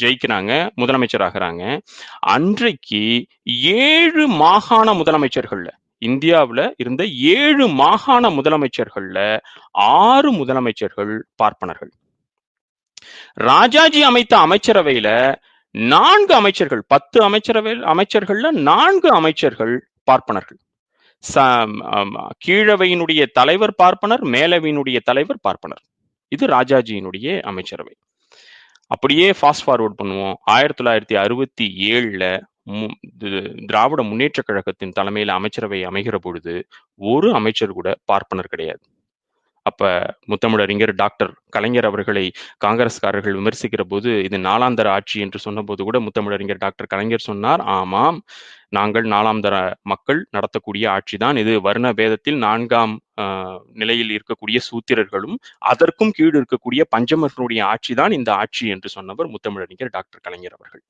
ஜெயிக்கிறாங்க முதலமைச்சர் ஆகுறாங்க. அன்றைக்கு ஏழு மாகாண முதலமைச்சர்கள்ல இந்தியாவுல இருந்த ஏழு மாகாண முதலமைச்சர்கள்ல ஆறு முதலமைச்சர்கள் பார்ப்பனர்கள். ராஜாஜி அமைத்த அமைச்சரவையில நான்கு அமைச்சர்கள் பத்து அமைச்சரவை அமைச்சர்கள்ல நான்கு அமைச்சர்கள் பார்ப்பனர்கள். ச- கீழவையினுடைய தலைவர் பார்ப்பனர் மேலவையினுடைய தலைவர் பார்ப்பனர். இது ராஜாஜியினுடைய அமைச்சரவை. அப்படியே ஃபாஸ்ட் ஃபார்வர்ட் பண்ணுவோம். ஆயிரத்தி தொள்ளாயிரத்தி அறுபத்தி ஏழுல திராவிட முன்னேற்ற கழகத்தின் தலைமையில் அமைச்சரவை அமைகிற பொழுது ஒரு அமைச்சர் கூட பார்ப்பனர் கிடையாது. அப்ப முத்தமிழறிஞர் டாக்டர் கலைஞர் அவர்களை காங்கிரஸ்காரர்கள் விமர்சிக்கிற போது இது நாலாந்தர ஆட்சி என்று சொன்னபோது கூட முத்தமிழறிஞர் டாக்டர் கலைஞர் சொன்னார் ஆமாம் நாங்கள் நாலாம் தர மக்கள் நடத்தக்கூடிய ஆட்சிதான். இது வர்ண பேதத்தில் நான்காம் ஆஹ், நிலையில் இருக்கக்கூடிய சூத்திரர்களும் அதற்கும் கீழ் இருக்கக்கூடிய பஞ்சமர்களுடைய ஆட்சிதான் இந்த ஆட்சி என்று சொன்னவர் முத்தமிழறிஞர் டாக்டர் கலைஞர் அவர்கள்.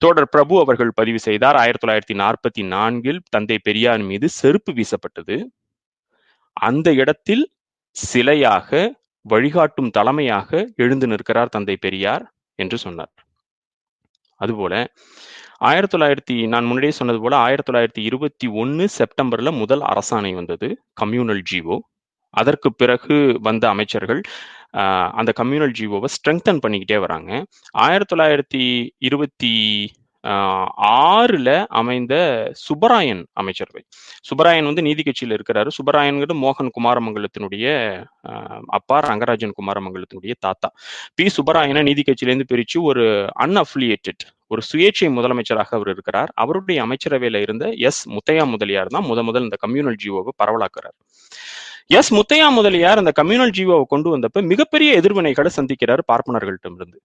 தோடர் பிரபு அவர்கள் பதிவு செய்தார் ஆயிரத்தி தொள்ளாயிரத்தி நாற்பத்தி நான்கில் தந்தை பெரியார் மீது செருப்பு வீசப்பட்டது. அந்த இடத்தில் சிலையாக வழிகாட்டும் தலைமையாக எழுந்து நிற்கிறார் தந்தை பெரியார் என்று சொன்னார். அதுபோல ஆயிரத்தி தொள்ளாயிரத்தி நான் முன்னாடியே சொன்னது போல ஆயிரத்தி தொள்ளாயிரத்தி இருபத்தி ஒன்று செப்டம்பர்ல முதல் அரசாணை வந்தது கம்யூனல் ஜிஓ. அதற்கு பிறகு வந்த அமைச்சர்கள் அந்த கம்யூனல் ஜிஓவை ஸ்ட்ரெங்தன் பண்ணிக்கிட்டே வராங்க. ஆயிரத்தி தொள்ளாயிரத்தி இருபத்தி ஆறுல அமைந்த சுப்பராயன் அமைச்சரவை. சுப்பராயன் வந்து நீதி கட்சியில இருக்கிறாரு. சுப்பராயன்கிறது மோகன் குமாரமங்கலத்தினுடைய அப்பா ரங்கராஜன் குமாரமங்கலத்தினுடைய தாத்தா. பி. சுப்பராயனை நீதி கட்சியிலேருந்து பிரிச்சு ஒரு அன்அஃபிலியேட்டட் ஒரு சுயேட்சை முதலமைச்சராக அவர் இருக்கிறார். அவருடைய அமைச்சரவையில இருந்த எஸ். முத்தையா முதலியார் தான் முத முதல் இந்த கம்யூனல் ஜிஓவை பரவலாக்குறார். எஸ். முத்தையா முதலியார் அந்த கம்யூனல் ஜிஓவை கொண்டு வந்தப்ப மிகப்பெரிய எதிர்வினைகளை சந்திக்கிறார் பார்ப்பனர்களிடமிருந்து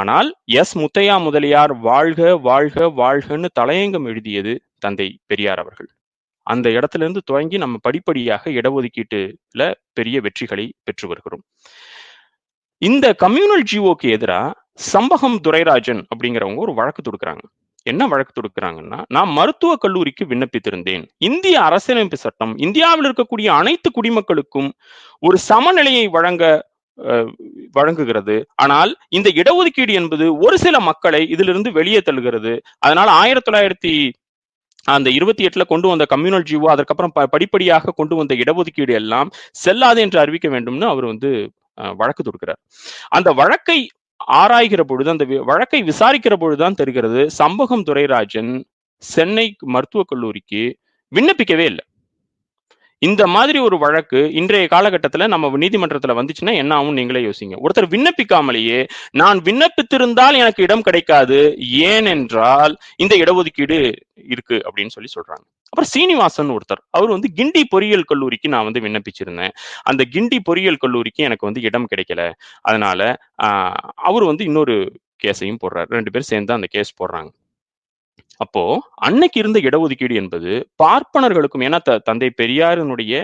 ஆனால் எஸ் முத்தையா முதலியார் வாழ்க வாழ்க வாழ்கன்னு தலையங்கம் எழுதியது தந்தை பெரியார் அவர்கள். அந்த இடத்துல இருந்து துவங்கி நம்ம படிப்படியாக இடஒதுக்கீட்டுல பெரிய வெற்றிகளை பெற்று வருகிறோம். இந்த கம்யூனல் ஜிஓக்கு எதிரா சம்பகம் துரைராஜன் அப்படிங்கிறவங்க ஒரு வழக்கு தொடுக்கிறாங்க. என்ன வழக்கு தொடுக்கிறாங்கன்னா நான் மருத்துவ கல்லூரிக்கு விண்ணப்பித்திருந்தேன். இந்திய அரசியலமைப்பு சட்டம் இந்தியாவில் இருக்கக்கூடிய அனைத்து குடிமக்களுக்கும் ஒரு சமநிலையை வழங்க வழங்குகிறது. ஆனால் இந்த இடஒதுக்கீடு என்பது ஒரு சில மக்களை இதிலிருந்து வெளியே தள்ளுகிறது. அதனால் ஆயிரத்தி தொள்ளாயிரத்தி அந்த இருபத்தி எட்டுல கொண்டு வந்த கம்யூனல் ஜீவோ அதற்கப்புறம் படிப்படியாக கொண்டு வந்த இடஒதுக்கீடு எல்லாம் செல்லாது என்று அறிவிக்க வேண்டும்னு அவர் வந்து வழக்கு தொடுக்கிறார். அந்த வழக்கை ஆராய்கிற பொழுது அந்த வி- வழக்கை விசாரிக்கிற பொழுதுதான் தெரிகிறது சம்பகம் துரைராஜன் சென்னை மருத்துவக் கல்லூரிக்கு விண்ணப்பிக்கவே இல்லை. இந்த மாதிரி ஒரு வழக்கு இன்றைய காலகட்டத்தில் நம்ம நீதிமன்றத்தில் வந்துச்சுன்னா என்ன ஆகும் நீங்களே யோசிங்க. ஒருத்தர் விண்ணப்பிக்காமலேயே நான் விண்ணப்பித்திருந்தால் எனக்கு இடம் கிடைக்காது ஏனென்றால் இந்த இடஒதுக்கீடு இருக்கு அப்படின்னு சொல்லி சொல்றாங்க. அப்புறம் சீனிவாசன் ஒருத்தர் அவர் வந்து கிண்டி பொறியியல் கல்லூரிக்கு நான் வந்து விண்ணப்பிச்சிருந்தேன். அந்த கிண்டி பொறியியல் கல்லூரிக்கு எனக்கு வந்து இடம் கிடைக்கல. அதனால அவர் வந்து இன்னொரு கேஸையும் போடுறாரு. ரெண்டு பேரும் சேர்ந்து அந்த கேஸ் போடுறாங்க. அப்போ அன்னைக்கு இருந்த இடஒதுக்கீடு என்பது பார்ப்பனர்களுக்கும் ஏன்னா த- தந்தை பெரியாரினுடைய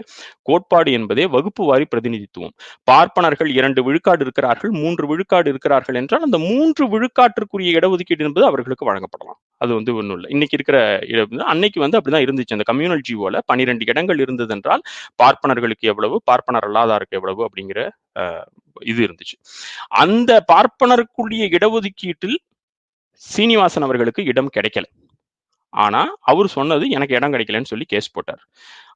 கோட்பாடு என்பதே வகுப்பு வாரி பிரதிநிதித்துவம். பார்ப்பனர்கள் இரண்டு விழுக்காடு இருக்கிறார்கள் மூன்று விழுக்காடு இருக்கிறார்கள் என்றால் அந்த மூன்று விழுக்காட்டிற்குரிய இடஒதுக்கீடு என்பது அவர்களுக்கு வழங்கப்படலாம். அது வந்து ஒன்றும் இல்லை. இன்னைக்கு இருக்கிற இடம் அன்னைக்கு வந்து அப்படிதான் இருந்துச்சு. அந்த கம்யூனல் ஜிஓல பனிரெண்டு இடங்கள் இருந்தது என்றால் பார்ப்பனர்களுக்கு எவ்வளவு பார்ப்பனர் அல்லாதாருக்கு எவ்வளவு அப்படிங்கிற அஹ், இது இருந்துச்சு. அந்த பார்ப்பனருக்குரிய இடஒதுக்கீட்டில் சீனிவாசன் அவர்களுக்கு இடம் கிடைக்கல. ஆனால் அவர் சொன்னது எனக்கு இடம் கிடைக்கலன்னு சொல்லி கேஸ் போட்டார்.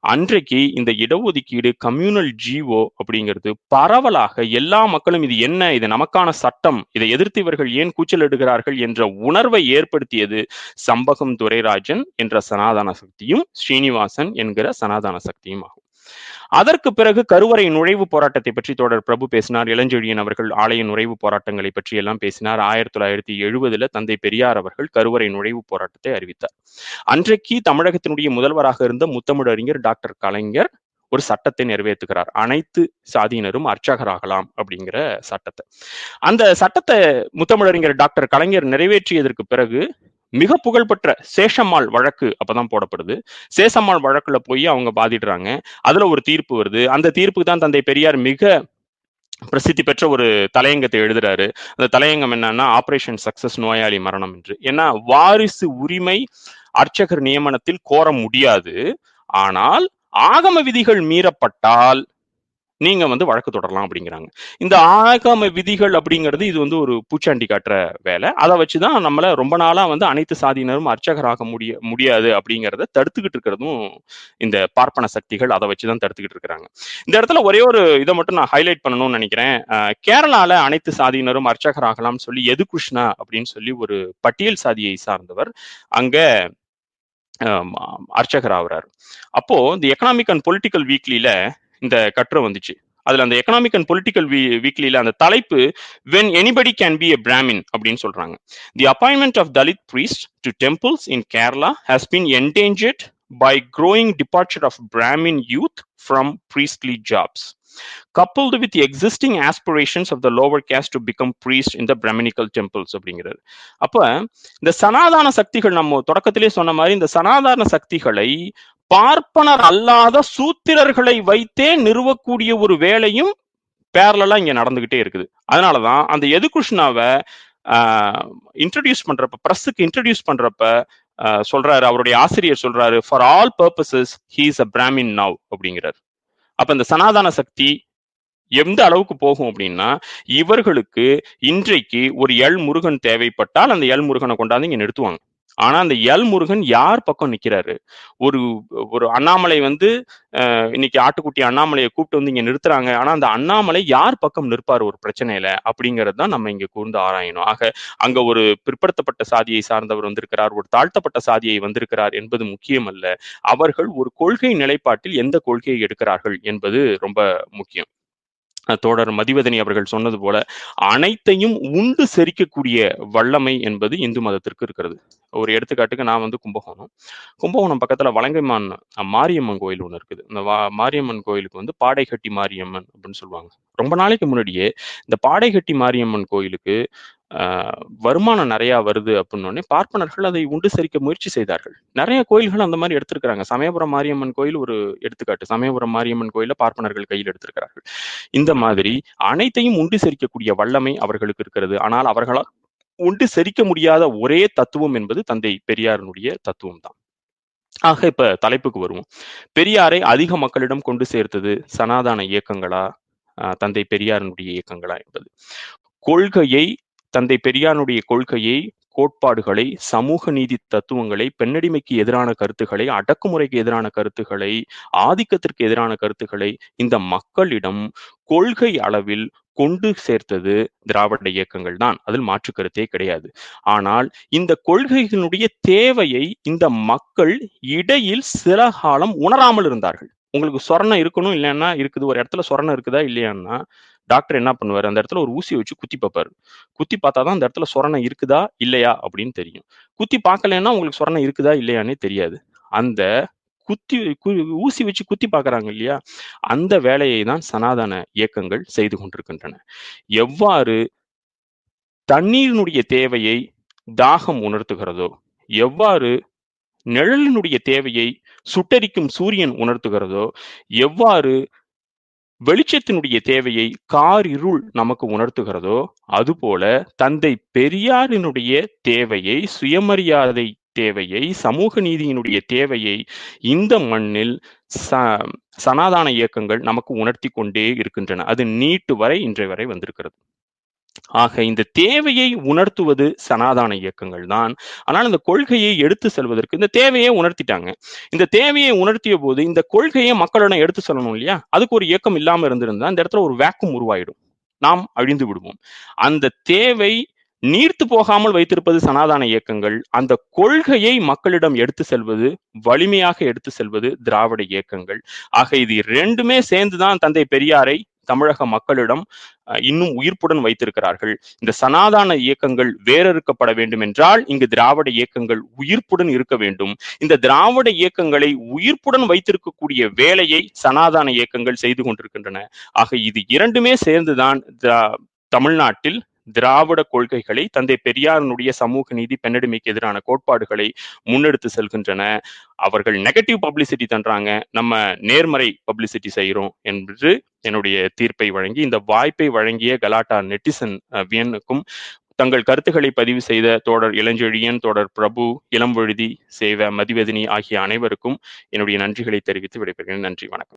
அன்றைக்கு இந்த இடஒதுக்கீடு கம்யூனல் ஜிஓ அப்படிங்கிறது பரவலாக எல்லா மக்களும் இது என்ன இது நமக்கான சட்டம் இதை எதிர்த்து இவர்கள் ஏன் கூச்சலிடுகிறார்கள் என்ற உணர்வை ஏற்படுத்தியது சம்பகம் துரைராஜன் என்ற சனாதன சக்தியும் ஸ்ரீனிவாசன் என்கிற சனாதன சக்தியும் ஆகும். அதற்கு பிறகு கருவறை நுழைவு போராட்டத்தை பற்றி தொடர் பிரபு பேசினார். இளஞ்செழியன் அவர்கள் ஆலய நுழைவு போராட்டங்களை பற்றி எல்லாம் பேசினார். ஆயிரத்தி தொள்ளாயிரத்தி எழுபதுல தந்தை பெரியார் அவர்கள் கருவறை நுழைவு போராட்டத்தை அறிவித்தார். அன்றைக்கு தமிழகத்தினுடைய முதல்வராக இருந்த முத்தமிழறிஞர் டாக்டர் கலைஞர் ஒரு சட்டத்தை நிறைவேற்றுகிறார். அனைத்து சாதியினரும் அர்ச்சகராகலாம் அப்படிங்கிற சட்டத்தை. அந்த சட்டத்தை முத்தமிழறிஞர் டாக்டர் கலைஞர் நிறைவேற்றியதற்கு பிறகு மிக புகழ்பெற்ற சேஷம்மாள் வழக்கு அப்பதான் போடப்படுது. சேஷம்மாள் வழக்குல போய் அவங்க பாதிடுறாங்க. அதுல ஒரு தீர்ப்பு வருது. அந்த தீர்ப்புக்கு தான் தந்தை பெரியார் மிக பிரசித்தி பெற்ற ஒரு தலையங்கத்தை எழுதுறாரு. அந்த தலையங்கம் என்னன்னா ஆபரேஷன் சக்சஸ் நோயாளி மரணம் என்று. ஏன்னா வாரிசு உரிமை அர்ச்சகர் நியமனத்தில் கோர முடியாது. ஆனால் ஆகம விதிகள் மீறப்பட்டால் நீங்க வந்து வழக்கு தொடரலாம் அப்படிங்கிறாங்க. இந்த ஆகம விதிகள் அப்படிங்கிறது இது வந்து ஒரு பூச்சாண்டி காட்டுற வேலை. அதை வச்சுதான் நம்மள ரொம்ப நாளா வந்து அனைத்து சாதியினரும் அர்ச்சகராக முடிய முடியாது அப்படிங்கிறத தடுத்துக்கிட்டு இருக்கிறதும் இந்த பார்ப்பன சக்திகள் அதை வச்சுதான் தடுத்துக்கிட்டு இருக்கிறாங்க. இந்த இடத்துல ஒரே ஒரு இதை மட்டும் நான் ஹைலைட் பண்ணணும்னு நினைக்கிறேன். கேரளால அனைத்து சாதியினரும் அர்ச்சகராகலாம்னு சொல்லி எது கிருஷ்ணா அப்படின்னு சொல்லி ஒரு பட்டியல் சாதியை சார்ந்தவர் அங்க அர்ச்சகர் ஆகுறாரு. அப்போ இந்த எக்கனாமிக் அண்ட் பொலிட்டிக்கல் வீக்லியில இந்த கட்டுரை வந்துச்சு அதுல அந்த எக்கனாமிக் அண்ட் பொலிட்டிக்கல் வீ வீக்லியில அந்த தலைப்பு when anybody can be a Brahmin அப்படின்னு சொல்றாங்க the appointment of Dalit priest to temples in Kerala has been endangered by growing departure of Brahmin youth from priestly jobs coupled with existing existing aspirations of the lower caste to become priests in the brahminical அப்படிங்கிறது அப்ப இந்த சனாதான சக்திகள் நம்ம தொடக்கத்திலே சொன்ன மாதிரி இந்த சனாதான சக்திகளை பார்ப்பனர் அல்லாத சூத்திரர்களை வைத்தே நிறுவக்கூடிய ஒரு வேலையும் பேரலாம் இங்க நடந்துகிட்டே இருக்குது. அதனாலதான் அந்த எது கிருஷ்ணாவை இன்ட்ரடியூஸ் பண்றப்ப பிரஸுக்கு இன்ட்ரடியூஸ் பண்றப்ப சொல்றாரு அவருடைய ஆசிரியர் சொல்றாரு for all purposes he is a Brahmin now அப்படிங்கிறார். அப்ப இந்த சனாதன சக்தி எந்த அளவுக்கு போகும் அப்படின்னா இவர்களுக்கு இன்றைக்கு ஒரு எல் முருகன் தேவைப்பட்டால் அந்த எல் முருகனை கொண்டாந்து இங்க நிறுத்துவாங்க. ஆனா அந்த எல் முருகன் யார் பக்கம் நிக்கிறாரு? ஒரு ஒரு அண்ணாமலை வந்து இன்னைக்கு ஆட்டுக்குட்டி அண்ணாமலையை கூப்பிட்டு வந்து இங்க நிறுத்துறாங்க. ஆனா அந்த அண்ணாமலை யார் பக்கம் நிற்பார் ஒரு பிரச்சனையில? அப்படிங்கிறது தான் நம்ம இங்க கூர்ந்து ஆராயணும். ஆக அங்க ஒரு பிற்படுத்தப்பட்ட சாதியை சார்ந்தவர் வந்திருக்கிறார் ஒரு தாழ்த்தப்பட்ட சாதியை வந்திருக்கிறார் என்பது முக்கியம் அல்ல அவர்கள் ஒரு கொள்கை நிலைப்பாட்டில் எந்த கொள்கையை எடுக்கிறார்கள் என்பது ரொம்ப முக்கியம். தோழர் மதிவதனி அவர்கள் சொன்னது போல அனைத்தையும் உண்டு செரிக்கக்கூடிய வல்லமை என்பது இந்து மதத்திற்கு இருக்கிறது. ஒரு எடுத்துக்காட்டுக்கு நான் வந்து கும்பகோணம். கும்பகோணம் பக்கத்துல வலங்கைமான் மாரியம்மன் கோயில் ஒன்று இருக்குது. இந்த வா- மாரியம்மன் கோயிலுக்கு வந்து பாடைகட்டி மாரியம்மன் அப்படின்னு சொல்லுவாங்க. ரொம்ப நாளைக்கு முன்னாடியே இந்த பாடைகட்டி மாரியம்மன் கோயிலுக்கு வருமானம் நிறையா வருது அப்படின்னோடனே பார்ப்பனர்கள் அதை உண்டு செரிக்க முயற்சி செய்தார்கள். நிறைய கோயில்கள் அந்த மாதிரி எடுத்திருக்கிறாங்க. சமயபுரம் மாரியம்மன் கோயில் ஒரு எடுத்துக்காட்டு. சமயபுரம் மாரியம்மன் கோயில பார்ப்பனர்கள் கையில் எடுத்திருக்கிறார்கள். இந்த மாதிரி அனைத்தையும் உண்டு செரிக்கக்கூடிய வல்லமை அவர்களுக்கு இருக்கிறது. ஆனால் அவர்களால் உண்டு செரிக்க முடியாத ஒரே தத்துவம் என்பது தந்தை பெரியாரனுடைய தத்துவம் தான் ஆக இப்ப தலைப்புக்கு வருவோம். பெரியாரை அதிக மக்களிடம் கொண்டு சேர்த்தது சனாதான இயக்கங்களா? ஆஹ் தந்தை பெரியாரனுடைய இயக்கங்களா என்பது. கொள்கையை தந்தை பெரியாருடைய கொள்கையை கோட்பாடுகளை சமூக நீதி தத்துவங்களை பெண்ணடிமைக்கு எதிரான கருத்துக்களை அடக்குமுறைக்கு எதிரான கருத்துக்களை ஆதிக்கத்திற்கு எதிரான கருத்துக்களை இந்த மக்களிடம் கொள்கை அளவில் கொண்டு சேர்த்தது திராவிட இயக்கங்கள் தான். அதில் மாற்று கருத்தே கிடையாது. ஆனால் இந்த கொள்கைகளுடைய தேவையை இந்த மக்கள் இடையில் சில காலம் உணராமல் இருந்தார்கள். உங்களுக்கு சொரணம் இருக்கணும் இல்லைன்னா இருக்குது. ஒரு இடத்துல சொரணம் இருக்குதா இல்லையான்னா டாக்டர் என்ன பண்ணுவார்? அந்த இடத்துல ஒரு ஊசியை வச்சு குத்தி பார்ப்பாரு. குத்தி பார்த்தா தான் அந்த இடத்துல சொரணை இருக்குதா இல்லையா அப்படின்னு தெரியும். குத்தி பார்க்கலன்னா உங்களுக்கு சொரணை இருக்குதா இல்லையானே தெரியாது. அந்த குத்தி ஊசி வச்சு குத்தி பார்க்குறாங்க இல்லையா? அந்த வேலையை தான் சனாதன இயக்கங்கள் செய்து கொண்டிருக்கின்றன. எவ்வாறு தண்ணீரினுடைய தேவையை தாகம் உணர்த்துகிறதோ எவ்வாறு நிழலினுடைய தேவையை சுட்டரிக்கும் சூரியன் உணர்த்துகிறதோ எவ்வாறு வெளிச்சத்தினுடைய தேவையை கார் இருள் நமக்கு உணர்த்துகிறதோ அதுபோல தந்தை பெரியாரினுடைய தேவையை சுயமரியாதை தேவையை சமூக நீதியினுடைய தேவையை இந்த மண்ணில் ச சனாதான இயக்கங்கள் நமக்கு உணர்த்தி கொண்டே இருக்கின்றன. அது நீட்டு வரை இன்றைய வரை வந்திருக்கிறது. ஆக இந்த தேவையை உணர்த்துவது சனாதான இயக்கங்கள் தான். ஆனால் இந்த கொள்கையை எடுத்து செல்வதற்கு இந்த தேவையை உணர்த்திட்டாங்க. இந்த தேவையை உணர்த்திய போது இந்த கொள்கையை மக்களிடம் எடுத்து சொல்லணும் இல்லையா? அதுக்கு ஒரு இயக்கம் இல்லாம இருந்திருந்தா இந்த இடத்துல ஒரு வேக்கம் உருவாயிடும். நாம் அழிந்து விடுவோம். அந்த தேவை நீர்த்து போகாமல் வைத்திருப்பது சனாதன இயக்கங்கள் அந்த கொள்கையை மக்களிடம் எடுத்து செல்வது வலிமையாக எடுத்து செல்வது திராவிட இயக்கங்கள். ஆக இது ரெண்டுமே சேர்ந்துதான் தந்தை பெரியாரை தமிழக மக்களிடம் இன்னும் உயிர்ப்புடன் வைத்திருக்கிறார்கள். இந்த சனாதான இயக்கங்கள் வேறறுக்கப்பட வேண்டும் என்றால் இங்கு திராவிட இயக்கங்கள் உயிர்ப்புடன் இருக்க வேண்டும். இந்த திராவிட இயக்கங்களை உயிர்ப்புடன் வைத்திருக்கக்கூடிய வேலையை சனாதான இயக்கங்கள் செய்து கொண்டிருக்கின்றன. ஆக இது இரண்டுமே சேர்ந்துதான் தமிழ்நாட்டில் திராவிட கொள்கைகளை தந்தை பெரியாரனுடைய சமூக நீதி பெண்ணடிமைக்கு எதிரான கோட்பாடுகளை முன்னெடுத்து செல்கின்றன. அவர்கள் நெகட்டிவ் பப்ளிசிட்டி தன்றாங்க. நம்ம நேர்மறை பப்ளிசிட்டி செய்கிறோம் என்று என்னுடைய தீர்ப்பை வழங்கி இந்த வாய்ப்பை வழங்கிய கலாட்டா நெட்டிசன் வியனுக்கும் தங்கள் கருத்துக்களை பதிவு செய்த தோடர் இளஞ்செழியன் தோடர் பிரபு இளம்பொழுதி சேவ மதிவதினி ஆகிய அனைவருக்கும் என்னுடைய நன்றிகளை தெரிவித்து விடைபெறுகிறேன். நன்றி வணக்கம்.